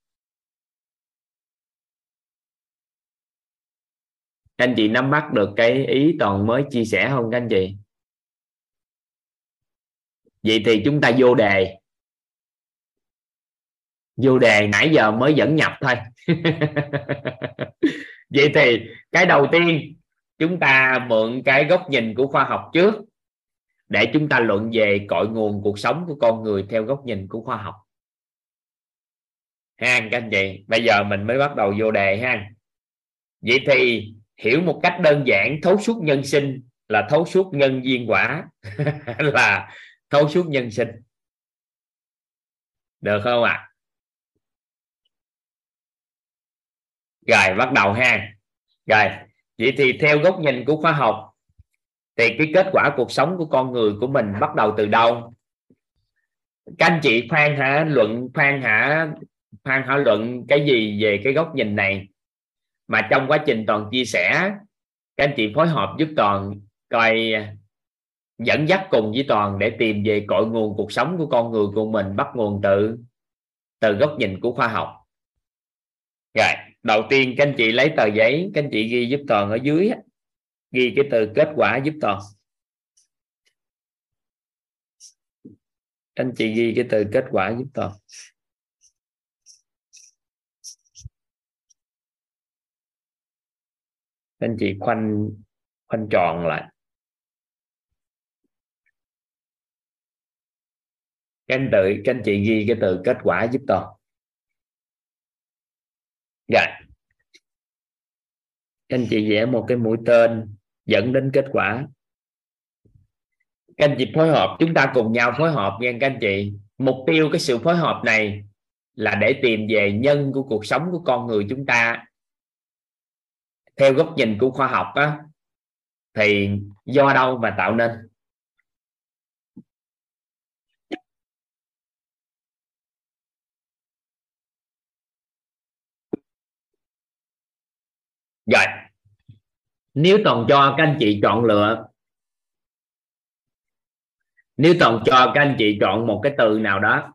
Các anh chị nắm bắt được cái ý toàn mới chia sẻ không các anh chị? Vậy thì chúng ta vô đề. Vô đề nãy giờ mới dẫn nhập thôi. Vậy thì cái đầu tiên, chúng ta mượn cái góc nhìn của khoa học trước để chúng ta luận về cội nguồn cuộc sống của con người theo góc nhìn của khoa học. Ha các anh chị, bây giờ mình mới bắt đầu vô đề ha vậy thì hiểu một cách đơn giản, thấu suốt nhân sinh là thấu suốt nhân duyên quả, là thấu suốt nhân sinh. Được không ạ? À? rồi, bắt đầu ha rồi, vậy thì theo góc nhìn của khoa học thì cái kết quả cuộc sống của con người của mình bắt đầu từ đâu? Các anh chị phan hả, luận phan hả phan hả luận cái gì về cái góc nhìn này? Mà trong quá trình toàn chia sẻ, các anh chị phối hợp giúp toàn coi à, dẫn dắt cùng với toàn để tìm về cội nguồn cuộc sống của con người của mình bắt nguồn từ từ góc nhìn của khoa học. Rồi, đầu tiên các anh chị lấy tờ giấy, các anh chị ghi giúp toàn ở dưới ghi cái từ kết quả giúp toàn anh chị ghi cái từ kết quả giúp toàn anh chị khoanh khoanh tròn lại. Các anh tự các anh chị ghi cái từ kết quả giúp toàn dạ các anh chị vẽ một cái mũi tên dẫn đến kết quả. Các anh chị phối hợp, chúng ta cùng nhau phối hợp nha các anh chị. Mục tiêu cái sự phối hợp này là để tìm về nhân của cuộc sống của con người chúng ta. Theo góc nhìn của khoa học á, thì do đâu mà tạo nên? Rồi nếu toàn cho các anh chị chọn lựa, nếu toàn cho các anh chị chọn một cái từ nào đó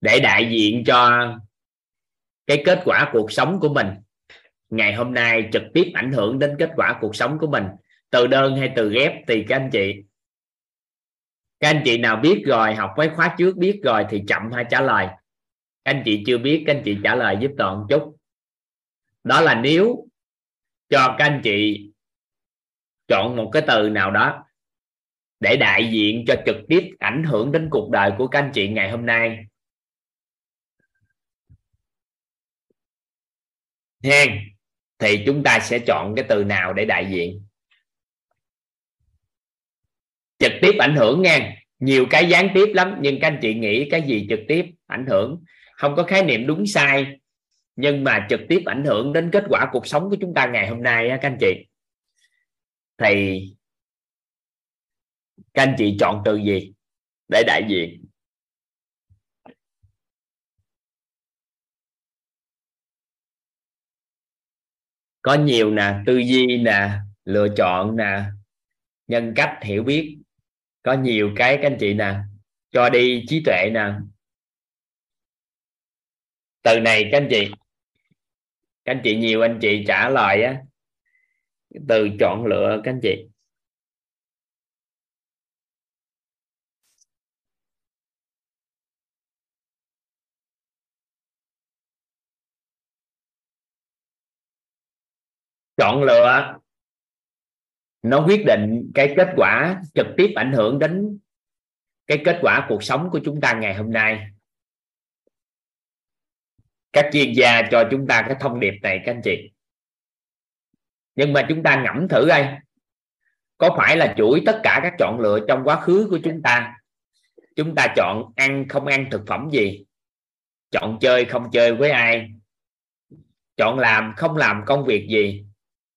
để đại diện cho cái kết quả cuộc sống của mình, ngày hôm nay trực tiếp ảnh hưởng đến kết quả cuộc sống của mình, từ đơn hay từ ghép thì các anh chị, các anh chị nào biết rồi, học mấy khóa trước biết rồi thì chậm hay trả lời. Các anh chị chưa biết, các anh chị trả lời giúp toàn chút đó là nếu cho các anh chị chọn một cái từ nào đó để đại diện cho trực tiếp ảnh hưởng đến cuộc đời của các anh chị ngày hôm nay. Hen, thì chúng ta sẽ chọn cái từ nào để đại diện? Trực tiếp ảnh hưởng nha nhiều cái gián tiếp lắm, nhưng các anh chị nghĩ cái gì trực tiếp ảnh hưởng? Không có khái niệm đúng sai nhưng mà trực tiếp ảnh hưởng đến kết quả cuộc sống của chúng ta ngày hôm nay các anh chị. Thì các anh chị chọn từ gì để đại diện? Có nhiều nè, tư duy nè, lựa chọn nè, nhân cách, hiểu biết. Có nhiều cái, các anh chị nè, cho đi trí tuệ nè. Từ này, các anh chị các anh chị nhiều anh chị trả lời á. Từ chọn lựa các anh chị. Chọn lựa nó quyết định cái kết quả trực tiếp ảnh hưởng đến cái kết quả cuộc sống của chúng ta ngày hôm nay các chuyên gia cho chúng ta cái thông điệp này, các anh chị. Nhưng mà chúng ta ngẫm thử đây. Có phải là chuỗi tất cả các chọn lựa trong quá khứ của chúng ta? Chúng ta chọn ăn không ăn thực phẩm gì? Chọn chơi không chơi với ai? Chọn làm không làm công việc gì?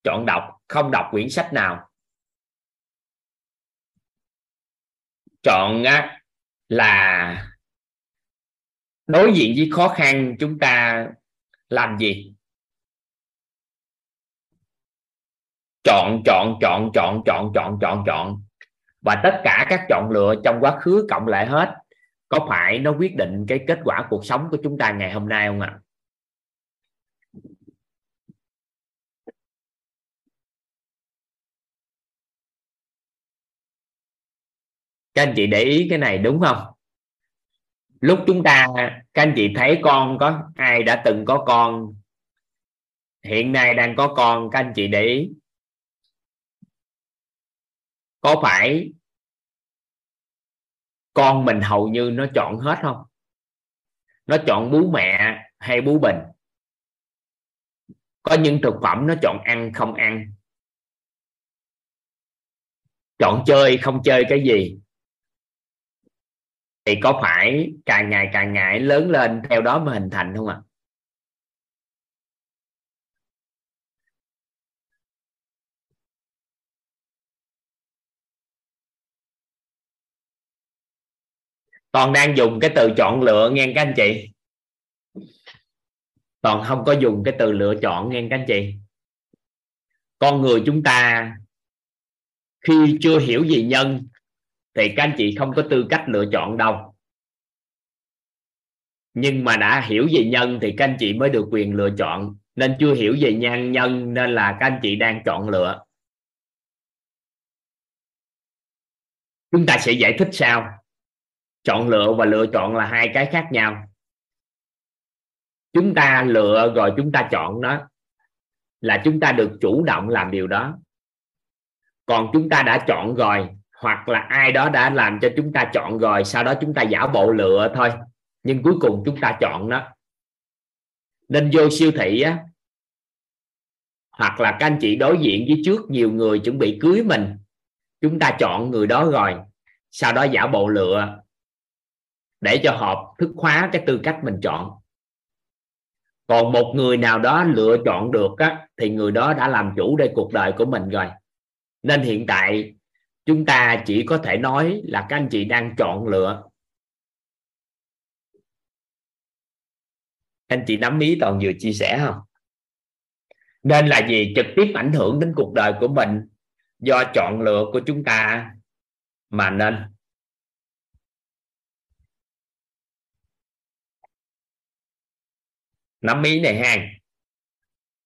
Chọn đọc không đọc quyển sách nào? Chọn là đối diện với khó khăn, chúng ta làm gì? Chọn chọn chọn chọn chọn chọn chọn chọn. Và tất cả các chọn lựa trong quá khứ cộng lại hết, có phải nó quyết định cái kết quả cuộc sống của chúng ta ngày hôm nay không ạ? À? các anh chị để ý cái này đúng không? Lúc chúng ta, các anh chị thấy con có, ai đã từng có con? Hiện nay đang có con, các anh chị để ý. Có phải con mình hầu như nó chọn hết không? Nó chọn bú mẹ hay bú bình có những thực phẩm nó chọn ăn không ăn? Chọn chơi, không chơi cái gì? Thì có phải càng ngày càng ngại lớn lên theo đó mà hình thành không ạ à? toàn đang dùng cái từ chọn lựa nghe các anh chị toàn không có dùng cái từ lựa chọn nghe các anh chị con người chúng ta khi chưa hiểu gì nhân thì các anh chị không có tư cách lựa chọn đâu. Nhưng mà đã hiểu về nhân thì các anh chị mới được quyền lựa chọn. Nên chưa hiểu về nhân nhân nên là các anh chị đang chọn lựa. Chúng ta sẽ giải thích sao chọn lựa và lựa chọn là hai cái khác nhau. Chúng ta lựa rồi chúng ta chọn đó là chúng ta được chủ động làm điều đó. Còn chúng ta đã chọn rồi hoặc là ai đó đã làm cho chúng ta chọn rồi sau đó chúng ta giả bộ lựa thôi. Nhưng cuối cùng chúng ta chọn đó nên vô siêu thị á hoặc là các anh chị đối diện với trước nhiều người chuẩn bị cưới mình chúng ta chọn người đó rồi sau đó giả bộ lựa để cho họ thức hóa cái tư cách mình chọn. Còn một người nào đó lựa chọn được á, thì người đó đã làm chủ đây cuộc đời của mình rồi. Nên hiện tại chúng ta chỉ có thể nói là các anh chị đang chọn lựa. Anh chị nắm ý toàn vừa chia sẻ không? Nên là gì? Trực tiếp ảnh hưởng đến cuộc đời của mình. Do chọn lựa của chúng ta mà nên. Nắm ý này ha.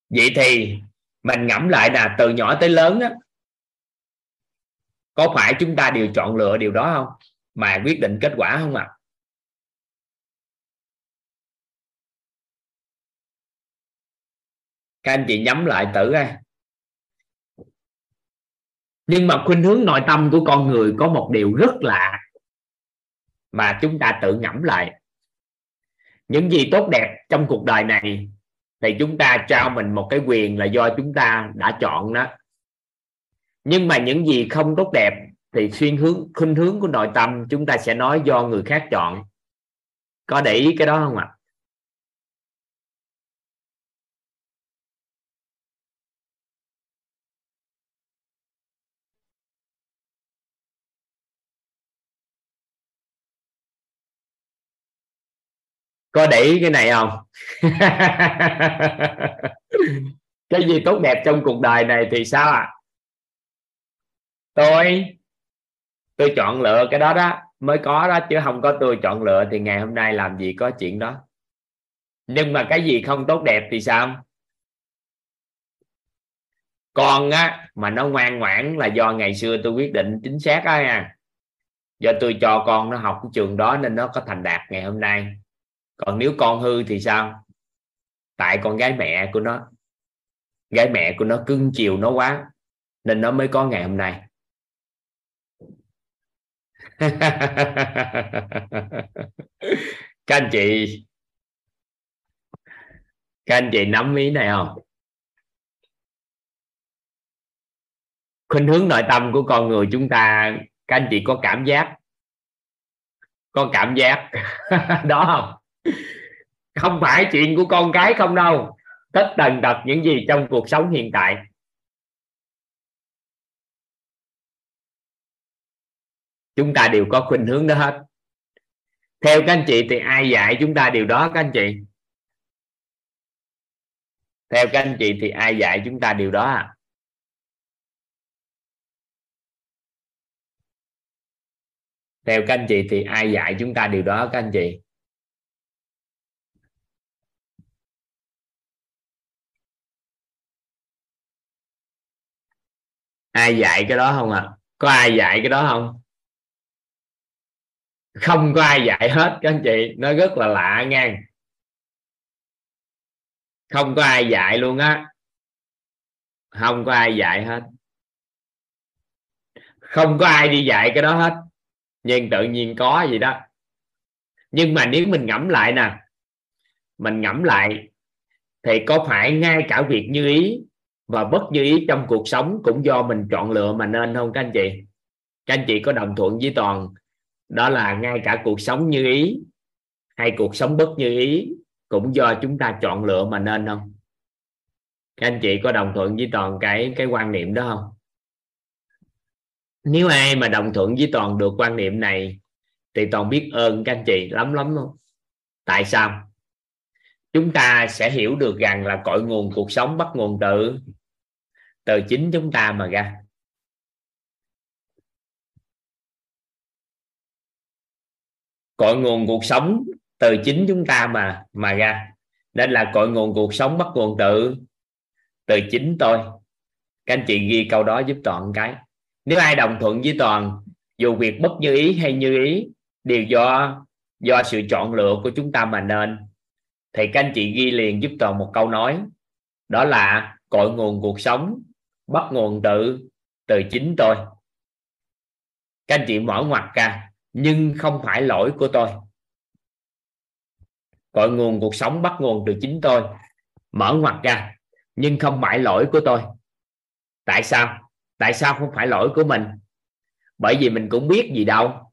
Vậy thì mình ngẫm lại là từ nhỏ tới lớn á có phải chúng ta đều chọn lựa điều đó không? Mà quyết định kết quả không ạ? À? các anh chị nhắm lại tử ra nhưng mà khuynh hướng nội tâm của con người có một điều rất lạ mà chúng ta tự ngẫm lại. Những gì tốt đẹp trong cuộc đời này thì chúng ta trao mình một cái quyền là do chúng ta đã chọn đó nhưng mà những gì không tốt đẹp thì xuyên hướng, khuynh hướng của nội tâm chúng ta sẽ nói do người khác chọn có để ý cái đó không ạ à? có để ý cái này không cái gì tốt đẹp trong cuộc đời này thì sao ạ à? Tôi tôi chọn lựa cái đó đó, mới có đó, chứ không có tôi chọn lựa thì ngày hôm nay làm gì có chuyện đó. Nhưng mà cái gì không tốt đẹp thì sao? Con á, mà nó ngoan ngoãn là do ngày xưa tôi quyết định chính xác á nha. Do tôi cho con nó học cái trường đó nên nó có thành đạt ngày hôm nay. Còn nếu con hư thì sao? Tại con gái mẹ của nó. Gái mẹ của nó cưng chiều nó quá, nên nó mới có ngày hôm nay các anh chị, các anh chị nắm ý này không? Khuynh hướng nội tâm của con người chúng ta, các anh chị có cảm giác? Có cảm giác. Đó không? Không phải chuyện của con cái không đâu. Tất tần tật những gì trong cuộc sống hiện tại. Chúng ta đều có khuynh hướng đó hết. Theo các anh chị thì ai dạy chúng ta điều đó các anh chị? Theo các anh chị thì ai dạy chúng ta điều đó à? Theo các anh chị thì ai dạy chúng ta điều đó các anh chị? Ai dạy cái đó không à có ai dạy cái đó không? Không có ai dạy hết, các anh chị. Nó rất là lạ nha. Không có ai dạy luôn á. Không có ai dạy hết. Không có ai đi dạy cái đó hết. Nhưng tự nhiên có gì đó. Nhưng mà nếu mình ngẫm lại nè, mình ngẫm lại, thì có phải ngay cả việc như ý và bất như ý trong cuộc sống cũng do mình chọn lựa mà nên không, các anh chị? Các anh chị có đồng thuận với toàn đó là ngay cả cuộc sống như ý, hay cuộc sống bất như ý, cũng do chúng ta chọn lựa mà nên không? Các anh chị có đồng thuận với toàn cái cái quan niệm đó không? Nếu ai mà đồng thuận với toàn được quan niệm này, thì toàn biết ơn các anh chị lắm lắm luôn. Tại sao? Chúng ta sẽ hiểu được rằng là cội nguồn cuộc sống bắt nguồn từ từ chính chúng ta mà ra. Cội nguồn cuộc sống từ chính chúng ta mà mà ra. Nên là cội nguồn cuộc sống bắt nguồn từ từ chính tôi. Các anh chị ghi câu đó giúp toàn cái. Nếu ai đồng thuận với toàn, dù việc bất như ý hay như ý, đều do do sự chọn lựa của chúng ta mà nên. Thì các anh chị ghi liền giúp toàn một câu nói. Đó là cội nguồn cuộc sống bắt nguồn từ từ chính tôi. Các anh chị mở ngoặt ra nhưng không phải lỗi của tôi. Cội nguồn cuộc sống bắt nguồn từ chính tôi. Mở ngoặt ra, nhưng không phải lỗi của tôi. Tại sao? Tại sao không phải lỗi của mình? Bởi vì mình cũng biết gì đâu.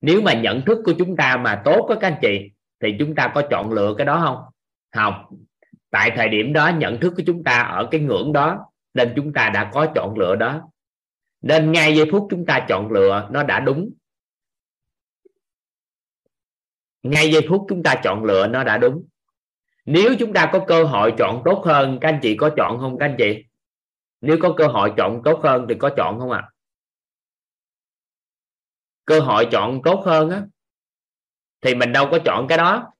Nếu mà nhận thức của chúng ta mà tốt đó các anh chị, thì chúng ta có chọn lựa cái đó không? Không. Tại thời điểm đó, nhận thức của chúng ta ở cái ngưỡng đó, nên chúng ta đã có chọn lựa đó. Nên ngay giây phút chúng ta chọn lựa, nó đã đúng ngay giây phút chúng ta chọn lựa nó đã đúng. Nếu chúng ta có cơ hội chọn tốt hơn, các anh chị có chọn không, các anh chị? Nếu có cơ hội chọn tốt hơn thì có chọn không ạ? À? cơ hội chọn tốt hơn á, thì mình đâu có chọn cái đó.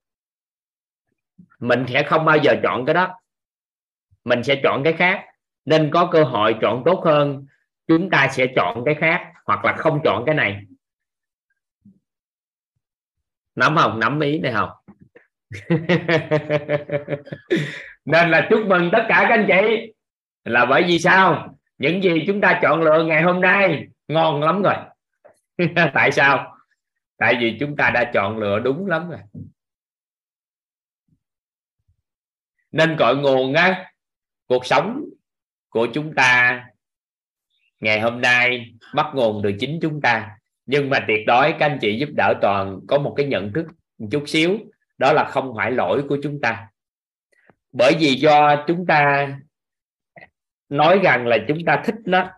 Mình sẽ không bao giờ chọn cái đó. Mình sẽ chọn cái khác. Nên có cơ hội chọn tốt hơn, chúng ta sẽ chọn cái khác hoặc là không chọn cái này nắm không? Nắm ý này không? Nên là chúc mừng tất cả các anh chị. Là bởi vì sao? Những gì chúng ta chọn lựa ngày hôm nay, ngon lắm rồi. Tại sao? Tại vì chúng ta đã chọn lựa đúng lắm rồi. Nên cội nguồn á, cuộc sống của chúng ta ngày hôm nay bắt nguồn từ chính chúng ta nhưng mà tuyệt đối các anh chị giúp đỡ toàn có một cái nhận thức một chút xíu, đó là không phải lỗi của chúng ta. Bởi vì do chúng ta nói rằng là chúng ta thích nó,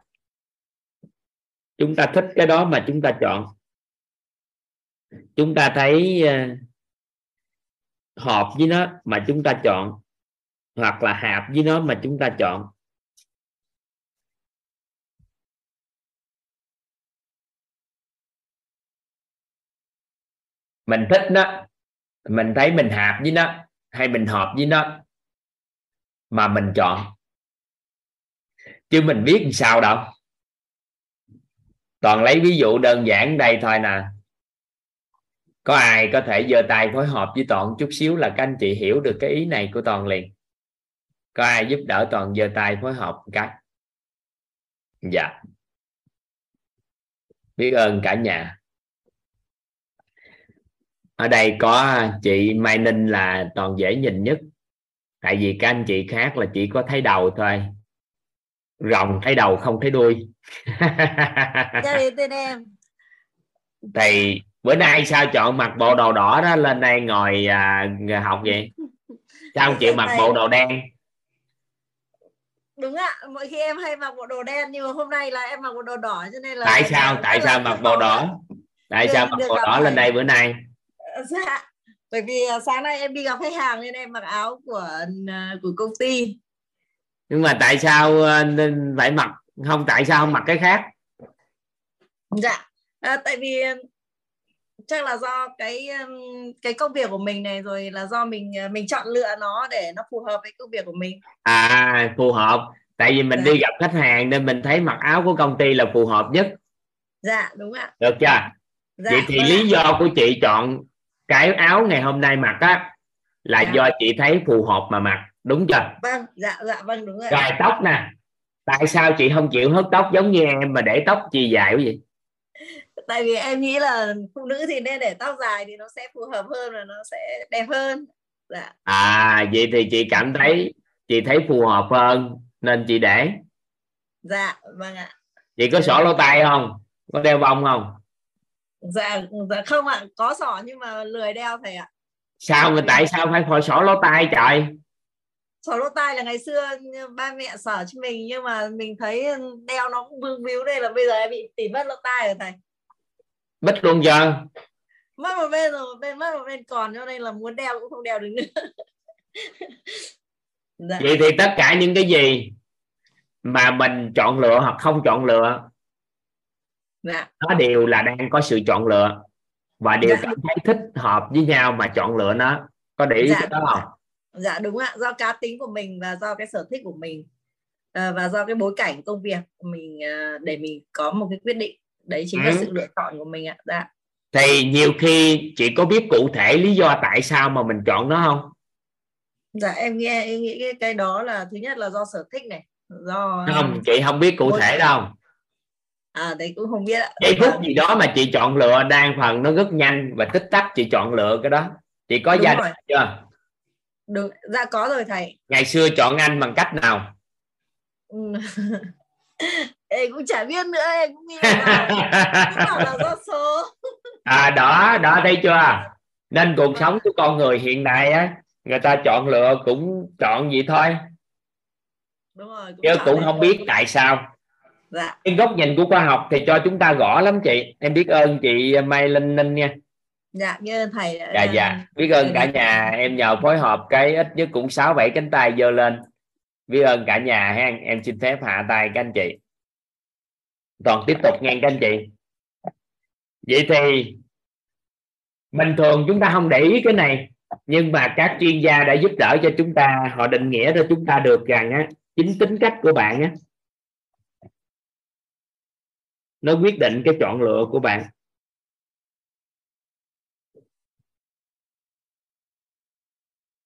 chúng ta thích cái đó mà chúng ta chọn. Chúng ta thấy ờ, hợp với nó mà chúng ta chọn, hoặc là hạp với nó mà chúng ta chọn. Mình thích nó. Mình thấy mình hạp với nó, hay mình hợp với nó mà mình chọn. Chứ mình biết sao đâu. Toàn lấy ví dụ đơn giản đây thôi nè. Có ai có thể giơ tay phối hợp với toàn chút xíu là các anh chị hiểu được cái ý này của toàn liền. Có ai giúp đỡ toàn giơ tay phối hợp một cái? Dạ. Biết ơn cả nhà ở đây có chị Mai Ninh là toàn dễ nhìn nhất. Tại vì các anh chị khác là chỉ có thấy đầu thôi. Rồng thấy đầu không thấy đuôi. Tên em. Thì bữa nay sao chọn mặc bộ đồ đỏ đó lên đây ngồi à, học vậy? Sao không chịu mặc bộ đồ đen? Đúng ạ mỗi khi em hay mặc bộ đồ đen nhưng mà hôm nay là em mặc bộ đồ đỏ cho nên là tại sao? tại sao mặc bộ đỏ. tại sao mặc bộ đỏ lên đây bữa nay dạ. Bởi vì à, sáng nay em đi gặp khách hàng nên em mặc áo của à, của công ty. Nhưng mà tại sao ờ, nên phải mặc? Không tại sao không mặc cái khác? Dạ. À, tại vì chắc là do cái cái công việc của mình này rồi là do mình à, mình chọn lựa nó để nó phù hợp với công việc của mình. À phù hợp. Tại vì mình Dạ. đi gặp khách hàng nên mình thấy mặc áo của công ty là phù hợp nhất. Dạ đúng ạ. Được chưa? Dạ vậy thì vâng lý do của chị chọn cái áo ngày hôm nay mặc á là Dạ. do chị thấy phù hợp mà mặc đúng chưa? Vâng dạ dạ vâng đúng rồi rồi tóc nè. Tại sao chị không chịu hớt tóc giống như em mà để tóc chi dài vậy? Tại vì em nghĩ là phụ nữ thì nên để tóc dài thì nó sẽ phù hợp hơn và nó sẽ đẹp hơn. Dạ. À vậy thì chị cảm thấy chị thấy phù hợp hơn nên chị để. Dạ vâng ạ. Chị có sổ lỗ tai không? Có đeo bông không dạ dạ không ạ có sỏ nhưng mà lười đeo thầy ạ. Sao mà tại sao phải khỏi sổ lỗ tai trời? Sỏ lỗ tai là ngày xưa ba mẹ sỏ cho mình nhưng mà mình thấy đeo nó cũng vương víu đây là bây giờ em bị tỉ mất lỗ tai rồi thầy. Bích luôn giờ. Mất một bên rồi một bên mất một bên còn cho nên là muốn đeo cũng không đeo được nữa. Dạ. vậy thì tất cả những cái gì mà mình chọn lựa hoặc không chọn lựa dạ. Nó đều là đang có sự chọn lựa và đều Dạ. cảm thấy thích hợp với nhau mà chọn lựa nó. Có để ý Dạ. cái đó không? Dạ đúng ạ. Do cá tính của mình và do cái sở thích của mình à, và do cái bối cảnh công việc của mình à, để mình có một cái quyết định. Đấy chính là Ừ. sự lựa chọn của mình ạ. Dạ. Thì nhiều khi chị có biết cụ thể lý do tại sao mà mình chọn nó không? Dạ em nghe em nghĩ cái, cái đó là thứ nhất là do sở thích này do không chị không biết cụ thể đâu à đấy cũng không biết giây phút Vâng. gì đó mà chị chọn lựa đa phần nó rất nhanh và tích tắc chị chọn lựa cái đó. Chị có Đúng gia đình chưa? Đúng dạ có rồi thầy. Ngày xưa chọn anh bằng cách nào? Ừ. em cũng chả biết nữa em cũng nghĩ là là do số. À đó đó thấy chưa? Nên cuộc sống của con người hiện nay á người ta chọn lựa cũng chọn vậy thôi. Đúng rồi cũng chứ cũng không biết tại sao dạ. Cái góc nhìn của khoa học thì cho chúng ta rõ lắm chị. Em biết ơn chị Mai Linh Ninh nha. Dạ nghe thầy đã- dạ dạ. Biết ơn cả nhà. Em nhờ phối hợp cái ít nhất cũng sáu bảy cánh tay giơ lên. Biết ơn cả nhà ha em xin phép hạ tay các anh chị. Toàn tiếp tục nghe các anh chị. Vậy thì bình thường chúng ta không để ý cái này nhưng mà các chuyên gia đã giúp đỡ cho chúng ta họ định nghĩa cho chúng ta được rằng á chính tính cách của bạn á nó quyết định cái chọn lựa của bạn.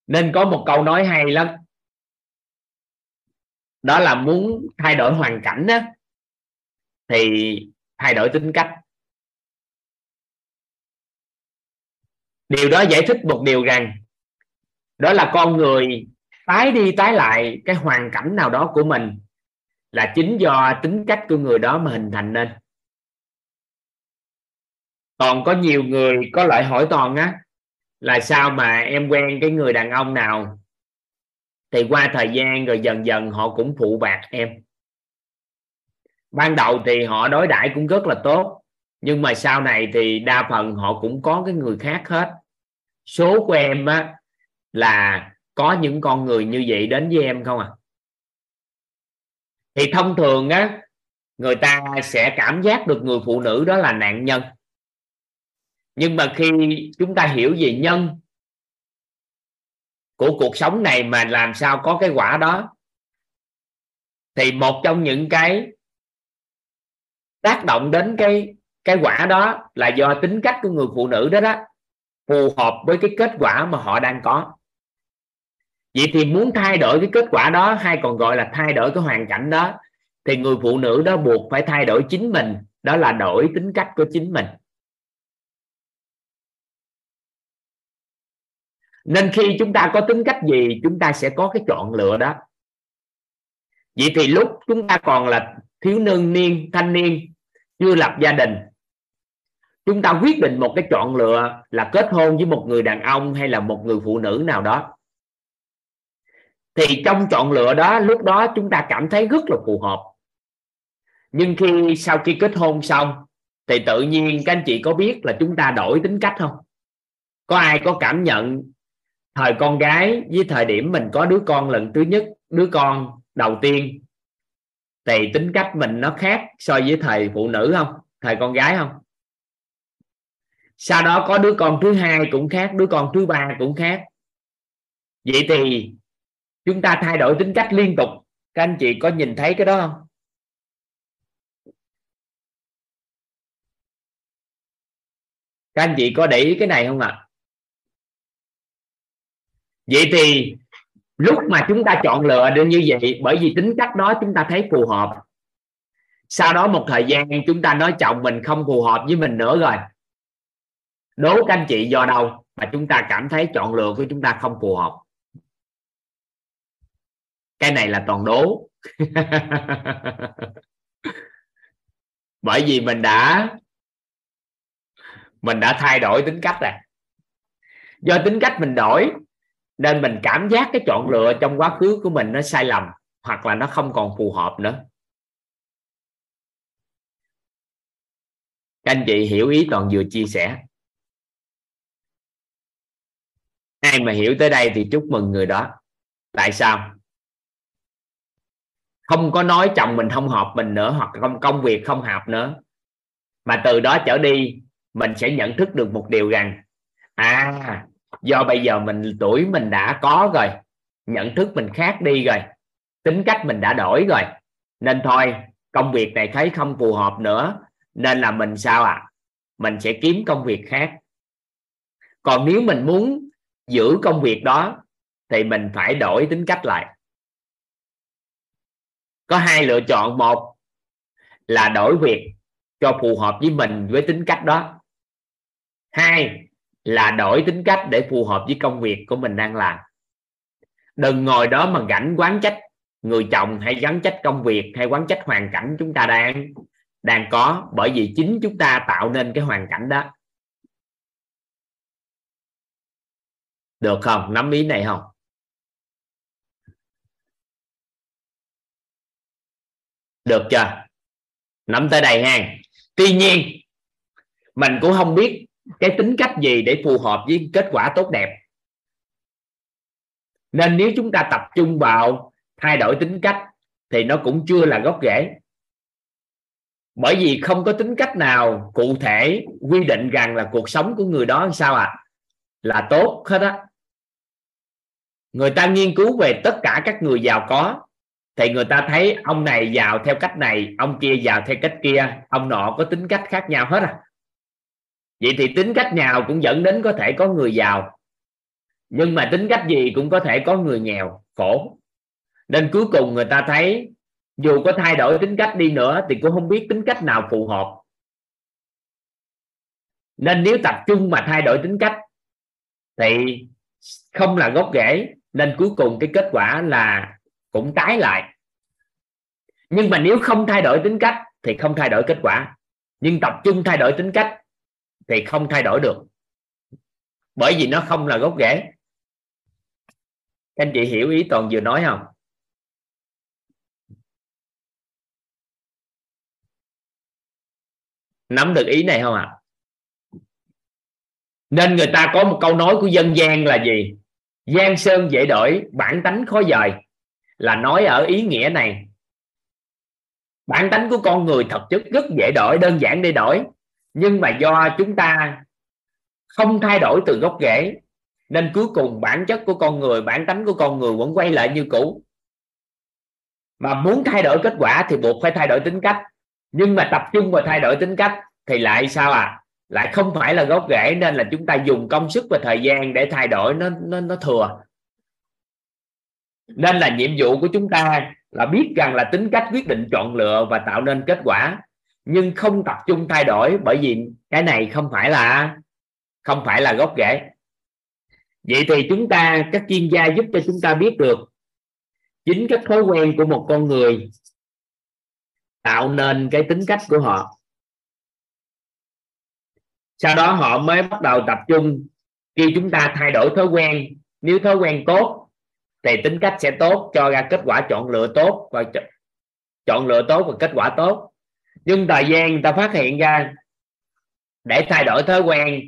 Nên có một câu nói hay lắm. Đó là muốn thay đổi hoàn cảnh á, thì thay đổi tính cách. Điều đó giải thích một điều rằng, đó là con người tái đi tái lại, cái hoàn cảnh nào đó của mình là chính do tính cách của người đó mà hình thành nên còn có nhiều người có lại hỏi toàn á, là sao mà em quen cái người đàn ông nào? Thì qua thời gian rồi dần dần họ cũng phụ bạc em. Ban đầu thì họ đối đãi cũng rất là tốt, nhưng mà sau này thì đa phần họ cũng có cái người khác hết. Số của em á, là có những con người như vậy đến với em không à? Thì thông thường á, người ta sẽ cảm giác được người phụ nữ đó là nạn nhân nhưng mà khi chúng ta hiểu về nhân của cuộc sống này mà làm sao có cái quả đó, thì một trong những cái tác động đến cái cái quả đó là do tính cách của người phụ nữ đó đó, phù hợp với cái kết quả mà họ đang có. Vậy thì muốn thay đổi cái kết quả đó hay còn gọi là thay đổi cái hoàn cảnh đó, thì người phụ nữ đó buộc phải thay đổi chính mình, đó là đổi tính cách của chính mình. Nên khi chúng ta có tính cách gì, chúng ta sẽ có cái chọn lựa đó. Vậy thì lúc chúng ta còn là thiếu niên niên, thanh niên, chưa lập gia đình, chúng ta quyết định một cái chọn lựa là kết hôn với một người đàn ông hay là một người phụ nữ nào đó. Thì trong chọn lựa đó, lúc đó chúng ta cảm thấy rất là phù hợp. Nhưng khi sau khi kết hôn xong, thì tự nhiên các anh chị có biết là chúng ta đổi tính cách không? Có ai có cảm nhận thời con gái với thời điểm mình có đứa con lần thứ nhất, đứa con đầu tiên, thì tính cách mình nó khác so với thời phụ nữ không? Thời con gái không? Sau đó có đứa con thứ hai cũng khác, đứa con thứ ba cũng khác. Vậy thì chúng ta thay đổi tính cách liên tục. Các anh chị có nhìn thấy cái đó không? Các anh chị có để ý cái này không ạ? à? Vậy thì lúc mà chúng ta chọn lựa được như vậy, bởi vì tính cách đó chúng ta thấy phù hợp. Sau đó một thời gian, chúng ta nói chồng mình không phù hợp với mình nữa rồi. Đố các anh chị do đâu mà chúng ta cảm thấy chọn lựa của chúng ta không phù hợp? Cái này là toàn đố. Bởi vì mình đã mình đã thay đổi tính cách rồi. Do tính cách mình đổi nên mình cảm giác cái chọn lựa trong quá khứ của mình nó sai lầm, hoặc là nó không còn phù hợp nữa. Các anh chị hiểu ý toàn vừa chia sẻ. Ai mà hiểu tới đây thì chúc mừng người đó. Tại sao? Không có nói chồng mình không hợp mình nữa, hoặc không, công việc không hợp nữa. Mà từ đó trở đi, mình sẽ nhận thức được một điều rằng à do bây giờ mình, tuổi mình đã có rồi, nhận thức mình khác đi rồi, tính cách mình đã đổi rồi, nên thôi, công việc này thấy không phù hợp nữa, nên là mình sao ạ? À? mình sẽ kiếm công việc khác. Còn nếu mình muốn giữ công việc đó, thì mình phải đổi tính cách lại. Có hai lựa chọn. Một là đổi việc cho phù hợp với mình với tính cách đó. Hai là đổi tính cách để phù hợp với công việc của mình đang làm. Đừng ngồi đó mà gánh quán trách, người chồng hay gắn trách công việc hay quán trách hoàn cảnh chúng ta đang đang có, bởi vì chính chúng ta tạo nên cái hoàn cảnh đó. Được không? Nắm ý này không? Được chưa? Nắm tới đây ha. Tuy nhiên, mình cũng không biết cái tính cách gì để phù hợp với kết quả tốt đẹp? Nên nếu chúng ta tập trung vào thay đổi tính cách thì nó cũng chưa là gốc rễ. Bởi vì không có tính cách nào cụ thể quy định rằng là cuộc sống của người đó sao ạ? À? là tốt hết á. Người ta nghiên cứu về tất cả các người giàu có thì người ta thấy ông này giàu theo cách này, ông kia giàu theo cách kia, ông nọ có tính cách khác nhau hết à vậy thì tính cách nào cũng dẫn đến có thể có người giàu. Nhưng mà tính cách gì cũng có thể có người nghèo, khổ. Nên cuối cùng người ta thấy, dù có thay đổi tính cách đi nữa thì cũng không biết tính cách nào phù hợp. Nên nếu tập trung mà thay đổi tính cách thì không là gốc rễ. Nên cuối cùng cái kết quả là cũng tái lại. Nhưng mà nếu không thay đổi tính cách thì không thay đổi kết quả. Nhưng tập trung thay đổi tính cách thì không thay đổi được. Bởi vì nó không là gốc rễ. Các anh chị hiểu ý toàn vừa nói không? Nắm được ý này không ạ? À? nên người ta có một câu nói của dân gian là gì? Gian sơn dễ đổi, bản tánh khó dời. Là nói ở ý nghĩa này. Bản tánh của con người thật chất rất dễ đổi, đơn giản để đổi nhưng mà do chúng ta không thay đổi từ gốc rễ, nên cuối cùng bản chất của con người, bản tánh của con người vẫn quay lại như cũ. Mà muốn thay đổi kết quả thì buộc phải thay đổi tính cách. Nhưng mà tập trung vào thay đổi tính cách thì lại sao à? Lại không phải là gốc rễ, nên là chúng ta dùng công sức và thời gian để thay đổi nó nó nó thừa. Nên là nhiệm vụ của chúng ta là biết rằng là tính cách quyết định chọn lựa và tạo nên kết quả nhưng không tập trung thay đổi bởi vì cái này không phải là, không phải là gốc rễ. Vậy thì chúng ta, các chuyên gia giúp cho chúng ta biết được chính các thói quen của một con người tạo nên cái tính cách của họ. Sau đó họ mới bắt đầu tập trung. Khi chúng ta thay đổi thói quen, nếu thói quen tốt thì tính cách sẽ tốt, cho ra kết quả chọn lựa tốt và chọn lựa tốt và kết quả tốt nhưng thời gian người ta phát hiện ra, để thay đổi thói quen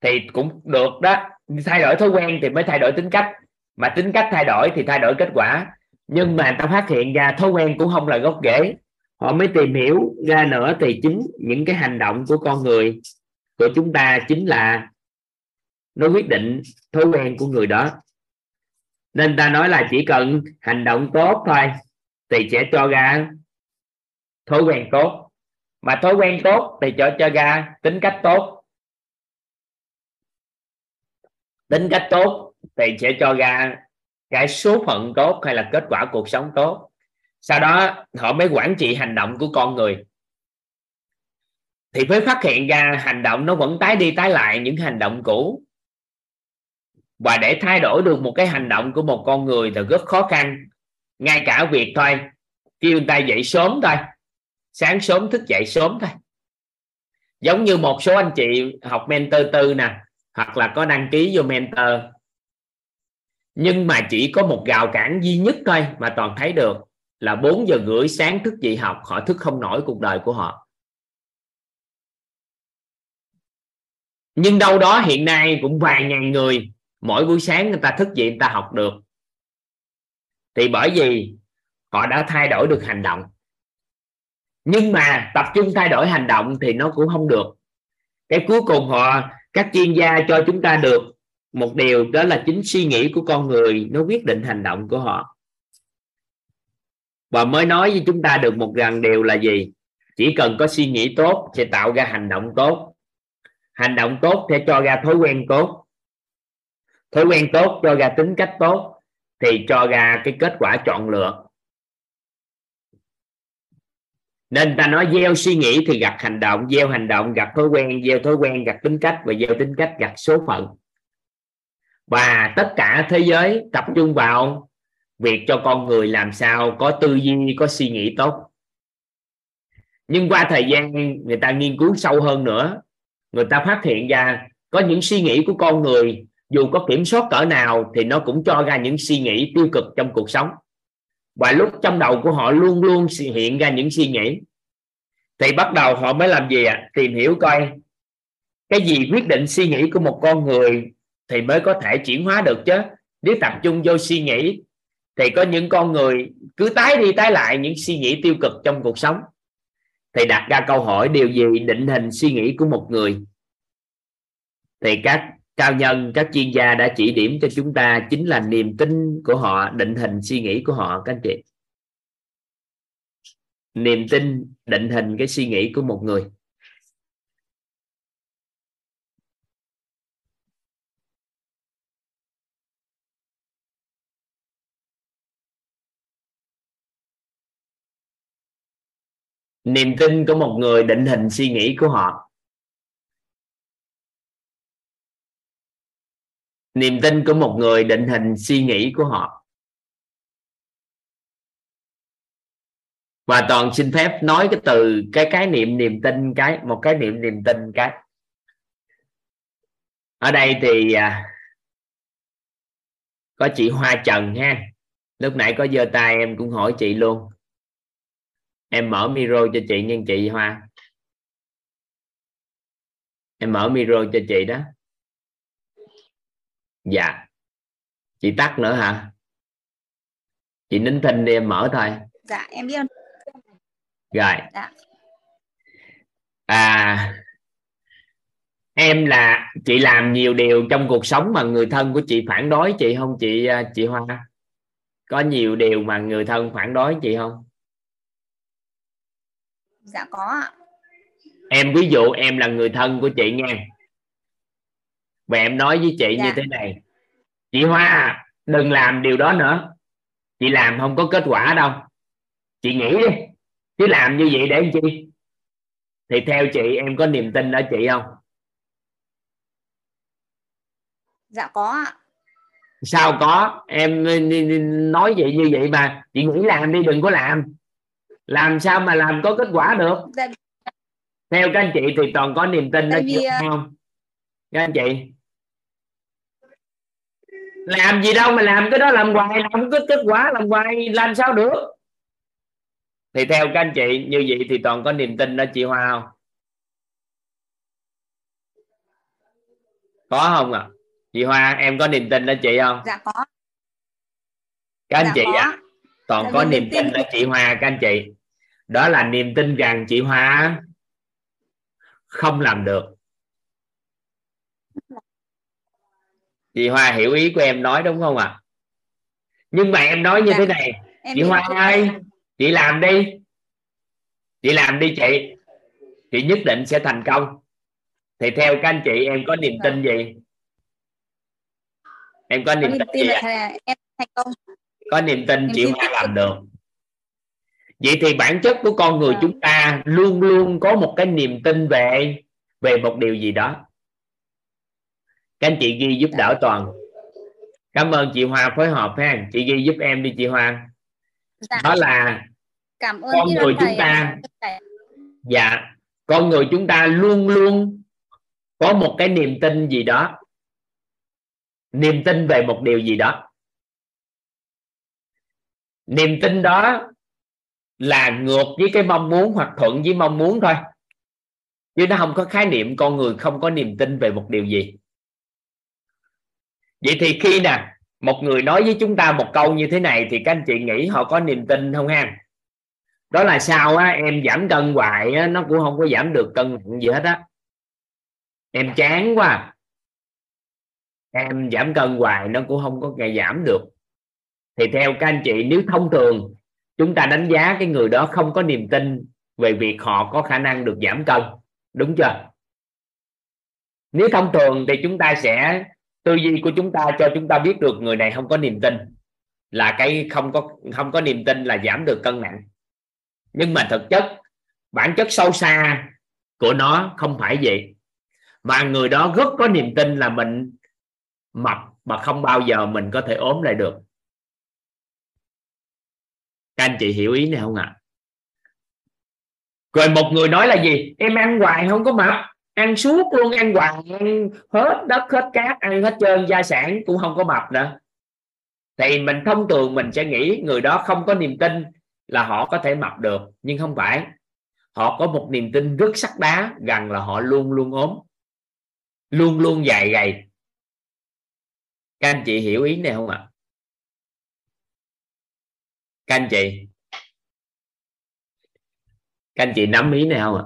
thì cũng được đó. Thay đổi thói quen thì mới thay đổi tính cách. Mà tính cách thay đổi thì thay đổi kết quả. Nhưng mà người ta phát hiện ra thói quen cũng không là gốc rễ. Họ mới tìm hiểu ra nữa thì chính những cái hành động của con người, của chúng ta chính là nó quyết định thói quen của người đó. Nên ta nói là chỉ cần hành động tốt thôi thì sẽ cho ra thói quen tốt mà thói quen tốt thì cho cho ra, tính cách tốt. Tính cách tốt thì sẽ cho ra cái số phận tốt hay là kết quả cuộc sống tốt. Sau đó, họ mới quản trị hành động của con người. Thì mới phát hiện ra hành động nó vẫn tái đi tái lại những hành động cũ. Và để thay đổi được một cái hành động của một con người thì rất khó khăn. Ngay cả việc thôi kêu người ta dậy sớm thôi sáng sớm thức dậy sớm thôi. Giống như một số anh chị học mentor tư nè, hoặc là có đăng ký vô mentor. Nhưng mà chỉ có một rào cản duy nhất thôi mà toàn thấy được là 4 giờ rưỡi sáng thức dậy học, họ thức không nổi cuộc đời của họ. Nhưng đâu đó hiện nay cũng vài ngàn người, mỗi buổi sáng người ta thức dậy người ta học được. Thì bởi vì họ đã thay đổi được hành động nhưng mà tập trung thay đổi hành động thì nó cũng không được. Cái cuối cùng họ, các chuyên gia cho chúng ta được một điều, đó là chính suy nghĩ của con người nó quyết định hành động của họ. Và mới nói với chúng ta được một rằng điều là gì? Chỉ cần có suy nghĩ tốt sẽ tạo ra hành động tốt. Hành động tốt sẽ cho ra thói quen tốt. Thói quen tốt cho ra tính cách tốt thì cho ra cái kết quả chọn lựa. Nên ta nói gieo suy nghĩ thì gặp hành động, gieo hành động gặp thói quen, gieo thói quen gặp tính cách và gieo tính cách gặp số phận. Và tất cả thế giới tập trung vào việc cho con người làm sao có tư duy, có suy nghĩ tốt. Nhưng qua thời gian người ta nghiên cứu sâu hơn nữa, người ta phát hiện ra có những suy nghĩ của con người dù có kiểm soát cỡ nào thì nó cũng cho ra những suy nghĩ tiêu cực trong cuộc sống và lúc trong đầu của họ luôn luôn hiện ra những suy nghĩ. Thì bắt đầu họ mới làm gì ạ? À? tìm hiểu coi, cái gì quyết định suy nghĩ của một con người thì mới có thể chuyển hóa được chứ? Nếu tập trung vô suy nghĩ, thì có những con người cứ tái đi tái lại những suy nghĩ tiêu cực trong cuộc sống. Thì đặt ra câu hỏi, điều gì định hình suy nghĩ của một người? Thì các cao nhân, các chuyên gia đã chỉ điểm cho chúng ta chính là niềm tin của họ, định hình suy nghĩ của họ, các anh chị. Niềm tin, định hình cái suy nghĩ của một người. Niềm tin của một người định hình suy nghĩ của họ. Niềm tin của một người định hình suy nghĩ của họ. Và toàn xin phép nói cái từ cái cái niệm niềm tin cái một cái niệm niềm tin cái. Ở đây thì à, có chị Hoa Trần ha. Lúc nãy có giơ tay em cũng hỏi chị luôn. Em mở micro cho chị nha chị Hoa. Em mở micro cho chị đó dạ. Chị tắt nữa hả? Chị nín thinh đi em mở thôi. Dạ em biết. Rồi. Dạ. À em là chị làm nhiều điều trong cuộc sống mà người thân của chị phản đối chị không? Chị à, chị Hoa có nhiều điều mà người thân phản đối chị không? Dạ có ạ. Em ví dụ em là người thân của chị nghe và em nói với chị Dạ. như thế này. Chị Hoa đừng làm điều đó nữa. Chị làm không có kết quả đâu. Chị nghĩ đi. Chứ làm như vậy để làm chi? Thì theo chị em có niềm tin ở chị không? Dạ có ạ. Sao có? Em nói vậy như vậy mà. Chị nghĩ làm đi đừng có làm. Làm sao mà làm có kết quả được? Dạ, theo các anh chị thì toàn có niềm tin Tại chị vì, không? Các anh chị làm gì đâu mà làm cái đó làm hoài làm không có kết quả làm hoài làm sao được? Thì theo các anh chị như vậy thì toàn có niềm tin đó chị Hoa không? Có không ạ? Chị Hoa em có niềm tin đó chị không? Dạ có. Các anh Dạ chị ạ toàn Tại có niềm niềm tin tin. đó chị Hoa các anh chị. Đó là niềm tin rằng chị Hoa. Không làm được chị Hoa hiểu ý của em nói đúng không ạ? Nhưng mà em nói như Dạ. thế này em chị Hoa ơi chị làm đi. Chị làm đi chị. Chị nhất định sẽ thành công. Thì theo các anh chị em có niềm tin gì? Em có có niềm tin tin gì là em thành công. Có niềm tin Niềm chị Hoa làm được. Vậy thì bản chất của con người chúng ta luôn luôn có một cái niềm tin về về một điều gì đó các anh chị ghi giúp đỡ toàn. Cảm ơn chị Hoa phối hợp ha. Chị ghi giúp em đi chị Hoa. Dạ. Đó là cảm ơn con người chúng ta. Thầy- dạ. Con người chúng ta luôn luôn có một cái niềm tin gì đó. Niềm tin về một điều gì đó. Niềm tin đó là ngược với cái mong muốn hoặc thuận với mong muốn thôi. Chứ nó không có khái niệm con người không có niềm tin về một điều gì vậy thì khi nè một người nói với chúng ta một câu như thế này thì các anh chị nghĩ họ có niềm tin không ha? Đó là sao á? Em giảm cân hoài á, nó cũng không có giảm được cân nặng gì hết á. Em chán quá à. em giảm cân hoài nó cũng không có ngày giảm được. Thì theo các anh chị nếu thông thường chúng ta đánh giá cái người đó không có niềm tin về việc họ có khả năng được giảm cân đúng chưa? Nếu thông thường thì chúng ta sẽ tư duy của chúng ta cho chúng ta biết được người này không có niềm tin là cái không có không có niềm tin là giảm được cân nặng. Nhưng mà thực chất, bản chất sâu xa của nó không phải vậy. Mà người đó rất có niềm tin là mình mập mà không bao giờ mình có thể ốm lại được. Các anh chị hiểu ý này không ạ? Rồi một người nói là gì? Em ăn hoài không có mập ăn suốt luôn, ăn hoài, ăn hết đất, hết cát, ăn hết trơn, gia sản cũng không có mập nữa. Thì mình thông thường mình sẽ nghĩ người đó không có niềm tin là họ có thể mập được, nhưng không phải. Họ có một niềm tin rất sắt đá rằng là họ luôn luôn ốm, luôn luôn dài gầy. Các anh chị hiểu ý này không ạ? Các anh chị, các anh chị nắm ý này không ạ?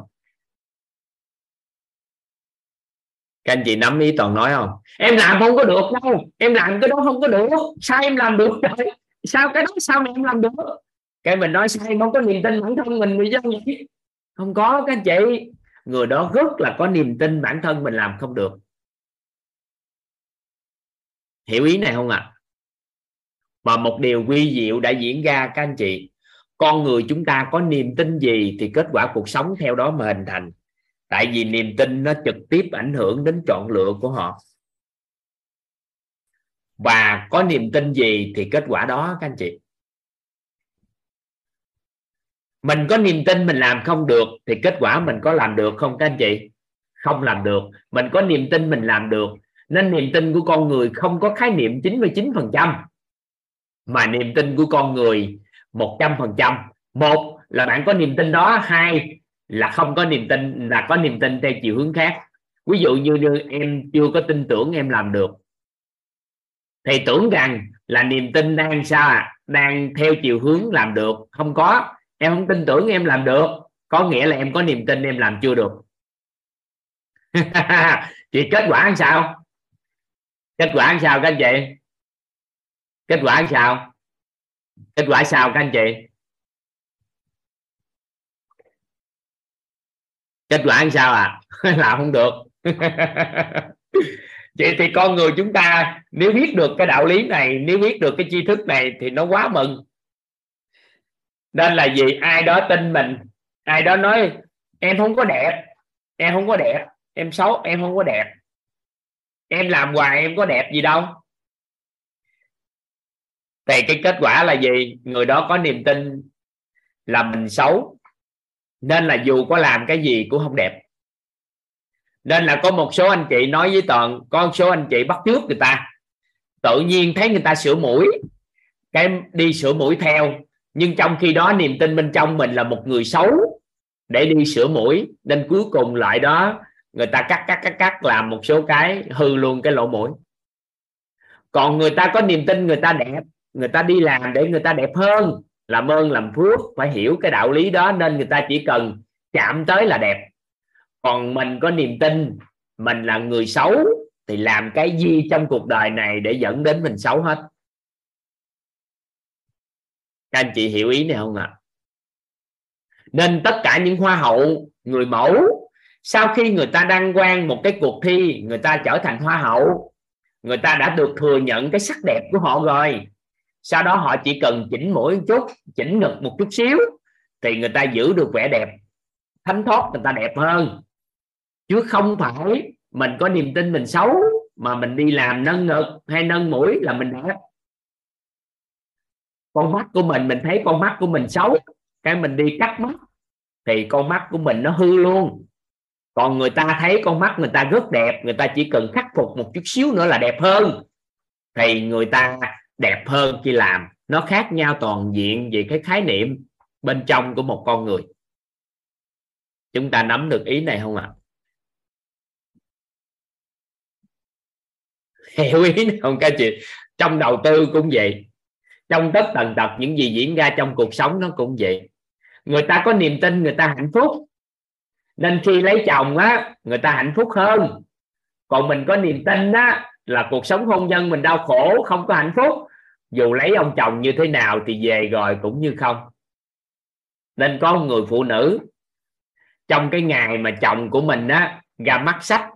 Các anh chị nắm ý toàn nói không? Em làm không có được đâu. Em làm cái đó không có được. Sao em làm được rồi sao cái đó sao mà em làm được? Cái mình nói sai, không có niềm tin bản thân mình vì sao vậy? Không có, các anh chị. Người đó rất là có niềm tin bản thân mình làm không được. Hiểu ý này không ạ? À? mà một điều quy diệu đã diễn ra, các anh chị. Con người chúng ta có niềm tin gì thì kết quả cuộc sống theo đó mà hình thành tại vì niềm tin nó trực tiếp ảnh hưởng đến chọn lựa của họ. Và có niềm tin gì thì kết quả đó, các anh chị. Mình có niềm tin mình làm không được thì kết quả mình có làm được không, các anh chị? Không làm được. Mình có niềm tin mình làm được, nên niềm tin của con người không có khái niệm 99% mà niềm tin của con người 100% một là bạn có niềm tin đó, hai là không có niềm tin là có niềm tin theo chiều hướng khác. Ví dụ như, như em chưa có tin tưởng em làm được thì tưởng rằng là niềm tin đang sao à đang theo chiều hướng làm được. Không có. Em không tin tưởng em làm được. Có nghĩa là em có niềm tin em làm chưa được. Thì kết quả làm sao? Kết quả làm sao các anh chị? Kết quả làm sao? Kết quả sao các anh chị? Kết quả làm sao à? Làm không được. Vậy thì con người chúng ta, nếu biết được cái đạo lý này, nếu biết được cái tri thức này thì nó quá mừng. Nên là gì? Ai đó tin mình, ai đó nói, em không có đẹp, em không có đẹp, em xấu, em không có đẹp. Em làm hoài, em có đẹp gì đâu. Thì cái kết quả là gì? Người đó có niềm tin là mình xấu nên là dù có làm cái gì cũng không đẹp. Nên là có một số anh chị nói với toàn có một số anh chị bắt trước người ta. Tự nhiên thấy người ta sửa mũi, cái đi sửa mũi theo. Nhưng trong khi đó niềm tin bên trong mình là một người xấu để đi sửa mũi. Nên cuối cùng lại đó, người ta cắt cắt cắt cắt làm một số cái hư luôn cái lỗ mũi. Còn người ta có niềm tin người ta đẹp, người ta đi làm để người ta đẹp hơn làm ơn, làm phước, phải hiểu cái đạo lý đó nên người ta chỉ cần chạm tới là đẹp. Còn mình có niềm tin, mình là người xấu, thì làm cái gì trong cuộc đời này để dẫn đến mình xấu hết? Các anh chị hiểu ý này không ạ? À? nên tất cả những hoa hậu, người mẫu, sau khi người ta đăng quang một cái cuộc thi, người ta trở thành hoa hậu, người ta đã được thừa nhận cái sắc đẹp của họ rồi sau đó họ chỉ cần chỉnh mũi một chút, chỉnh ngực một chút xíu, thì người ta giữ được vẻ đẹp thánh thoát, người ta đẹp hơn. Chứ không phải mình có niềm tin mình xấu mà mình đi làm nâng ngực hay nâng mũi là mình đẹp. Con mắt của mình mình thấy con mắt của mình xấu, cái mình đi cắt mắt, thì con mắt của mình nó hư luôn. Còn người ta thấy con mắt người ta rất đẹp, người ta chỉ cần khắc phục một chút xíu nữa là đẹp hơn. Thì người ta đẹp hơn khi làm. Nó khác nhau toàn diện về cái khái niệm bên trong của một con người. Chúng ta nắm được ý này không ạ? À? hiểu ý này không các chị? Trong đầu tư cũng vậy. Trong tất tần tật, những gì diễn ra trong cuộc sống nó cũng vậy. Người ta có niềm tin, người ta hạnh phúc. Nên khi lấy chồng á, người ta hạnh phúc hơn. Còn mình có niềm tin á là cuộc sống hôn nhân mình đau khổ không có hạnh phúc. Dù lấy ông chồng như thế nào thì về rồi cũng như không. Nên có một người phụ nữ trong cái ngày mà chồng của mình á ra mắt sách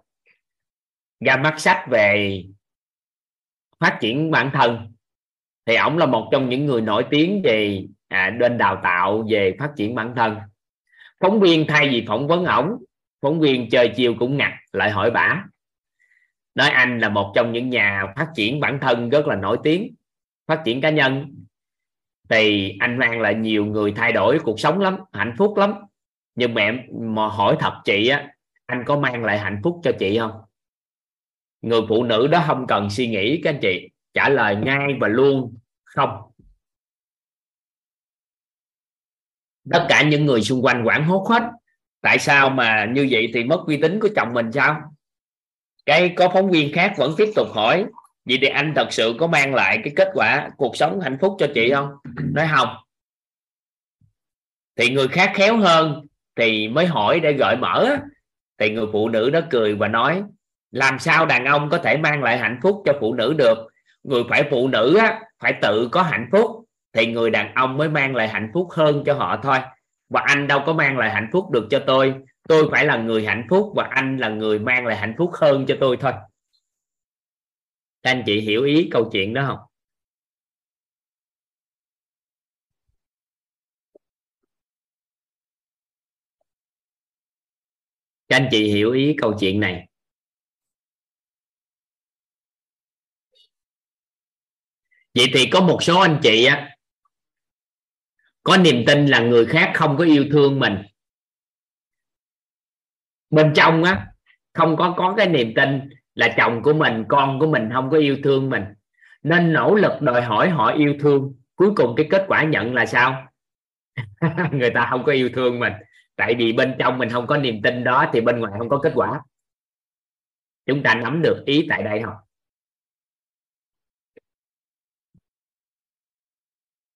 ra mắt sách về phát triển bản thân thì ổng là một trong những người nổi tiếng về à, bên đào tạo về phát triển bản thân. Phóng viên thay vì phỏng vấn ổng phóng viên chơi chiều cũng ngặt lại hỏi bả nói anh là một trong những nhà phát triển bản thân rất là nổi tiếng, phát triển cá nhân. Thì anh mang lại nhiều người thay đổi cuộc sống lắm, hạnh phúc lắm. Nhưng mẹ mà hỏi thật chị á, anh có mang lại hạnh phúc cho chị không? Người phụ nữ đó không cần suy nghĩ, các anh chị, trả lời ngay và luôn không. Tất cả những người xung quanh quảng hốt hết. Tại sao mà như vậy thì mất uy tín của chồng mình sao? Cái có phóng viên khác vẫn tiếp tục hỏi vậy thì anh thật sự có mang lại cái kết quả cuộc sống hạnh phúc cho chị không? Nói không. Thì người khác khéo hơn thì mới hỏi để gợi mở. Thì người phụ nữ đó cười và nói làm sao đàn ông có thể mang lại hạnh phúc cho phụ nữ được? Người phải phụ nữ á, phải tự có hạnh phúc thì người đàn ông mới mang lại hạnh phúc hơn cho họ thôi. Và anh đâu có mang lại hạnh phúc được cho tôi tôi phải là người hạnh phúc và anh là người mang lại hạnh phúc hơn cho tôi thôi. Các anh chị hiểu ý câu chuyện đó không? Các anh chị hiểu ý câu chuyện này. Vậy thì có một số anh chị á, có niềm tin là người khác không có yêu thương mình bên trong á, không có có cái niềm tin là chồng của mình, con của mình không có yêu thương mình. Nên nỗ lực đòi hỏi họ yêu thương. Cuối cùng cái kết quả nhận là sao? Người ta không có yêu thương mình. Tại vì bên trong mình không có niềm tin đó, thì bên ngoài không có kết quả. Chúng ta nắm được ý tại đây không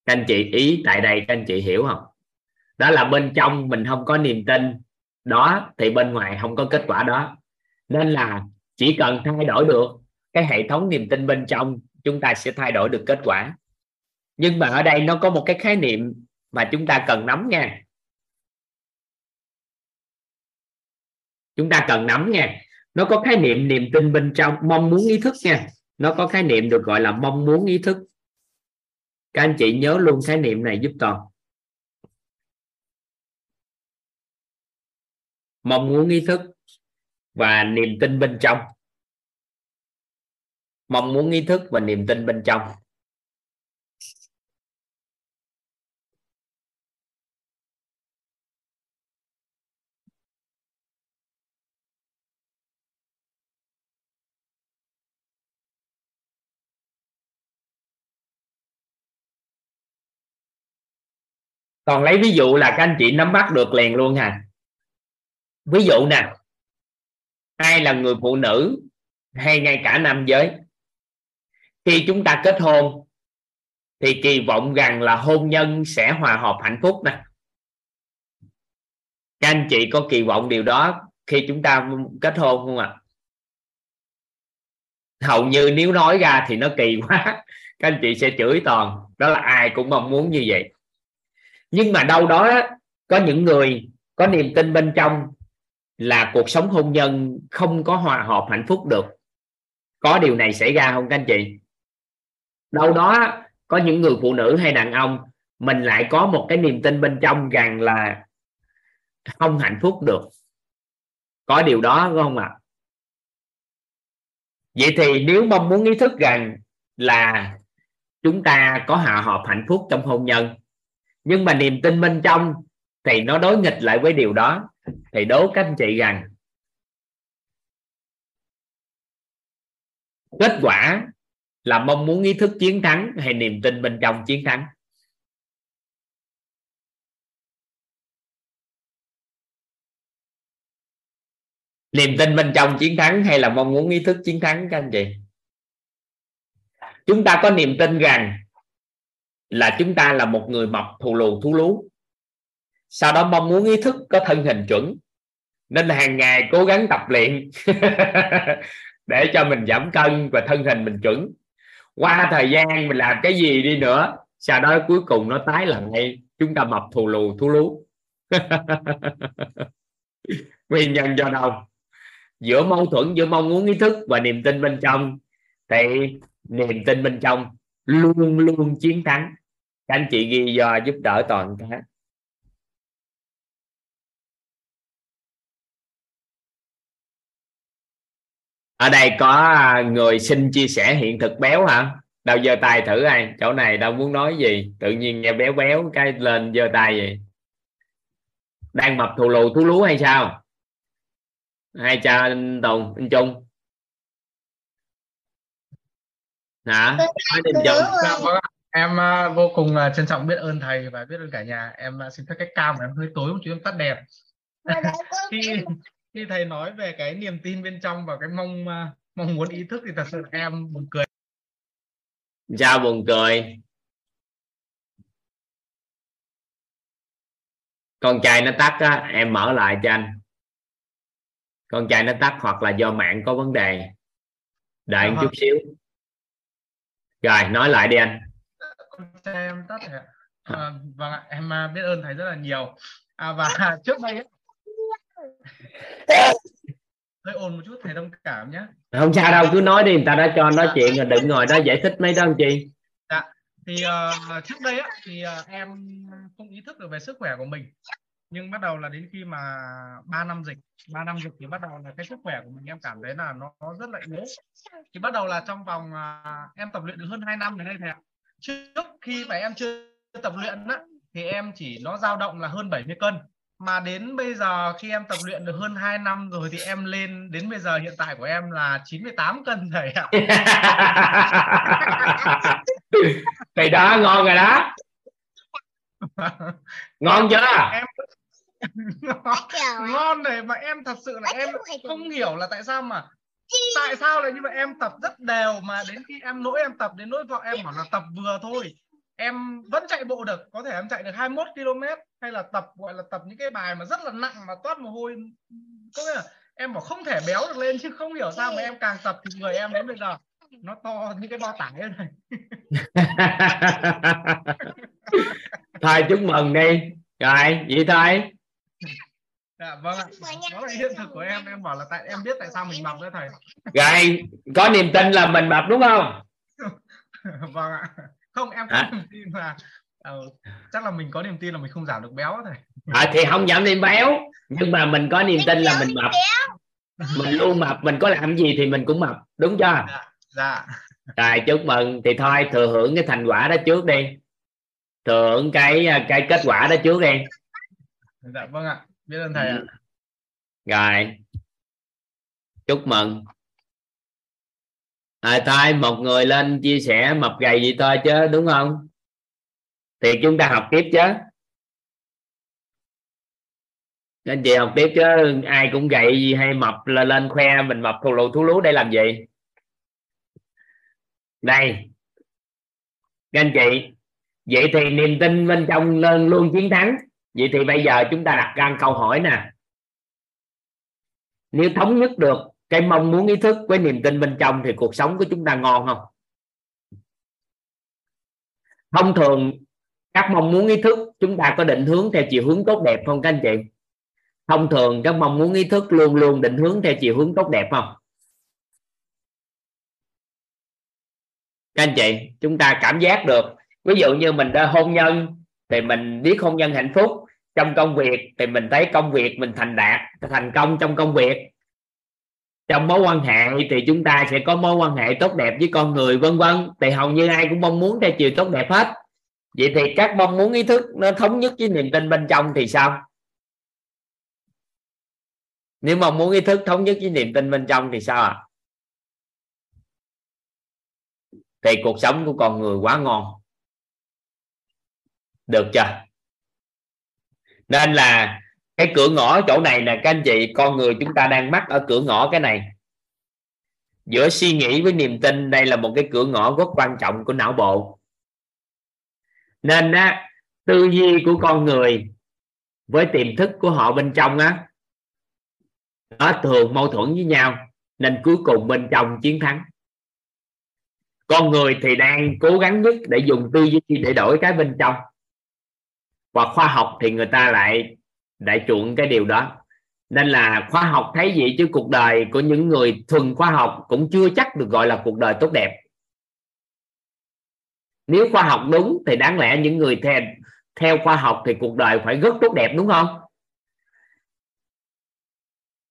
các anh chị, ý tại đây các anh chị hiểu không? Đó là bên trong mình không có niềm tin đó, thì bên ngoài không có kết quả đó. Nên là chỉ cần thay đổi được cái hệ thống niềm tin bên trong, chúng ta sẽ thay đổi được kết quả. Nhưng mà ở đây nó có một cái khái niệm mà chúng ta cần nắm nha. Chúng ta cần nắm nha. Nó có khái niệm niềm tin bên trong, mong muốn ý thức nha. Nó có khái niệm được gọi là mong muốn ý thức. Các anh chị nhớ luôn khái niệm này giúp toàn. Mong muốn ý thức và niềm tin bên trong. Mong muốn ý thức và niềm tin bên trong. Còn lấy ví dụ là các anh chị nắm bắt được liền luôn hà ví dụ nè, ai là người phụ nữ hay ngay cả nam giới? Khi chúng ta kết hôn, thì kỳ vọng rằng là hôn nhân sẽ hòa hợp hạnh phúc nè. Các anh chị có kỳ vọng điều đó khi chúng ta kết hôn không ạ? À? hầu như nếu nói ra thì nó kỳ quá. Các anh chị sẽ chửi toàn. Đó là ai cũng mong muốn như vậy. Nhưng mà đâu đó có những người có niềm tin bên trong là cuộc sống hôn nhân không có hòa hợp hạnh phúc được. Có điều này xảy ra không các anh chị? Đâu đó có những người phụ nữ hay đàn ông, mình lại có một cái niềm tin bên trong rằng là không hạnh phúc được. Có điều đó không ạ? À? vậy thì nếu mong muốn ý thức rằng là chúng ta có hạ hợp hạnh phúc trong hôn nhân, nhưng mà niềm tin bên trong thì nó đối nghịch lại với điều đó thì đố các anh chị rằng, kết quả là mong muốn ý thức chiến thắng hay niềm tin bên trong chiến thắng? Niềm tin bên trong chiến thắng hay là mong muốn ý thức chiến thắng các anh chị? Chúng ta có niềm tin rằng là chúng ta là một người mập thù lù, thú lú sau đó mong muốn ý thức có thân hình chuẩn. Nên hàng ngày cố gắng tập luyện để cho mình giảm cân và thân hình mình chuẩn. Qua thời gian mình làm cái gì đi nữa, sau đó cuối cùng nó tái lại. Chúng ta mập thù lù, thú lú. Nguyên nhân do đâu? Giữa mâu thuẫn, giữa mong muốn ý thức và niềm tin bên trong. Thì niềm tin bên trong luôn luôn chiến thắng. Các anh chị ghi do giúp đỡ toàn cái ở đây có người xin chia sẻ hiện thực béo hả? Đâu giơ tay thử ai chỗ này đâu muốn nói gì? Tự nhiên nghe béo béo cái lên giơ tay vậy. Đang mập thù lù thú lú hay sao? Hay cha anh tùng anh trung. Hả? Định trung em uh, vô cùng uh, trân trọng biết ơn thầy và biết ơn cả nhà. Em xin phép cách cam em hơi tối một chút em tắt đèn. Khi khi thầy nói về cái niềm tin bên trong và cái mong uh, mong muốn ý thức thì thật sự em buồn cười. Sao buồn cười. Con trai nó tắt á em mở lại cho anh. Con trai nó tắt hoặc là do mạng có vấn đề. Đợi một chút xíu. Rồi nói lại đi anh. Cho em tắt à, vâng ạ em à, biết ơn thầy rất là nhiều. À, và trước đây ấy, hơi ồn một chút thầy thông cảm nhé không sao đâu cứ nói đi người ta đã cho nói chuyện rồi đừng ngồi đó giải thích mấy đó anh chị dạ thì uh, trước đây á, thì uh, em không ý thức được về sức khỏe của mình. Nhưng bắt đầu là đến khi mà 3 năm dịch 3 năm dịch thì bắt đầu là cái sức khỏe của mình em cảm thấy là nó, nó rất là yếu. Thì bắt đầu là trong vòng uh, em tập luyện được hơn 2 năm đến đây thầy ạ. Trước khi mà em chưa tập luyện á, thì em chỉ nó dao động là hơn 70 cân mà đến bây giờ khi em tập luyện được hơn 2 năm rồi thì em lên đến bây giờ hiện tại của em là 98 cân thầy ạ. Thầy đó ngon rồi đó. Ngon chưa? Em ngon này mà em thật sự là em không hiểu là tại sao mà tại sao lại như vậy. Em tập rất đều mà đến khi em nỗi em tập đến nỗi vợ em bảo là tập vừa thôi em vẫn chạy bộ được có thể em chạy được 21 km hay là tập gọi là tập những cái bài mà rất là nặng mà toát mồ hôi. Có nghĩa là em bảo không thể béo được lên chứ không hiểu sao mà em càng tập thì người em đến bây giờ nó to như cái bao tải này. Thôi chúc mừng đi. Rồi vậy thôi. Dạ vâng ạ. Đó là hiện thực của em. Em bảo là tại em biết tại sao mình mập đó thầy. Rồi có niềm tin là mình mập đúng không? Vâng ạ không em có À. niềm tin là ờ, chắc là mình có niềm tin là mình không giảm được béo thầy. À, thì không giảm niềm béo nhưng mà mình có niềm tin là mình mập. mình luôn mập mình có làm gì thì mình cũng mập đúng chưa? Dạ rồi chúc mừng. Thì thôi thừa hưởng cái thành quả đó trước đi. Thừa hưởng cái cái kết quả đó trước đi. Dạ vâng ạ. Biết ơn thầy ạ. Rồi. Chúc mừng à, thôi một người lên chia sẻ mập gầy gì thôi chứ đúng không? Thì chúng ta học tiếp chứ. Anh chị học tiếp chứ ai cũng gậy gì hay mập là lên khoe mình mập thù lù thú lú để làm gì? Đây. Các anh chị vậy thì niềm tin bên trong luôn luôn chiến thắng. Vậy thì bây giờ chúng ta đặt ra câu hỏi nè. Nếu thống nhất được cái mong muốn, ý thức với niềm tin bên trong thì cuộc sống của chúng ta ngon không? Thông thường, các mong muốn, ý thức chúng ta có định hướng theo chiều hướng tốt đẹp không các anh chị? Thông thường, các mong muốn, ý thức luôn luôn định hướng theo chiều hướng tốt đẹp không? Các anh chị, chúng ta cảm giác được. Ví dụ như mình đã hôn nhân thì mình biết hôn nhân hạnh phúc, trong công việc thì mình thấy công việc mình thành đạt, thành công trong công việc trong mối quan hệ thì chúng ta sẽ có mối quan hệ tốt đẹp với con người, vân vân. Thì hầu như ai cũng mong muốn theo chiều tốt đẹp hết. Vậy thì các mong muốn ý thức nó thống nhất với niềm tin bên trong thì sao? Nếu mong muốn ý thức thống nhất với niềm tin bên trong thì sao ạ? Thì cuộc sống của con người quá ngon. Được chưa? Nên là cái cửa ngõ chỗ này nè, các anh chị, con người chúng ta đang mắc ở cửa ngõ cái này. Giữa suy nghĩ với niềm tin, đây là một cái cửa ngõ rất quan trọng của não bộ. Nên á, tư duy của con người với tiềm thức của họ bên trong á, nó thường mâu thuẫn với nhau. Nên cuối cùng bên trong chiến thắng. Con người thì đang cố gắng nhất để dùng tư duy để đổi cái bên trong. Và khoa học thì người ta lại đại chuộng cái điều đó. Nên là khoa học thấy vậy chứ cuộc đời của những người thuần khoa học cũng chưa chắc được gọi là cuộc đời tốt đẹp. Nếu khoa học đúng thì đáng lẽ những người theo theo khoa học thì cuộc đời phải rất tốt đẹp đúng không?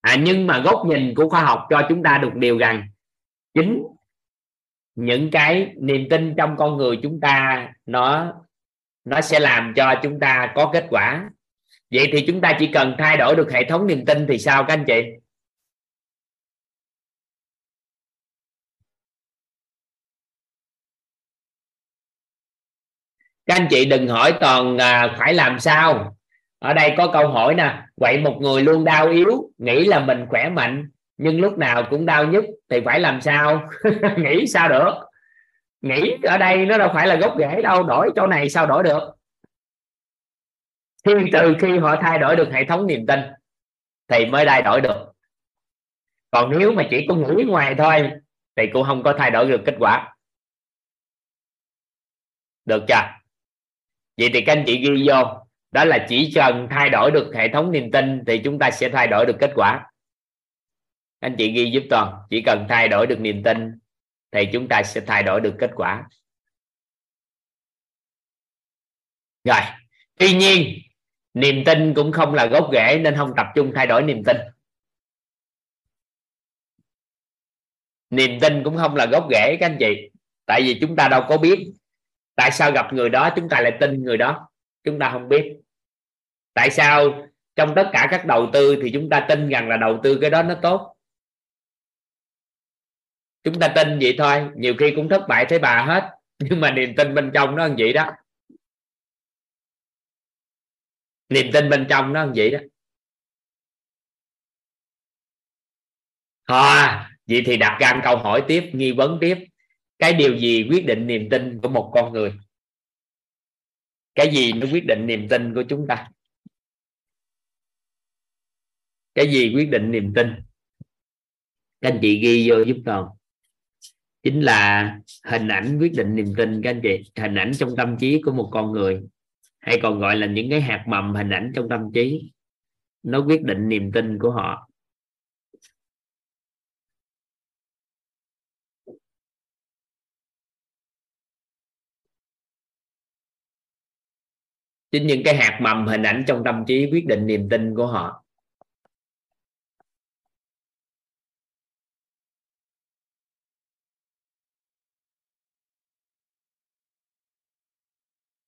À, nhưng mà góc nhìn của khoa học cho chúng ta được điều rằng chính những cái niềm tin trong con người chúng ta nó nó sẽ làm cho chúng ta có kết quả vậy thì chúng ta chỉ cần thay đổi được hệ thống niềm tin thì sao các anh chị? Các anh chị đừng hỏi toàn à, phải làm sao. Ở đây có câu hỏi nè vậy một người luôn đau yếu nghĩ là mình khỏe mạnh nhưng lúc nào cũng đau nhất thì phải làm sao? Nghĩ sao được? Nghĩ ở đây nó đâu phải là gốc rễ đâu đổi chỗ này sao đổi được? Thiên từ khi họ thay đổi được hệ thống niềm tin, thì mới thay đổi được. Còn nếu mà chỉ có nghĩ ngoài thôi, thì cũng không có thay đổi được kết quả. Được chưa? Vậy thì các anh chị ghi vô. Đó là chỉ cần thay đổi được hệ thống niềm tin, thì chúng ta sẽ thay đổi được kết quả. Anh chị ghi giúp toàn. Chỉ cần thay đổi được niềm tin, thì chúng ta sẽ thay đổi được kết quả. Rồi. Tuy nhiên niềm tin cũng không là gốc rễ nên không tập trung thay đổi niềm tin. Niềm tin cũng không là gốc rễ, các anh chị. Tại vì chúng ta đâu có biết tại sao gặp người đó, chúng ta lại tin người đó. Chúng ta không biết. Tại sao trong tất cả các đầu tư thì chúng ta tin rằng là đầu tư cái đó nó tốt? Chúng ta tin vậy thôi, nhiều khi cũng thất bại thấy bà hết. Nhưng mà niềm tin bên trong nó như vậy đó. Niềm tin bên trong nó vậy đó. À, vậy thì đặt ra câu hỏi tiếp nghi vấn tiếp. Cái điều gì quyết định niềm tin của một con người? Cái gì nó quyết định niềm tin của chúng ta? Cái gì quyết định niềm tin? Các anh chị ghi vô giúp toàn chính là hình ảnh quyết định niềm tin các anh chị. Hình ảnh trong tâm trí của một con người hay còn gọi là những cái hạt mầm hình ảnh trong tâm trí. Nó quyết định niềm tin của họ. Chính những cái hạt mầm hình ảnh trong tâm trí quyết định niềm tin của họ.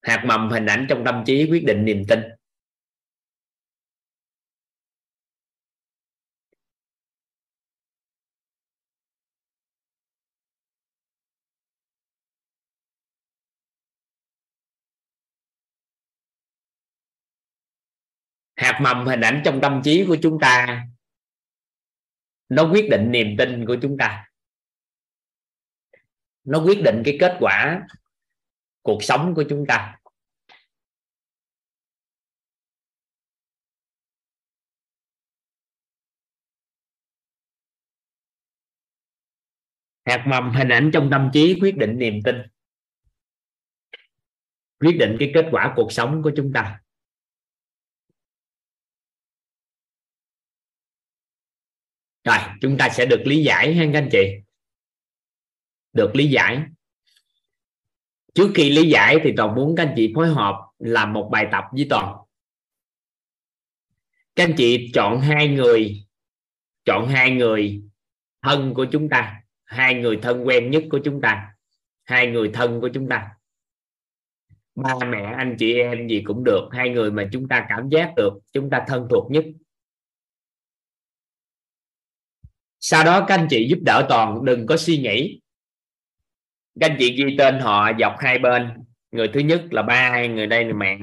Hạt mầm hình ảnh trong tâm trí quyết định niềm tin. Hạt mầm hình ảnh trong tâm trí của chúng ta, nó quyết định niềm tin của chúng ta. Nó quyết định cái kết quả cuộc sống của chúng ta. Hạt mầm hình ảnh trong tâm trí quyết định niềm tin, quyết định cái kết quả cuộc sống của chúng ta. Rồi, chúng ta sẽ được lý giải ha các anh chị? Được lý giải trước khi lý giải thì toàn muốn các anh chị phối hợp làm một bài tập với toàn các anh chị chọn hai người, chọn hai người thân của chúng ta, hai người thân quen nhất của chúng ta, hai người thân của chúng ta. Ba mẹ, anh chị em gì cũng được, hai người mà chúng ta cảm giác được, chúng ta thân thuộc nhất. Sau đó các anh chị giúp đỡ toàn, đừng có suy nghĩ các anh chị ghi tên họ, dọc hai bên. Người thứ nhất là ba, người đây là mẹ.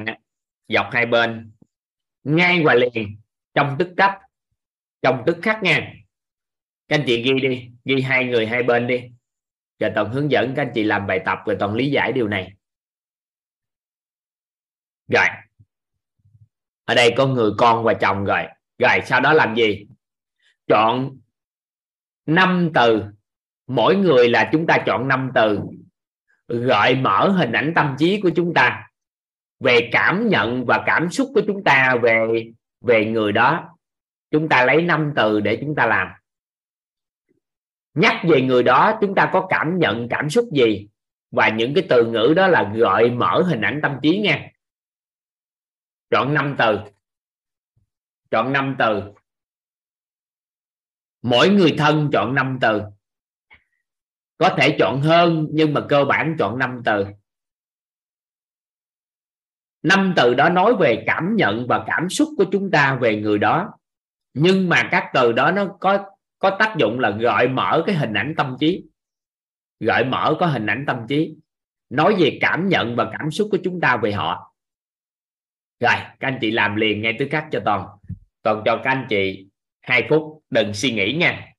Dọc hai bên. Ngay và liền, trong tức cách, trong tức khắc nha. Các anh chị ghi đi, ghi hai người hai bên đi. Rồi toàn hướng dẫn các anh chị làm bài tập rồi toàn lý giải điều này. Rồi. Ở đây có người con và chồng rồi. Rồi, sau đó làm gì? Chọn năm từ mỗi người là chúng ta chọn năm từ, gợi mở hình ảnh tâm trí của chúng ta, về cảm nhận và cảm xúc của chúng ta về về người đó. Chúng ta lấy năm từ để chúng ta làm. Nhắc về người đó, chúng ta có cảm nhận cảm xúc gì? Và những cái từ ngữ đó là gợi mở hình ảnh tâm trí nha chọn năm từ. Chọn năm từ. Mỗi người thân chọn năm từ có thể chọn hơn, nhưng mà cơ bản chọn năm từ. Năm từ đó nói về cảm nhận và cảm xúc của chúng ta về người đó. Nhưng mà các từ đó nó có có tác dụng là gợi mở cái hình ảnh tâm trí. Gợi mở có hình ảnh tâm trí. Nói về cảm nhận và cảm xúc của chúng ta về họ. Rồi, các anh chị làm liền ngay tức khắc cho toàn. Toàn cho các anh chị hai phút đừng suy nghĩ nha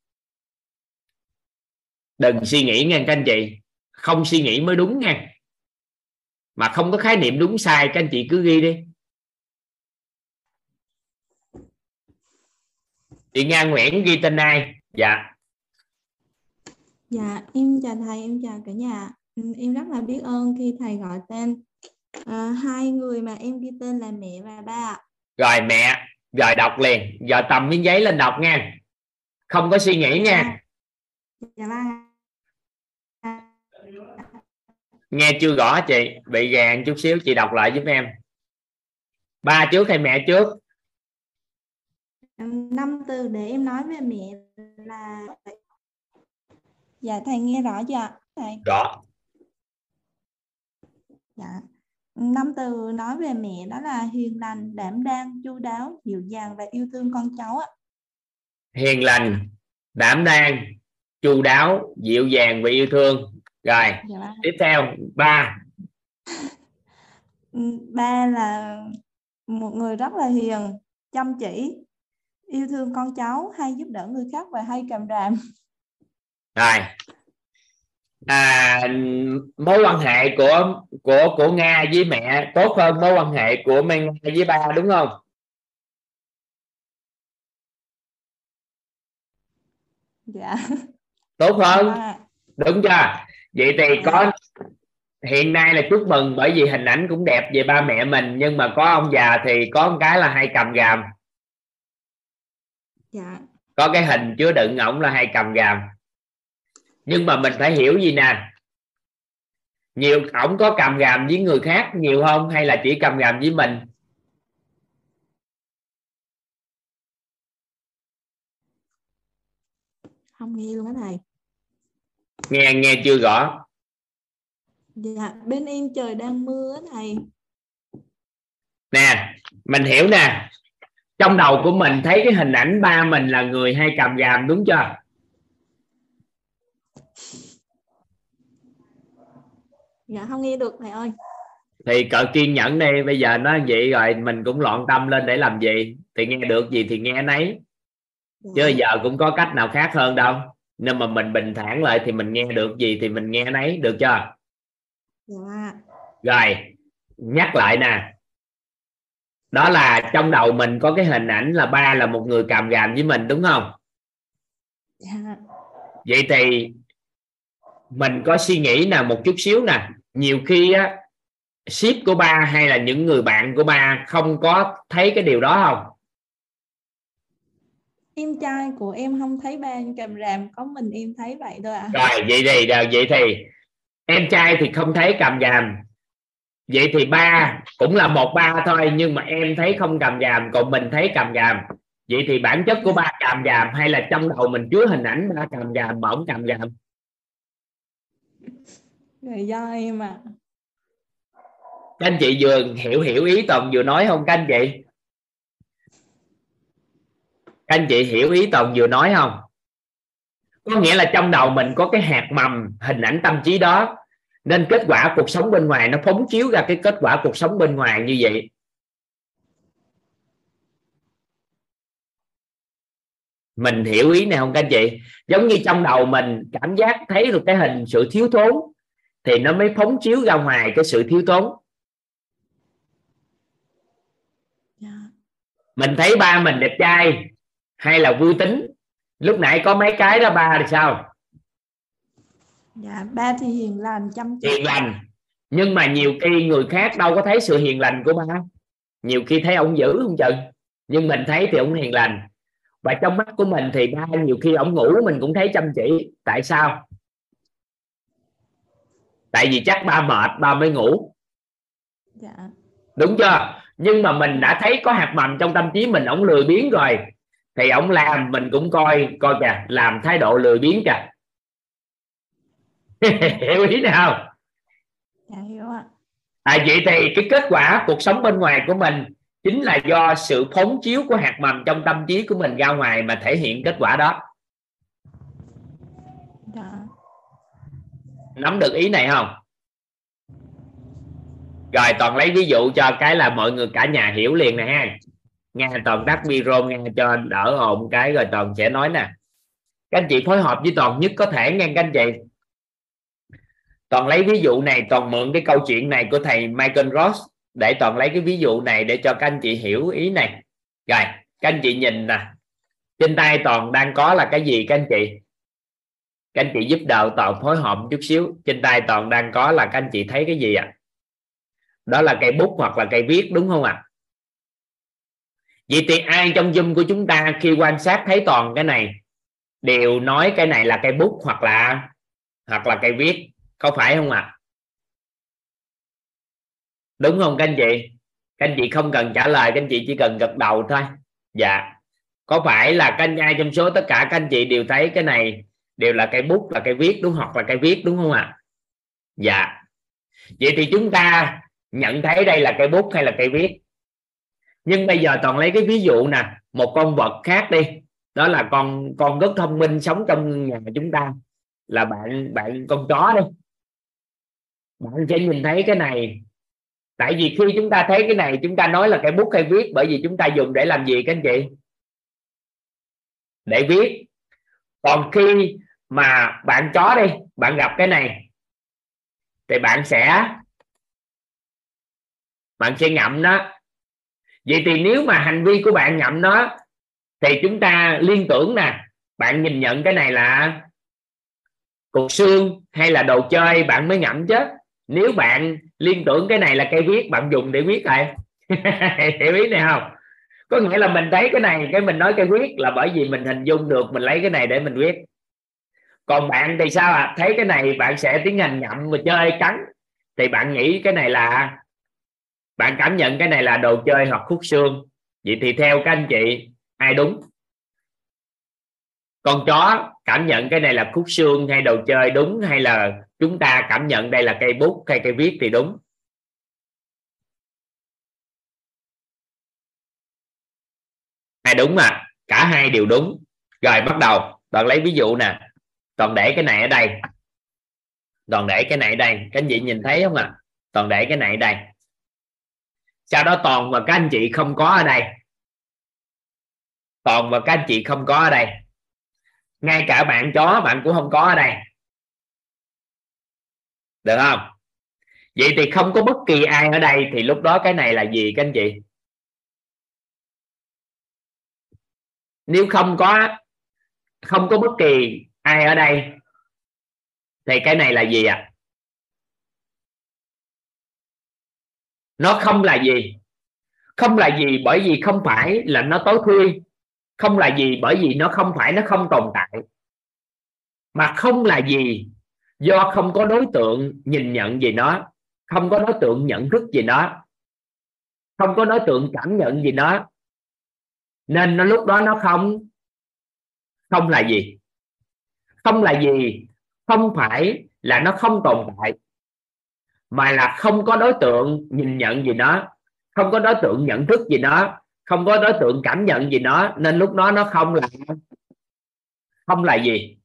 đừng suy nghĩ nha các anh chị. Không suy nghĩ mới đúng nha. Mà không có khái niệm đúng sai các anh chị cứ ghi đi. Chị Nga Nguyễn ghi tên ai? Dạ. Dạ em chào thầy em chào cả nhà. Ừ, em rất là biết ơn khi thầy gọi tên. À, hai người mà em ghi tên là mẹ và ba rồi mẹ rồi đọc liền. Giờ tầm miếng giấy lên đọc nha. Không có suy nghĩ nha. Dạ nghe chưa rõ chị bị gàn chút xíu chị đọc lại giúp em. Ba trước hay mẹ trước? Năm từ để em nói về mẹ là dạ thầy nghe rõ chưa thầy. Rõ. Dạ. Năm từ nói về mẹ đó là hiền lành đảm đang chu đáo dịu dàng và yêu thương con cháu ạ. Hiền lành đảm đang chu đáo dịu dàng và yêu thương. Rồi dạ. tiếp theo ba. Ba là một người rất là hiền chăm chỉ yêu thương con cháu hay giúp đỡ người khác và hay cầm đàm rồi. À, mối quan hệ của của của nga với mẹ tốt hơn mối quan hệ của mẹ nga với ba đúng không? Dạ tốt hơn. Dạ. đúng chưa? Vậy thì có hiện nay là chúc mừng bởi vì hình ảnh cũng đẹp về ba mẹ mình nhưng mà có ông già thì có một cái là hay cầm gàm. Dạ. Có cái hình chứa đựng ổng là hay cầm gàm. Nhưng mà mình phải hiểu gì nè? Nhiều ổng có cầm gàm với người khác nhiều không? Hay là chỉ cầm gàm với mình? Không nghe luôn á thầy nghe nghe chưa rõ? Dạ bên em trời đang mưa thầy. Nè mình hiểu nè. Trong đầu của mình thấy cái hình ảnh ba mình là người hay cầm gàm đúng chưa? Dạ không nghe được thầy ơi. Thì cỡ kiên nhẫn đi bây giờ nó vậy rồi mình cũng loạn tâm lên để làm gì? Thì nghe được gì thì nghe nấy. Chứ giờ cũng có cách nào khác hơn đâu nhưng mà mình bình thản lại thì mình nghe được gì thì mình nghe nấy được chưa? Dạ. Rồi nhắc lại nè. Đó là trong đầu mình có cái hình ảnh là ba là một người cầm gàm với mình đúng không? Dạ. Vậy thì mình có suy nghĩ nào một chút xíu nè. Nhiều khi á ship của ba hay là những người bạn của ba không có thấy cái điều đó không em trai của em không thấy ba cầm ràm có mình em thấy vậy thôi ạ rồi vậy thì vậy thì. Em trai thì không thấy cầm gàm vậy thì ba cũng là một ba thôi nhưng mà em thấy không cầm gàm còn mình thấy cầm gàm vậy thì bản chất của ba cầm gàm hay là trong đầu mình chứa hình ảnh ba cầm gàm mà ổng cầm gàm rồi do em ạ. Các anh chị vừa hiểu hiểu ý toàn vừa nói không? Các anh chị các anh chị hiểu ý toàn vừa nói không? Có nghĩa là trong đầu mình có cái hạt mầm hình ảnh tâm trí đó. Nên kết quả cuộc sống bên ngoài nó phóng chiếu ra cái kết quả cuộc sống bên ngoài như vậy. Mình hiểu ý này không các anh chị? Giống như trong đầu mình cảm giác thấy được cái hình sự thiếu thốn thì nó mới phóng chiếu ra ngoài cái sự thiếu thốn. Mình thấy ba mình đẹp trai hay là vui tính? Lúc nãy có mấy cái đó ba thì sao? Dạ ba thì hiền lành chăm chỉ. Hiền lành. Nhưng mà nhiều khi người khác đâu có thấy sự hiền lành của ba. Nhiều khi thấy ông dữ không chừng nhưng mình thấy thì ông hiền lành. Và trong mắt của mình thì ba nhiều khi ông ngủ mình cũng thấy chăm chỉ. Tại sao? Tại vì chắc ba mệt ba mới ngủ. Dạ. Đúng chưa? Nhưng mà mình đã thấy có hạt mầm trong tâm trí mình ổng lười biếng rồi thì ổng làm mình cũng coi coi kìa làm thái độ lười biếng kìa. Hiểu ý nào không? Dạ hiểu ạ. À, vậy thì cái kết quả cuộc sống bên ngoài của mình chính là do sự phóng chiếu của hạt mầm trong tâm trí của mình ra ngoài mà thể hiện kết quả đó. Dạ. Nắm được ý này không? Rồi toàn lấy ví dụ cho cái là mọi người cả nhà hiểu liền nè ha nghe toàn tắt micro nghe cho đỡ hồn cái rồi toàn sẽ nói nè. Các anh chị phối hợp với toàn nhất có thể nghe các anh chị. Toàn lấy ví dụ này, toàn mượn cái câu chuyện này của thầy Michael Ross để toàn lấy cái ví dụ này để cho các anh chị hiểu ý này. Rồi, các anh chị nhìn nè. Trên tay toàn đang có là cái gì các anh chị? Các anh chị giúp đỡ toàn phối hợp một chút xíu. Trên tay toàn đang có là các anh chị thấy cái gì ạ? À? đó là cây bút hoặc là cây viết, đúng không ạ? à? Vậy thì ai trong zoom của chúng ta khi quan sát thấy toàn cái này đều nói cái này là cây bút hoặc là hoặc là cây viết, có phải không ạ? À? đúng không các anh chị? Các anh chị không cần trả lời, các anh chị chỉ cần gật đầu thôi. Dạ. Có phải là các anh, ai trong số tất cả các anh chị đều thấy cái này đều là cây bút là cây viết đúng, hoặc là cây viết đúng không ạ? À? dạ. Vậy thì chúng ta nhận thấy đây là cây bút hay là cây viết? Nhưng bây giờ toàn lấy cái ví dụ nè, một con vật khác đi. Đó là con con rất thông minh sống trong nhà chúng ta. Là bạn bạn con chó đi. Bạn sẽ nhìn thấy cái này. Tại vì khi chúng ta thấy cái này, chúng ta nói là cây bút hay viết, bởi vì chúng ta dùng để làm gì các anh chị? Để viết. Còn khi mà bạn chó đi, bạn gặp cái này, thì bạn sẽ bạn sẽ ngậm nó vậy thì nếu mà hành vi của bạn nhậm nó thì chúng ta liên tưởng nè, bạn nhìn nhận cái này là cục xương hay là đồ chơi bạn mới nhậm chứ? Nếu bạn liên tưởng cái này là cây viết, bạn dùng để viết rồi hiểu ý này không? Có nghĩa là mình thấy cái này, cái mình nói cây viết là bởi vì mình hình dung được, mình lấy cái này để mình viết. Còn bạn thì sao ạ? À? thấy cái này bạn sẽ tiến hành nhậm và chơi cắn, thì bạn nghĩ cái này là bạn cảm nhận cái này là đồ chơi hoặc khúc xương. Vậy thì theo các anh chị, ai đúng? Con chó cảm nhận cái này là khúc xương hay đồ chơi đúng hay là chúng ta cảm nhận đây là cây bút hay cây viết thì đúng? Hai đúng mà cả hai đều đúng. Rồi, bắt đầu. Toàn lấy ví dụ nè. Toàn để cái này ở đây. Toàn để cái này ở đây. Các anh chị nhìn thấy không ạ? À? toàn để cái này ở đây sau đó toàn và các anh chị không có ở đây. Toàn và các anh chị không có ở đây. Ngay cả bạn chó, bạn cũng không có ở đây. Được không? Vậy thì không có bất kỳ ai ở đây, thì lúc đó cái này là gì, các anh chị? Nếu không có không có bất kỳ ai ở đây, thì cái này là gì ạ? à? Nó không là gì. Không là gì bởi vì không phải là nó tối thui không là gì bởi vì nó không phải nó không tồn tại. Mà không là gì do không có đối tượng nhìn nhận gì nó, không có đối tượng nhận thức gì nó, không có đối tượng cảm nhận gì nó. Nên nó lúc đó nó không không là gì. Không là gì không phải là nó không tồn tại mà là không có đối tượng nhìn nhận gì nó không có đối tượng nhận thức gì nó không có đối tượng cảm nhận gì nó nên lúc đó nó không là không là gì.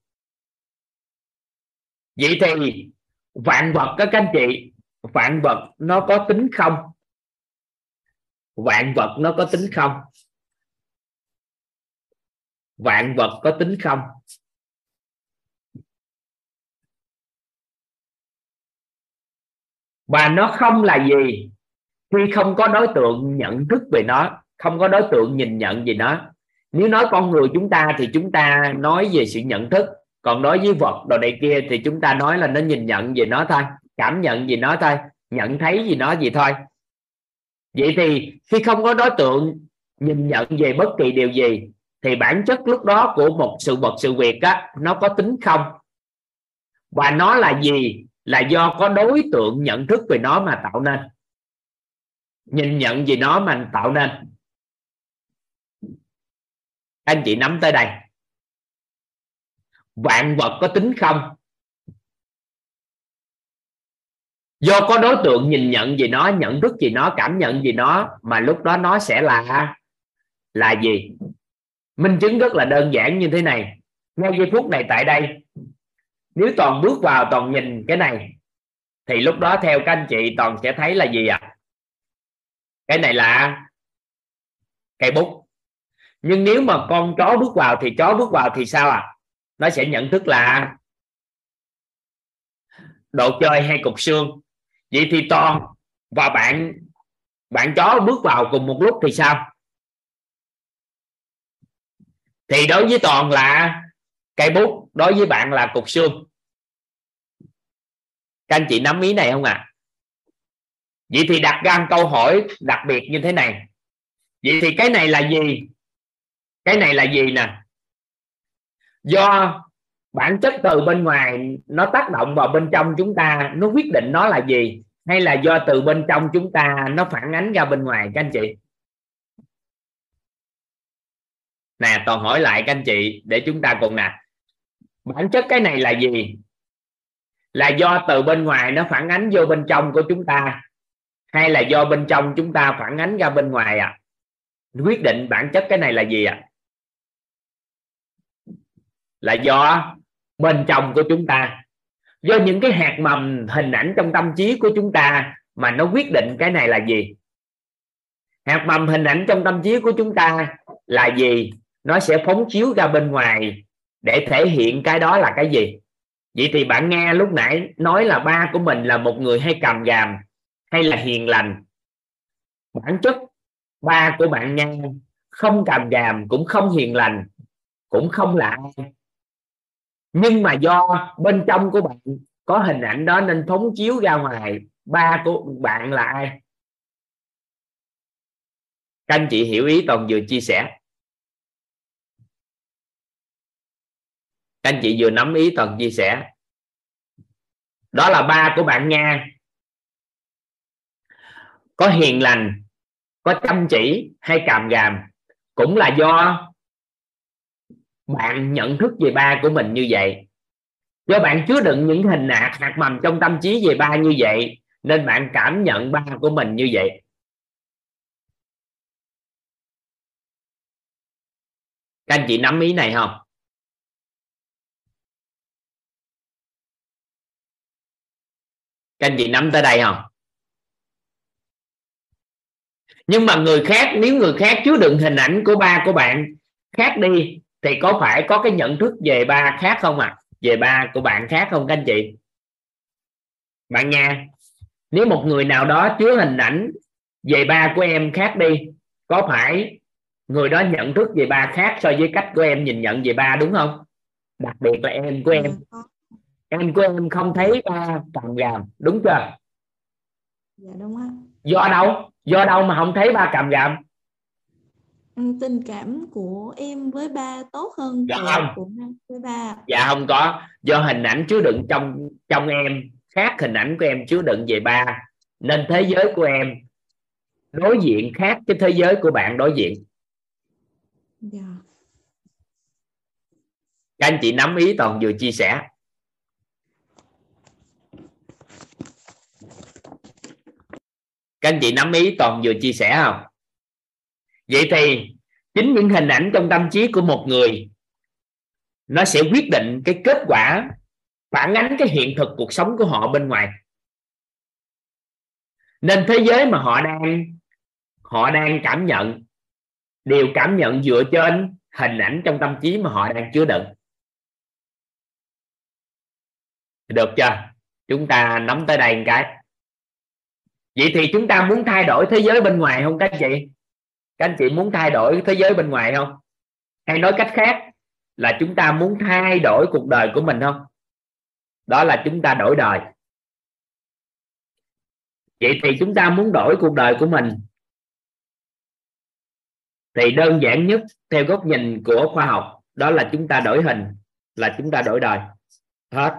Vậy thì vạn vật các anh chị, vạn vật nó có tính không? Vạn vật nó có tính không? Vạn vật có tính không? Và nó không là gì khi không có đối tượng nhận thức về nó, không có đối tượng nhìn nhận gì nó. Nếu nói con người chúng ta thì chúng ta nói về sự nhận thức, còn đối với vật đồ này kia thì chúng ta nói là nó nhìn nhận về nó thôi, cảm nhận gì nó thôi, nhận thấy gì nó gì thôi. Vậy thì khi không có đối tượng nhìn nhận về bất kỳ điều gì, thì bản chất lúc đó của một sự vật, sự việc á, nó có tính không? Và nó là gì? Là do có đối tượng nhận thức về nó mà tạo nên. Nhìn nhận về nó mà tạo nên. Anh chị nắm tới đây. Vạn vật có tính không? Do có đối tượng nhìn nhận về nó, nhận thức về nó, cảm nhận về nó, mà lúc đó nó sẽ là là gì? Minh chứng rất là đơn giản như thế này. Ngay giây phút này tại đây nếu toàn bước vào toàn nhìn cái này, thì lúc đó theo các anh chị toàn sẽ thấy là gì ạ? À? cái này là cây bút. Nhưng nếu mà con chó bước vào thì chó bước vào thì sao à nó sẽ nhận thức là đồ chơi hay cục xương. Vậy thì toàn và bạn bạn chó bước vào cùng một lúc thì sao? Thì đối với toàn là cây bút, đối với bạn là cục xương các anh chị nắm ý này không ạ? À? vậy thì đặt ra câu hỏi đặc biệt như thế này. Vậy thì cái này là gì? Cái này là gì nè? Do bản chất từ bên ngoài nó tác động vào bên trong chúng ta, nó quyết định nó là gì? Hay là do từ bên trong chúng ta nó phản ánh ra bên ngoài, các anh chị? Nè, toàn hỏi lại các anh chị để chúng ta cùng nè. Bản chất cái này là gì? Là do từ bên ngoài nó phản ánh vô bên trong của chúng ta, hay là do bên trong chúng ta phản ánh ra bên ngoài à quyết định bản chất cái này là gì à là do bên trong của chúng ta. Do những cái hạt mầm, hình ảnh trong tâm trí của chúng ta mà nó quyết định cái này là gì? Hạt mầm, hình ảnh trong tâm trí của chúng ta là gì? Nó sẽ phóng chiếu ra bên ngoài để thể hiện cái đó là cái gì? Vậy thì bạn nghe lúc nãy nói là ba của mình là một người hay cầm gàm, hay là hiền lành. Bản chất ba của bạn nghe không cầm gàm, cũng không hiền lành, cũng không lạ nhưng mà do bên trong của bạn có hình ảnh đó nên phóng chiếu ra ngoài ba của bạn là ai. Các anh chị hiểu ý toàn vừa chia sẻ. Các anh chị vừa nắm ý tuần chia sẻ. Đó là ba của bạn nha có hiền lành, có chăm chỉ hay càm gàm. Cũng là do bạn nhận thức về ba của mình như vậy. Do bạn chứa đựng những hình nạc hạt mầm trong tâm trí về ba như vậy, nên bạn cảm nhận ba của mình như vậy. Các anh chị nắm ý này không? Các anh chị nắm tới đây không? Nhưng mà người khác, nếu người khác chứa đựng hình ảnh của ba của bạn khác đi, thì có phải có cái nhận thức về ba khác không ạ? À? về ba của bạn khác không các anh chị? Bạn nha, nếu một người nào đó chứa hình ảnh về ba của em khác đi, có phải người đó nhận thức về ba khác so với cách của em nhìn nhận về ba đúng không? Đặc biệt là em của em. Ừ, em của em không thấy ba cầm gàm đúng chưa? Dạ đúng á do đâu? Do đâu mà không thấy ba cầm gàm? Tình cảm của em với ba tốt hơn dạ của, không. của với ba. Dạ không có. Do hình ảnh chứa đựng trong trong em khác hình ảnh của em chứa đựng về ba. Nên thế giới của em đối diện khác cái thế giới của bạn đối diện. Dạ. Các anh chị nắm ý toàn vừa chia sẻ các anh chị nắm ý toàn vừa chia sẻ không? Vậy thì chính những hình ảnh trong tâm trí của một người, nó sẽ quyết định cái kết quả, phản ánh cái hiện thực cuộc sống của họ bên ngoài. Nên thế giới mà họ đang họ đang cảm nhận, đều cảm nhận dựa trên hình ảnh trong tâm trí mà họ đang chứa đựng. Được chưa? Chúng ta nắm tới đây một cái vậy thì chúng ta muốn thay đổi thế giới bên ngoài không các chị? Các anh chị muốn thay đổi thế giới bên ngoài không? Hay nói cách khác, là chúng ta muốn thay đổi cuộc đời của mình không? Đó là chúng ta đổi đời. Vậy thì chúng ta muốn đổi cuộc đời của mình thì đơn giản nhất theo góc nhìn của khoa học, đó là chúng ta đổi hình, là chúng ta đổi đời. Hết.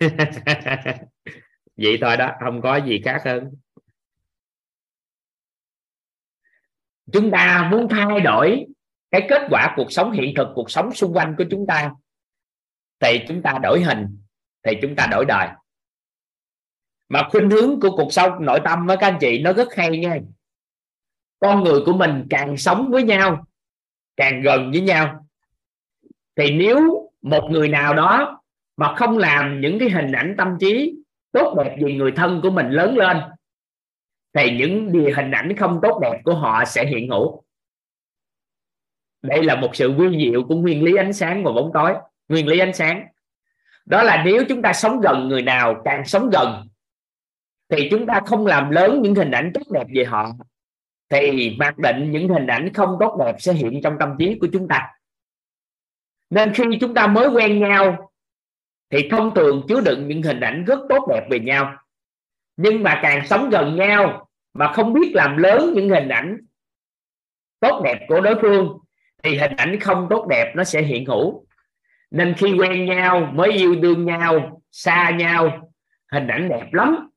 vậy thôi đó, không có gì khác hơn. Chúng ta muốn thay đổi cái kết quả cuộc sống hiện thực, cuộc sống xung quanh của chúng ta, thì chúng ta đổi hình, thì chúng ta đổi đời. Mà khuynh hướng của cuộc sống, nội tâm với các anh chị, nó rất hay nha. Con người của mình càng sống với nhau, càng gần với nhau, thì nếu một người nào đó mà không làm những cái hình ảnh tâm trí tốt đẹp về người thân của mình lớn lên. Thì những điều hình ảnh không tốt đẹp của họ sẽ hiện hữu đây là một sự quy diệu của nguyên lý ánh sáng và bóng tối. Nguyên lý ánh sáng. Đó là nếu chúng ta sống gần người nào, càng sống gần, thì chúng ta không làm lớn những hình ảnh tốt đẹp về họ, thì mặc định những hình ảnh không tốt đẹp sẽ hiện trong tâm trí của chúng ta. Nên khi chúng ta mới quen nhau thì thông thường chứa đựng những hình ảnh rất tốt đẹp về nhau. Nhưng mà càng sống gần nhau mà không biết làm lớn những hình ảnh tốt đẹp của đối phương, thì hình ảnh không tốt đẹp nó sẽ hiện hữu. Nên khi quen nhau, mới yêu đương nhau, xa nhau, hình ảnh đẹp lắm.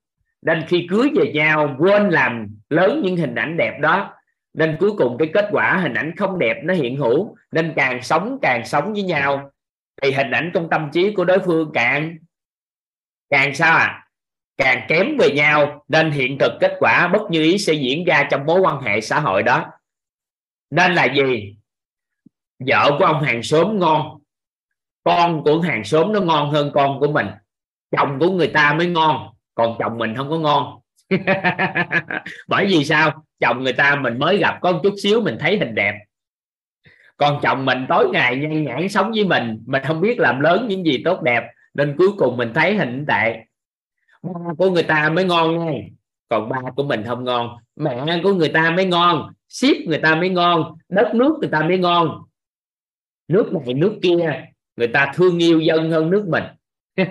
Nên khi cưới về nhau, quên làm lớn những hình ảnh đẹp đó. Nên cuối cùng cái kết quả hình ảnh không đẹp nó hiện hữu. Nên càng sống càng sống với nhau thì hình ảnh trong tâm trí của đối phương càng càng sao à? Càng kém về nhau, nên hiện thực kết quả bất như ý sẽ diễn ra trong mối quan hệ xã hội đó. Nên là gì? Vợ của ông hàng xóm ngon, con của hàng xóm nó ngon hơn con của mình, chồng của người ta mới ngon, còn chồng mình không có ngon. Bởi vì sao? Chồng người ta mình mới gặp có một chút xíu mình thấy hình đẹp còn chồng mình tối ngày nhan nhãn sống với mình mình không biết làm lớn những gì tốt đẹp. Nên cuối cùng mình thấy hình tệ. Ba của người ta mới ngon ngay còn ba của mình không ngon. Mẹ của người ta mới ngon. Ship người ta mới ngon. Đất nước người ta mới ngon. Nước này, nước kia, người ta thương yêu dân hơn nước mình.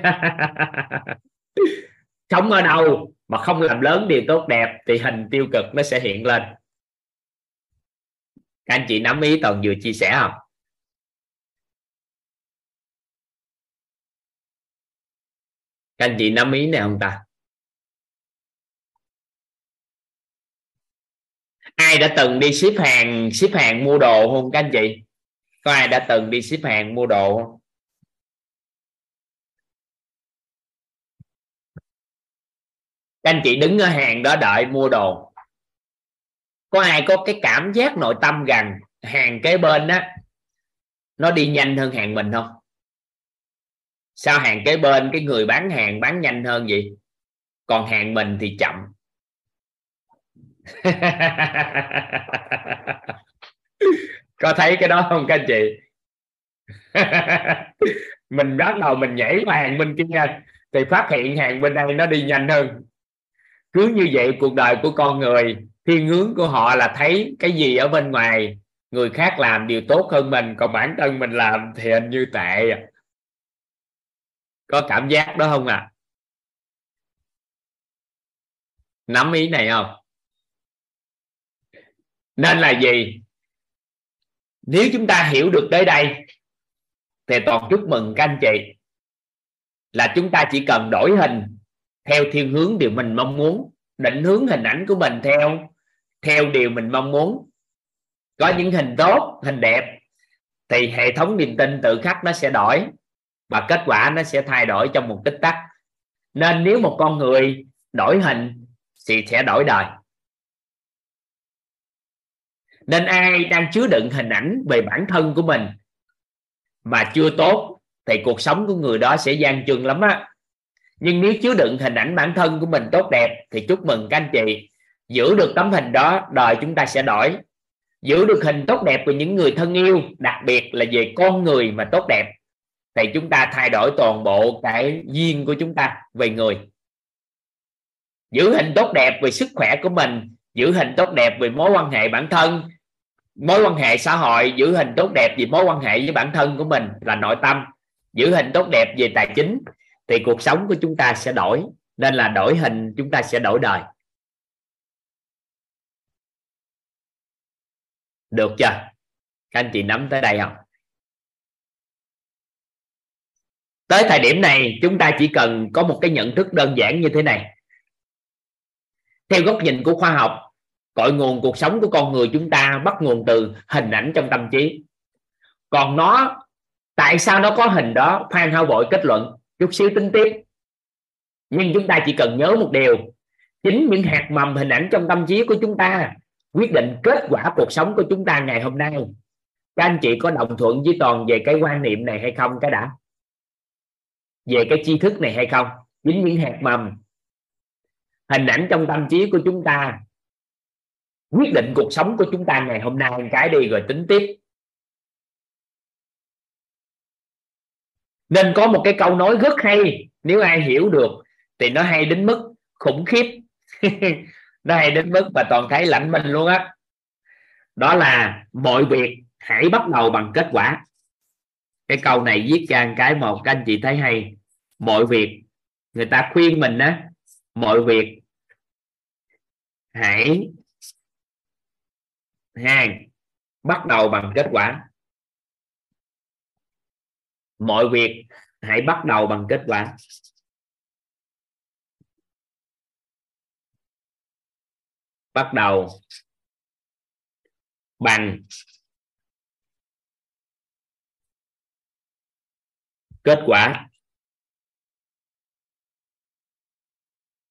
Sống ở đâu mà không làm lớn điều tốt đẹp thì hình tiêu cực nó sẽ hiện lên các anh chị nắm ý toàn vừa chia sẻ không? Các anh chị nắm ý này không ta? Ai đã từng đi ship hàng ship hàng mua đồ không các anh chị? Có ai đã từng đi ship hàng mua đồ không? Các anh chị đứng ở hàng đó đợi mua đồ có ai có cái cảm giác nội tâm rằng hàng kế bên đó nó đi nhanh hơn hàng mình không? Sao hàng kế bên cái người bán hàng bán nhanh hơn vậy? Còn hàng mình thì chậm. Có thấy cái đó không các anh chị? Mình bắt đầu mình nhảy vào hàng bên kia thì phát hiện hàng bên đây nó đi nhanh hơn. Cứ như vậy cuộc đời của con người thiên hướng của họ là thấy cái gì ở bên ngoài, người khác làm điều tốt hơn mình, còn bản thân mình làm thì hình như tệ. Có cảm giác đó không à nắm ý này không? Nên là gì? Nếu chúng ta hiểu được tới đây, thì toàn chúc mừng các anh chị, là chúng ta chỉ cần đổi hình theo thiên hướng điều mình mong muốn, định hướng hình ảnh của mình theo theo điều mình mong muốn. Có những hình tốt, hình đẹp, thì hệ thống niềm tin tự khắc nó sẽ đổi và kết quả nó sẽ thay đổi trong một tích tắc. Nên nếu một con người đổi hình thì sẽ đổi đời. Nên ai đang chứa đựng hình ảnh về bản thân của mình mà chưa tốt thì cuộc sống của người đó sẽ gian chừng lắm á. Nhưng nếu chứa đựng hình ảnh bản thân của mình tốt đẹp thì chúc mừng các anh chị giữ được tấm hình đó, đời chúng ta sẽ đổi. Giữ được hình tốt đẹp của những người thân yêu, đặc biệt là về con người mà tốt đẹp, thì chúng ta thay đổi toàn bộ cái duyên của chúng ta về người. Giữ hình tốt đẹp về sức khỏe của mình, giữ hình tốt đẹp về mối quan hệ bản thân. Mối quan hệ xã hội, giữ hình tốt đẹp về mối quan hệ với bản thân của mình là nội tâm. Giữ hình tốt đẹp về tài chính, thì cuộc sống của chúng ta sẽ đổi. Nên là đổi hình chúng ta sẽ đổi đời. Được chưa? Các anh chị nắm tới đây không? Tới thời điểm này, chúng ta chỉ cần có một cái nhận thức đơn giản như thế này. Theo góc nhìn của khoa học, cội nguồn cuộc sống của con người chúng ta bắt nguồn từ hình ảnh trong tâm trí. Còn nó, tại sao nó có hình đó? Khoan hao vội kết luận, chút xíu tính tiếp. Nhưng chúng ta chỉ cần nhớ một điều, chính những hạt mầm hình ảnh trong tâm trí của chúng ta quyết định kết quả cuộc sống của chúng ta ngày hôm nay. Các anh chị có đồng thuận với toàn về cái quan niệm này hay không, cái đã? Về cái tri thức này hay không? Chính những hạt mầm. Hình ảnh trong tâm trí của chúng ta. Quyết định cuộc sống của chúng ta ngày hôm nay, cái đi rồi tính tiếp. Nên có một cái câu nói rất hay. Nếu ai hiểu được thì nó hay đến mức khủng khiếp. nó hay đến mức mà toàn thấy lạnh mình luôn á. Đó. là mọi việc hãy bắt đầu bằng kết quả. Cái câu này viết ra cái một, các anh chị thấy hay. Mọi việc, người ta khuyên mình á, mọi việc hãy hai, bắt đầu bằng kết quả. Mọi việc hãy bắt đầu bằng kết quả. Bắt đầu. Bằng. Kết quả.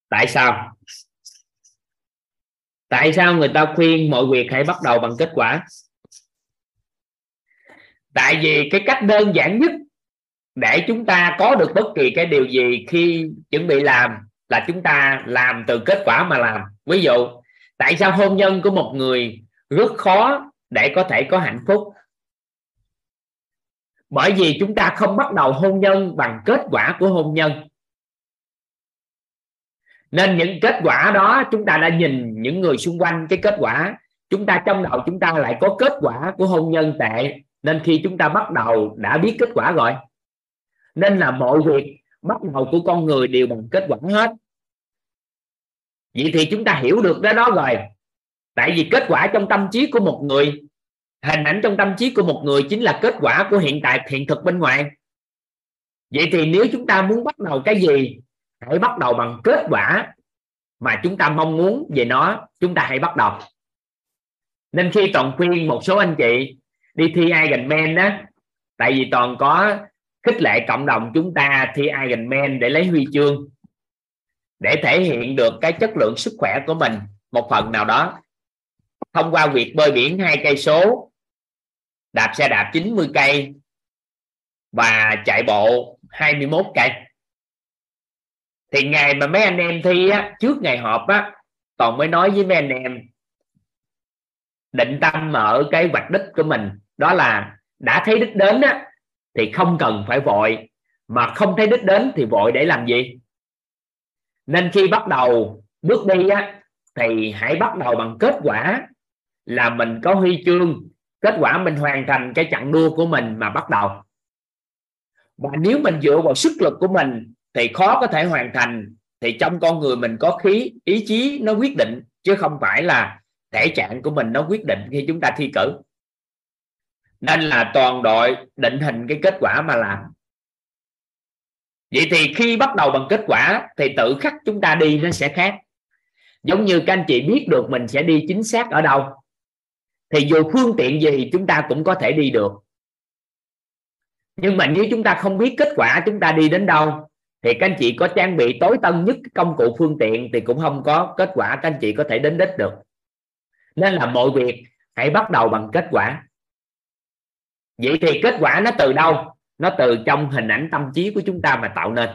Tại sao? Tại sao người ta khuyên mọi việc hãy bắt đầu bằng kết quả? Tại vì cái cách đơn giản nhất để chúng ta có được bất kỳ cái điều gì khi chuẩn bị làm là chúng ta làm từ kết quả mà làm. Ví dụ tại sao hôn nhân của một người rất khó để có thể có hạnh phúc? Bởi vì chúng ta không bắt đầu hôn nhân bằng kết quả của hôn nhân. Nên những kết quả đó, chúng ta đã nhìn những người xung quanh cái kết quả. Chúng ta trong đầu chúng ta lại có kết quả của hôn nhân tệ. Nên khi chúng ta bắt đầu đã biết kết quả rồi, nên là mọi việc bắt đầu của con người đều bằng kết quả hết vậy thì chúng ta hiểu được đó đó rồi. Tại vì kết quả trong tâm trí của một người, hình ảnh trong tâm trí của một người chính là kết quả của hiện tại, hiện thực bên ngoài. Vậy thì nếu chúng ta muốn bắt đầu cái gì, hãy bắt đầu bằng kết quả mà chúng ta mong muốn về nó, chúng ta hãy bắt đầu. Nên khi toàn khuyên một số anh chị đi thi Ironman đó tại vì toàn có khích lệ cộng đồng chúng ta thi Ironman để lấy huy chương để thể hiện được cái chất lượng sức khỏe của mình một phần nào đó. Thông qua việc bơi biển hai cây số đạp xe đạp 90 cây và chạy bộ 21 cây. Thì ngày mà mấy anh em thi á, trước ngày họp á toàn mới nói với mấy anh em định tâm ở cái hoạch đích của mình đó là đã thấy đích đến á, thì không cần phải vội mà không thấy đích đến thì vội để làm gì? Nên khi bắt đầu bước đi á, thì hãy bắt đầu bằng kết quả là mình có huy chương. Kết quả mình hoàn thành cái chặng đua của mình mà bắt đầu. Và nếu mình dựa vào sức lực của mình, thì khó có thể hoàn thành. Thì trong con người mình có khí, ý chí nó quyết định, chứ không phải là thể trạng của mình nó quyết định khi chúng ta thi cử. Nên là toàn đội định hình cái kết quả mà làm vậy thì khi bắt đầu bằng kết quả, thì tự khắc chúng ta đi nó sẽ khác. Giống như các anh chị biết được mình sẽ đi chính xác ở đâu, thì dù phương tiện gì chúng ta cũng có thể đi được. Nhưng mà nếu chúng ta không biết kết quả chúng ta đi đến đâu, thì các anh chị có trang bị tối tân nhất công cụ phương tiện thì cũng không có kết quả các anh chị có thể đến đích được. Nên là mọi việc hãy bắt đầu bằng kết quả. Vậy thì kết quả nó từ đâu? Nó từ trong hình ảnh tâm trí của chúng ta mà tạo nên.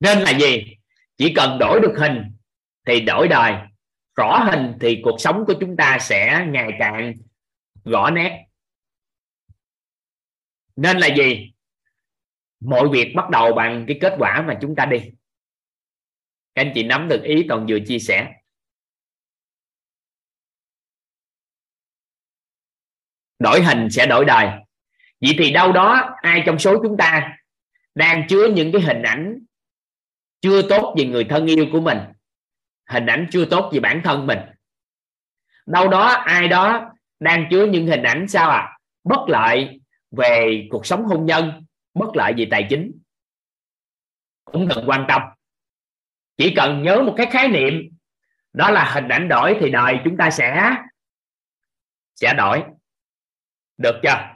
Nên là gì? Chỉ cần đổi được hình thì đổi đời, rõ hình thì cuộc sống của chúng ta sẽ ngày càng rõ nét. Nên là gì? Mọi việc bắt đầu bằng cái kết quả mà chúng ta đi. Các anh chị nắm được ý toàn vừa chia sẻ. Đổi hình sẽ đổi đời. Vậy thì đâu đó ai trong số chúng ta đang chứa những cái hình ảnh chưa tốt về người thân yêu của mình, hình ảnh chưa tốt về bản thân mình? Đâu đó ai đó đang chứa những hình ảnh sao à bất lợi về cuộc sống hôn nhân, bất lợi về tài chính. Cũng cần quan tâm. Chỉ cần nhớ một cái khái niệm, đó là hình ảnh đổi thì đời chúng ta sẽ sẽ đổi được chưa?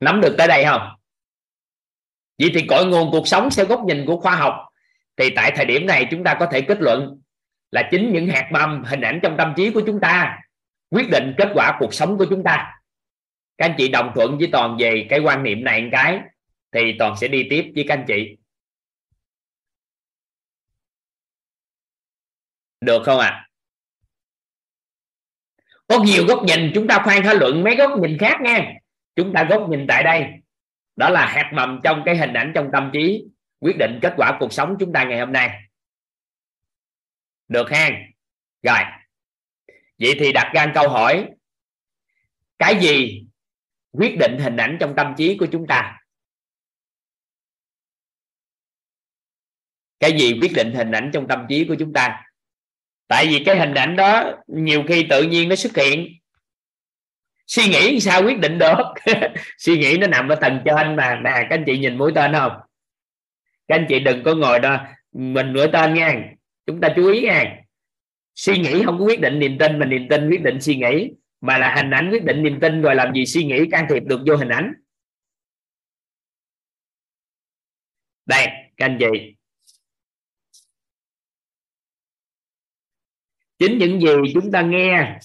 Nắm được tới đây không? Vậy thì cội nguồn cuộc sống theo góc nhìn của khoa học. Thì tại thời điểm này chúng ta có thể kết luận là chính những hạt mầm hình ảnh trong tâm trí của chúng ta quyết định kết quả cuộc sống của chúng ta. Các anh chị đồng thuận với toàn về cái quan niệm này một cái, thì toàn sẽ đi tiếp với các anh chị. Được không ạ? à? Có nhiều góc nhìn, chúng ta khoan thảo luận mấy góc nhìn khác nha. Chúng ta góc nhìn tại đây. Đó là hạt mầm trong cái hình ảnh trong tâm trí, quyết định kết quả cuộc sống chúng ta ngày hôm nay. Được ha? Rồi. Vậy thì đặt ra câu hỏi, cái gì quyết định hình ảnh trong tâm trí của chúng ta? Cái gì quyết định hình ảnh trong tâm trí của chúng ta? Tại vì cái hình ảnh đó nhiều khi tự nhiên nó xuất hiện. Suy nghĩ sao quyết định được? Suy nghĩ nó nằm ở tầng trên mà nè các anh chị nhìn mũi tên không? Các anh chị đừng có ngồi đó, mình mũi tên nha. Chúng ta chú ý nha. Suy nghĩ không có quyết định niềm tin mà niềm tin quyết định suy nghĩ. Mà là hình ảnh quyết định niềm tin rồi làm gì suy nghĩ can thiệp được vô hình ảnh? Đây, các anh chị. chính những gì chúng ta nghe,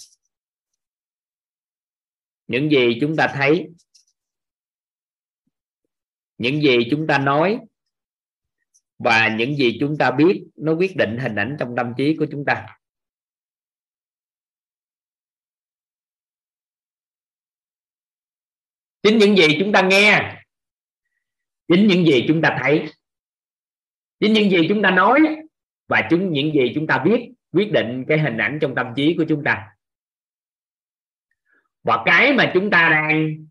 những gì chúng ta thấy, những gì chúng ta nói, và những gì chúng ta biết, nó quyết định hình ảnh trong tâm trí của chúng ta. Chính những gì chúng ta nghe, chính những gì chúng ta thấy, chính những gì chúng ta nói, và chính những gì chúng ta biết quyết định cái hình ảnh trong tâm trí của chúng ta. Và cái mà chúng ta đang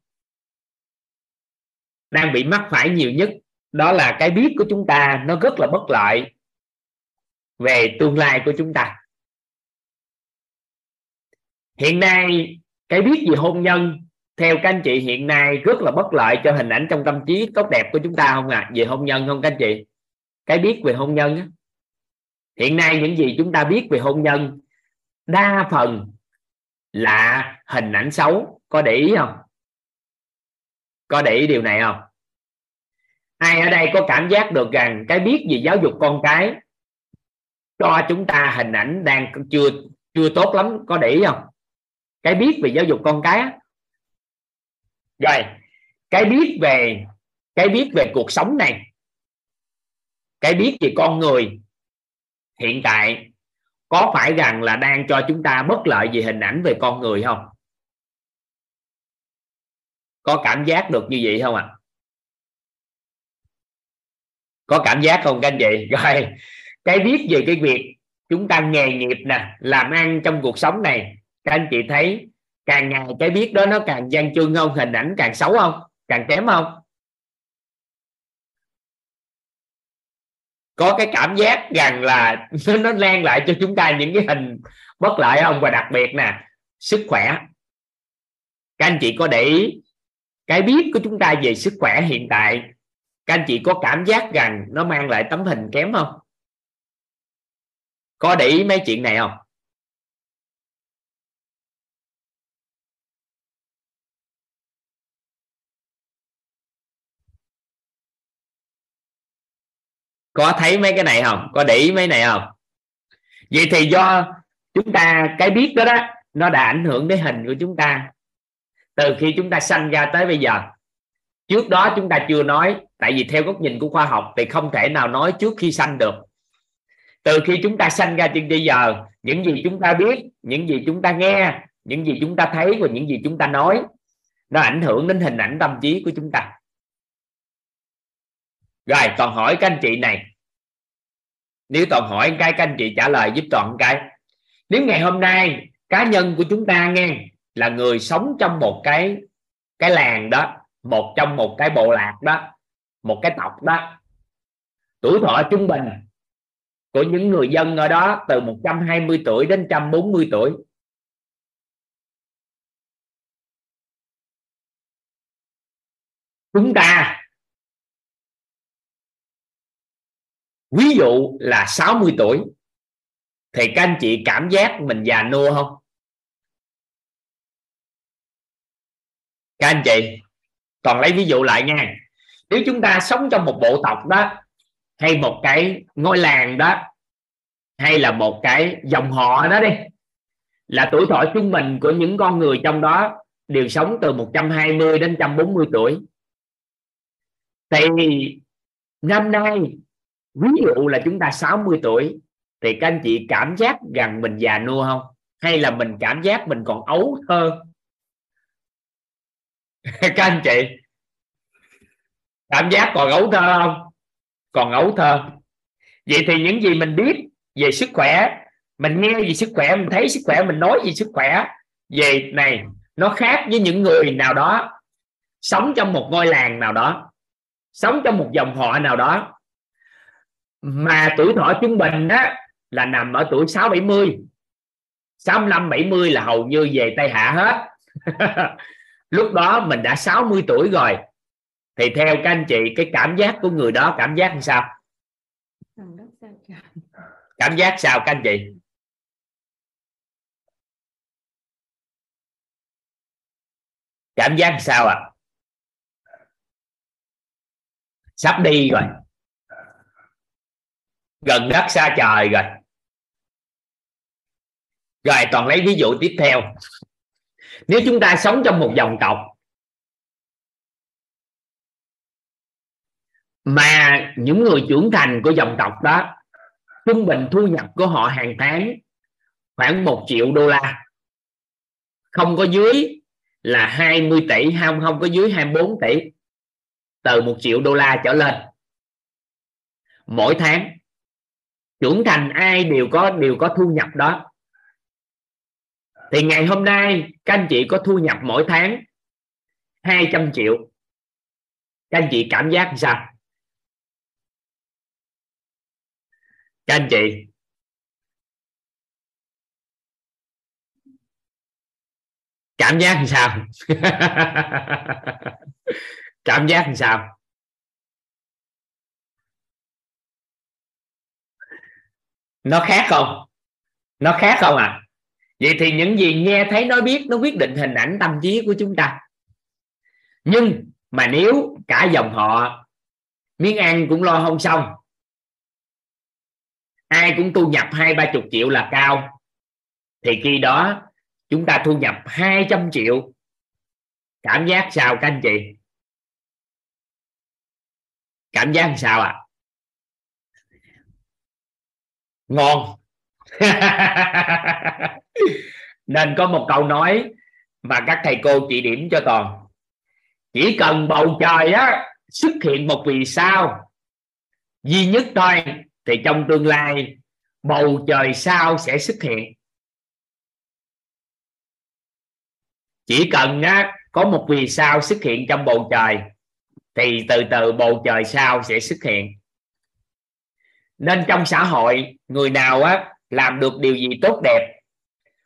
đang bị mắc phải nhiều nhất, đó là cái biết của chúng ta nó rất là bất lợi về tương lai của chúng ta. Hiện nay, cái biết về hôn nhân, theo các anh chị, hiện nay rất là bất lợi cho hình ảnh trong tâm trí tốt đẹp của chúng ta không ạ? À? về hôn nhân không các anh chị? Cái biết về hôn nhân á hiện nay những gì chúng ta biết về hôn nhân, đa phần là hình ảnh xấu. Có để ý không? Có để ý điều này không? Ai ở đây có cảm giác được rằng cái biết về giáo dục con cái cho chúng ta hình ảnh đang chưa chưa tốt lắm? Có để ý không? Cái biết về giáo dục con cái rồi, cái biết về, cái biết về cuộc sống này, cái biết về con người hiện tại, có phải rằng là đang cho chúng ta bất lợi về hình ảnh về con người không? Có cảm giác được như vậy không ạ? À? có cảm giác không các anh chị? Rồi, cái biết về cái việc chúng ta nghề nghiệp nè, làm ăn trong cuộc sống này, các anh chị thấy càng ngày cái biết đó nó càng gian trương không? Hình ảnh càng xấu không? Càng kém không? Có cái cảm giác rằng là nó lan lại cho chúng ta những cái hình bất lợi không và đặc biệt nè, sức khỏe. Các anh chị có để ý, cái biết của chúng ta về sức khỏe hiện tại, các anh chị có cảm giác rằng nó mang lại tấm hình kém không? Có để ý mấy chuyện này không? Có thấy mấy cái này không? Có để ý mấy này không? Vậy thì do chúng ta, cái biết đó đó, nó đã ảnh hưởng đến hình của chúng ta. Từ khi chúng ta sanh ra tới bây giờ. Trước đó chúng ta chưa nói, tại vì theo góc nhìn của khoa học thì không thể nào nói trước khi sanh được. Từ khi chúng ta sanh ra đến bây giờ, những gì chúng ta biết, những gì chúng ta nghe, những gì chúng ta thấy và những gì chúng ta nói, nó ảnh hưởng đến hình ảnh tâm trí của chúng ta rồi toàn hỏi các anh chị này. Nếu toàn hỏi cái các anh chị trả lời giúp toàn cái. Nếu ngày hôm nay cá nhân của chúng ta nghe, là người sống trong một cái cái làng đó, một trong một cái bộ lạc đó, một cái tộc đó, tuổi thọ trung bình của những người dân ở đó từ 120 tuổi đến 140 tuổi. Chúng ta ví dụ là 60 tuổi, thì các anh chị cảm giác mình già nua không? Các anh chị, toàn lấy ví dụ lại nha. Nếu chúng ta sống trong một bộ tộc đó, hay một cái ngôi làng đó, hay là một cái dòng họ đó đi, là tuổi thọ trung bình của những con người trong đó đều sống từ 120 đến 140 tuổi, thì năm nay ví dụ là chúng ta 60 tuổi, thì các anh chị cảm giác rằng mình già nua không? Hay là mình cảm giác mình còn ấu thơ? Các anh chị, cảm giác còn ấu thơ không? Còn ấu thơ. Vậy thì những gì mình biết về sức khỏe, mình nghe về sức khỏe, mình thấy sức khỏe, mình nói về sức khỏe, về này, nó khác với những người nào đó sống trong một ngôi làng nào đó, sống trong một dòng họ nào đó mà tuổi thọ trung bình đó là nằm ở tuổi 6 70 65 70 là hầu như về Tây Hạ hết. Lúc đó mình đã 60 tuổi rồi. Thì theo các anh chị cái cảm giác của người đó cảm giác làm sao? Cảm giác sao các anh chị? Cảm giác sao ạ? À? sắp đi rồi gần đất xa trời rồi. Rồi, toàn lấy ví dụ tiếp theo. Nếu chúng ta sống trong một dòng tộc, mà những người trưởng thành của dòng tộc đó, trung bình thu nhập của họ hàng tháng khoảng một triệu đô la. Không có dưới là 20 tỷ, không không có dưới 24 tỷ. Từ một triệu đô la trở lên. Mỗi tháng trưởng thành ai đều có đều có thu nhập đó. Thì ngày hôm nay, các anh chị có thu nhập mỗi tháng 200 triệu. Các anh chị cảm giác sao? Các anh chị. Cảm giác làm sao? Cảm giác làm sao? Nó khác không? Nó khác không à? Vậy thì những gì nghe thấy, nói biết, nó quyết định hình ảnh tâm trí của chúng ta. Nhưng mà nếu cả dòng họ, miếng ăn cũng lo không xong, ai cũng thu nhập hai, ba chục triệu là cao, thì khi đó chúng ta thu nhập 200 triệu. Cảm giác sao các anh chị? Cảm giác sao ạ? à? Ngon. Nên có một câu nói mà các thầy cô chỉ điểm cho toàn. Chỉ cần bầu trời á xuất hiện một vì sao duy nhất thôi thì trong tương lai bầu trời sao sẽ xuất hiện? Chỉ cần á, có một vì sao xuất hiện trong bầu trời thì từ từ bầu trời sao sẽ xuất hiện nên trong xã hội, người nào á, làm được điều gì tốt đẹp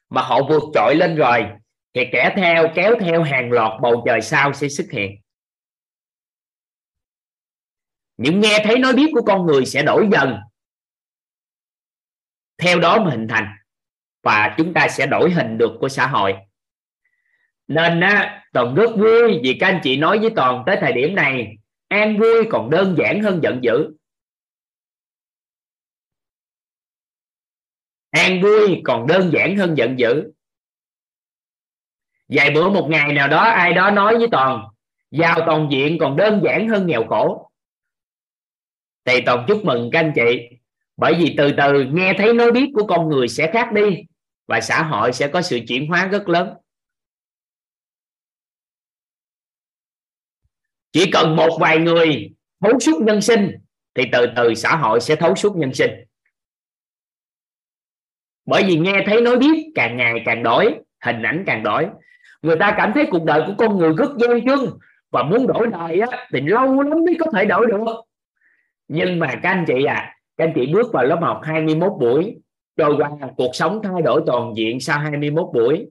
mà họ vượt trội lên rồi, thì kẻ theo, kéo theo hàng loạt bầu trời sao sẽ xuất hiện. Những nghe thấy nói biết của con người sẽ đổi dần. Theo đó mà hình thành, và chúng ta sẽ đổi hình được của xã hội. Nên á toàn rất vui vì các anh chị nói với toàn tới thời điểm này, an vui còn đơn giản hơn giận dữ. An vui, còn đơn giản hơn giận dữ. Vài bữa một ngày nào đó, ai đó nói với toàn giàu toàn diện còn đơn giản hơn nghèo khổ. Thì toàn chúc mừng các anh chị, bởi vì từ từ nghe thấy nói biết của con người sẽ khác đi, và xã hội sẽ có sự chuyển hóa rất lớn. Chỉ cần một vài người thấu suốt nhân sinh, thì từ từ xã hội sẽ thấu suốt nhân sinh bởi vì nghe thấy nói biết càng ngày càng đổi hình ảnh càng đổi. Người ta cảm thấy cuộc đời của con người rất gian chân và muốn đổi đời á, thì lâu lắm mới có thể đổi được. Nhưng mà các anh chị à các anh chị bước vào lớp học 21 buổi trôi qua cuộc sống thay đổi toàn diện sau 21 buổi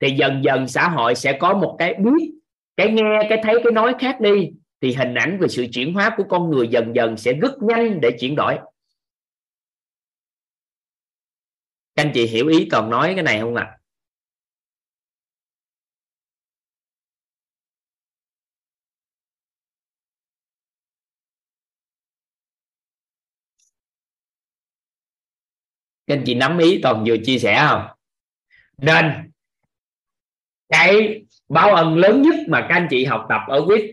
thì dần dần xã hội sẽ có một cái biết cái nghe cái thấy cái nói khác đi thì hình ảnh về sự chuyển hóa của con người dần dần sẽ rất nhanh để chuyển đổi. Các anh chị hiểu ý toàn nói cái này không ạ à? các anh chị nắm ý toàn vừa chia sẻ không nên, cái báo ân lớn nhất mà các anh chị học tập ở quýt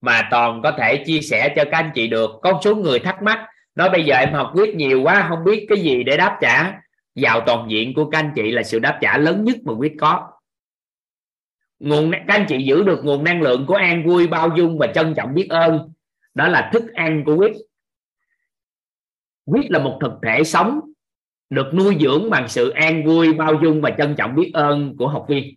mà toàn có thể chia sẻ cho các anh chị được, có số người thắc mắc, nói bây giờ em học quýt nhiều quá, không biết cái gì để đáp trả vào toàn diện của các anh chị là sự đáp trả lớn nhất mà quyết có. Nguồn các anh chị giữ được nguồn năng lượng của an vui bao dung và trân trọng biết ơn. Đó là thức ăn của quyết quyết là một thực thể sống được nuôi dưỡng bằng sự an vui bao dung và trân trọng biết ơn của học viên.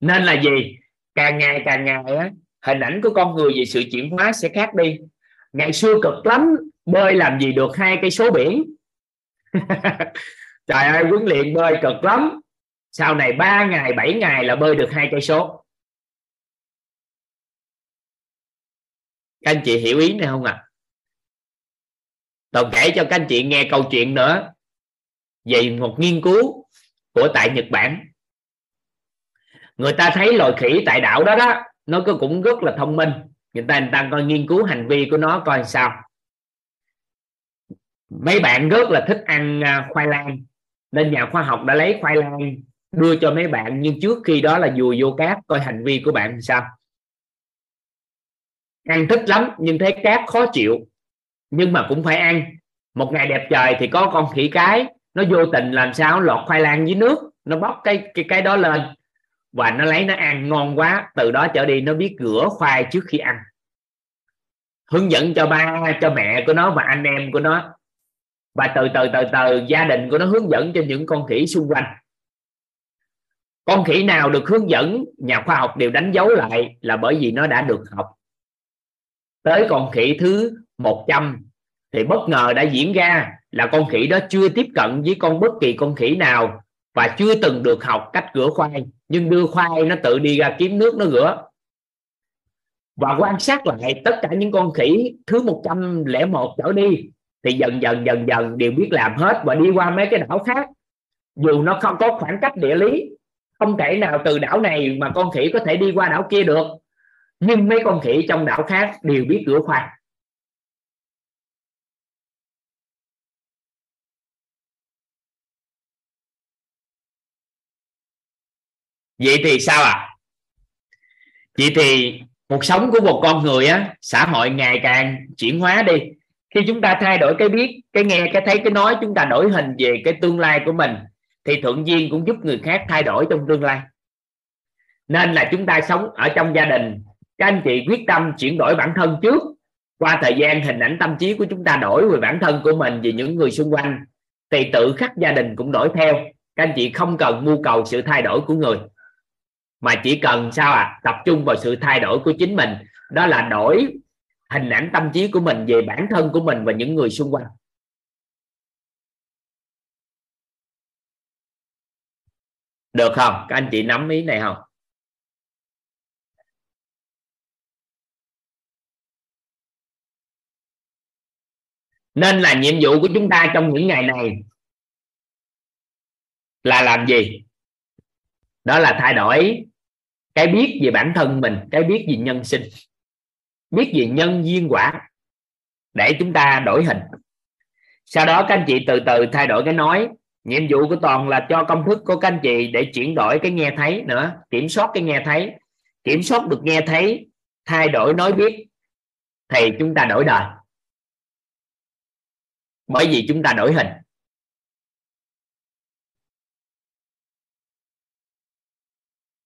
Nên là gì? Càng ngày càng ngày á, hình ảnh của con người về sự chuyển hóa sẽ khác đi. Ngày xưa cực lắm bơi làm gì được hai cây số biển? Trời ơi, huấn luyện bơi cực lắm. Sau này 3 ngày 7 ngày là bơi được hai cây số. Các anh chị hiểu ý này không ạ? À? Tôi kể cho các anh chị nghe câu chuyện nữa về một nghiên cứu của tại Nhật Bản. Người ta thấy loài khỉ tại đảo đó đó, nó cũng rất là thông minh. Người ta người ta coi nghiên cứu hành vi của nó coi sao mấy bạn rất là thích ăn à, khoai lang. Nên nhà khoa học đã lấy khoai lang đưa cho mấy bạn, nhưng trước khi đó là dùi vô cát coi hành vi của bạn sao. Ăn thích lắm, nhưng thấy cát khó chịu. Nhưng mà cũng phải ăn. Một ngày đẹp trời thì có con khỉ cái, nó vô tình làm sao lọt khoai lang dưới nước. Nó bóc cái cái cái đó lên. Và nó lấy nó ăn, ngon quá. Từ đó trở đi nó biết rửa khoai trước khi ăn. Hướng dẫn cho ba, cho mẹ của nó và anh em của nó và từ từ từ từ, gia đình của nó hướng dẫn cho những con khỉ xung quanh. Con khỉ nào được hướng dẫn, nhà khoa học đều đánh dấu lại là bởi vì nó đã được học. Tới con khỉ thứ 100 thì bất ngờ đã diễn ra là con khỉ đó chưa tiếp cận với con bất kỳ con khỉ nào và chưa từng được học cách rửa khoai. Nhưng đưa khoai nó tự đi ra kiếm nước nó rửa. Và quan sát lại tất cả những con khỉ thứ 101 trở đi thì dần dần dần dần đều biết làm hết và đi qua mấy cái đảo khác. Dù nó không có khoảng cách địa lý, không thể nào từ đảo này mà con khỉ có thể đi qua đảo kia được. Nhưng mấy con khỉ trong đảo khác đều biết cửa khoang vậy thì sao ạ? À? vậy thì cuộc sống của một con người á, xã hội ngày càng chuyển hóa đi khi chúng ta thay đổi cái biết, cái nghe, cái thấy, cái nói, chúng ta đổi hình về cái tương lai của mình, thì thuận duyên cũng giúp người khác thay đổi trong tương lai. Nên là chúng ta sống ở trong gia đình, các anh chị quyết tâm chuyển đổi bản thân trước. Qua thời gian, hình ảnh tâm trí của chúng ta đổi về bản thân của mình về những người xung quanh. Thì tự khắc gia đình cũng đổi theo. Các anh chị không cần mưu cầu sự thay đổi của người, mà chỉ cần sao à tập trung vào sự thay đổi của chính mình. Đó là đổi hình ảnh tâm trí của mình về bản thân của mình và những người xung quanh. Được không? Các anh chị nắm ý này không? Nên là nhiệm vụ của chúng ta trong những ngày này là làm gì? Đó là thay đổi cái biết về bản thân mình, cái biết về nhân sinh biết về nhân duyên quả, để chúng ta đổi hình. Sau đó các anh chị từ từ thay đổi cái nói. Nhiệm vụ của toàn là cho công thức của các anh chị để chuyển đổi cái nghe thấy nữa. Kiểm soát cái nghe thấy. Kiểm soát được nghe thấy, thay đổi nói biết, thì chúng ta đổi đời. Bởi vì chúng ta đổi hình.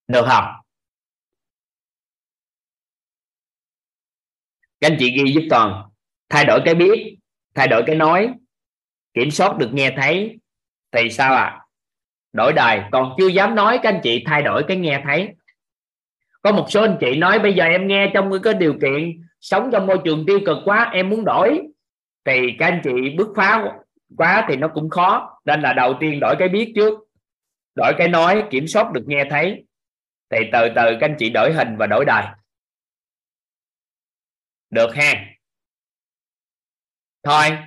Được không? Các anh chị ghi giúp toàn thay đổi cái biết, thay đổi cái nói. Kiểm soát được nghe thấy, thì sao ạ? À? đổi đời. Còn chưa dám nói, các anh chị thay đổi cái nghe thấy. Có một số anh chị nói, bây giờ em nghe trong cái điều kiện, sống trong môi trường tiêu cực quá, em muốn đổi. Thì các anh chị bước phá quá thì nó cũng khó. Nên là đầu tiên đổi cái biết trước. Đổi cái nói, kiểm soát được nghe thấy. Thì từ từ các anh chị đổi hình và đổi đời được ha. Thôi.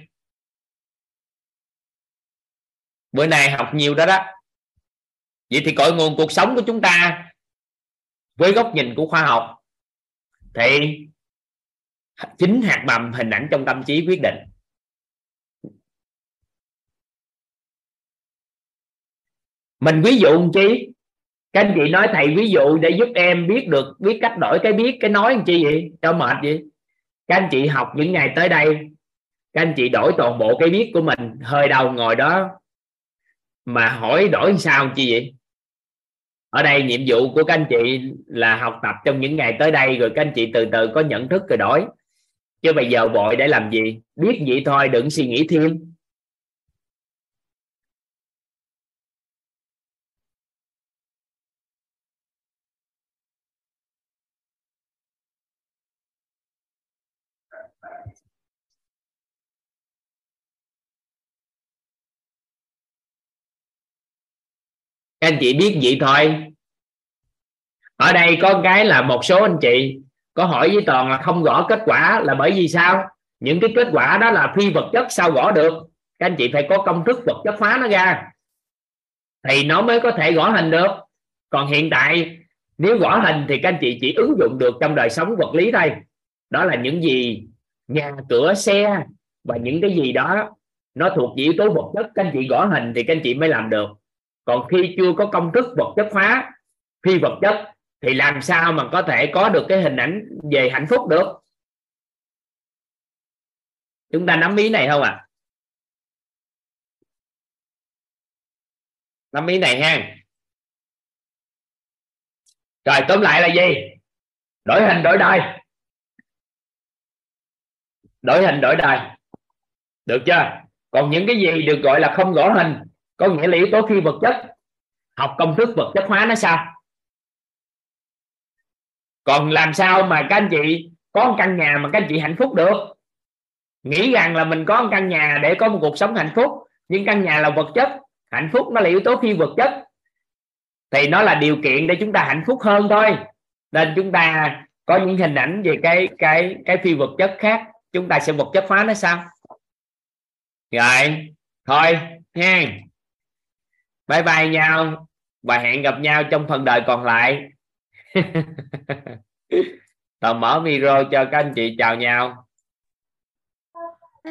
Bữa nay học nhiều đó đó. Vậy thì cội nguồn cuộc sống của chúng ta với góc nhìn của khoa học thì chính hạt mầm hình ảnh trong tâm trí quyết định. Mình ví dụ một chi? Các anh chị nói thầy ví dụ để giúp em biết được, biết cách đổi cái biết, cái nói làm chi vậy? Cho mệt vậy? Các anh chị học những ngày tới đây, các anh chị đổi toàn bộ cái biết của mình, hơi đầu ngồi đó. Mà hỏi đổi sao chi vậy? Ở đây nhiệm vụ của các anh chị là học tập trong những ngày tới đây, rồi các anh chị từ từ có nhận thức rồi đổi. Chứ bây giờ vội để làm gì? Biết vậy thôi, đừng suy nghĩ thêm. Các anh chị biết vậy thôi. Ở đây có cái là một số anh chị có hỏi với toàn là không gõ kết quả là bởi vì sao? Những cái kết quả đó là phi vật chất sao gõ được? Các anh chị phải có công thức vật chất hóa nó ra thì nó mới có thể gõ hình được. Còn hiện tại, nếu gõ hình thì các anh chị chỉ ứng dụng được trong đời sống vật lý thôi. Đó là những gì nhà cửa, xe và những cái gì đó nó thuộc yếu tố vật chất, các anh chị gõ hình thì các anh chị mới làm được còn khi chưa có công thức vật chất hóa, phi vật chất, thì làm sao mà có thể có được cái hình ảnh về hạnh phúc được? Chúng ta nắm ý này không ạ? À? nắm ý này ha. Rồi, tóm lại là gì? Đổi hình, đổi đời. Đổi hình, đổi đời. Được chưa? Còn những cái gì được gọi là không rõ hình có nghĩa là yếu tố phi vật chất, học công thức vật chất hóa nó sao? Còn làm sao mà các anh chị có một căn nhà mà các anh chị hạnh phúc được? Nghĩ rằng là mình có một căn nhà để có một cuộc sống hạnh phúc, nhưng căn nhà là vật chất. Hạnh phúc nó là yếu tố phi vật chất. Thì nó là điều kiện để chúng ta hạnh phúc hơn thôi. Nên chúng ta có những hình ảnh về cái cái cái phi vật chất khác. Chúng ta sẽ vật chất hóa nó sao? Rồi, thôi nha bye bye nhau và hẹn gặp nhau trong phần đời còn lại Tao mở micro cho các anh chị chào nhau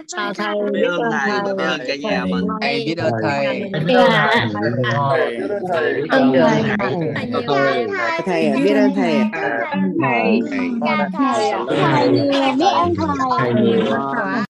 chào thầy biết ơn thầy biết ơn cả nhà mình thầy biết ơn thầy biết ơn thầy thầy biết ơn thầy thầy thầy biết ơn thầy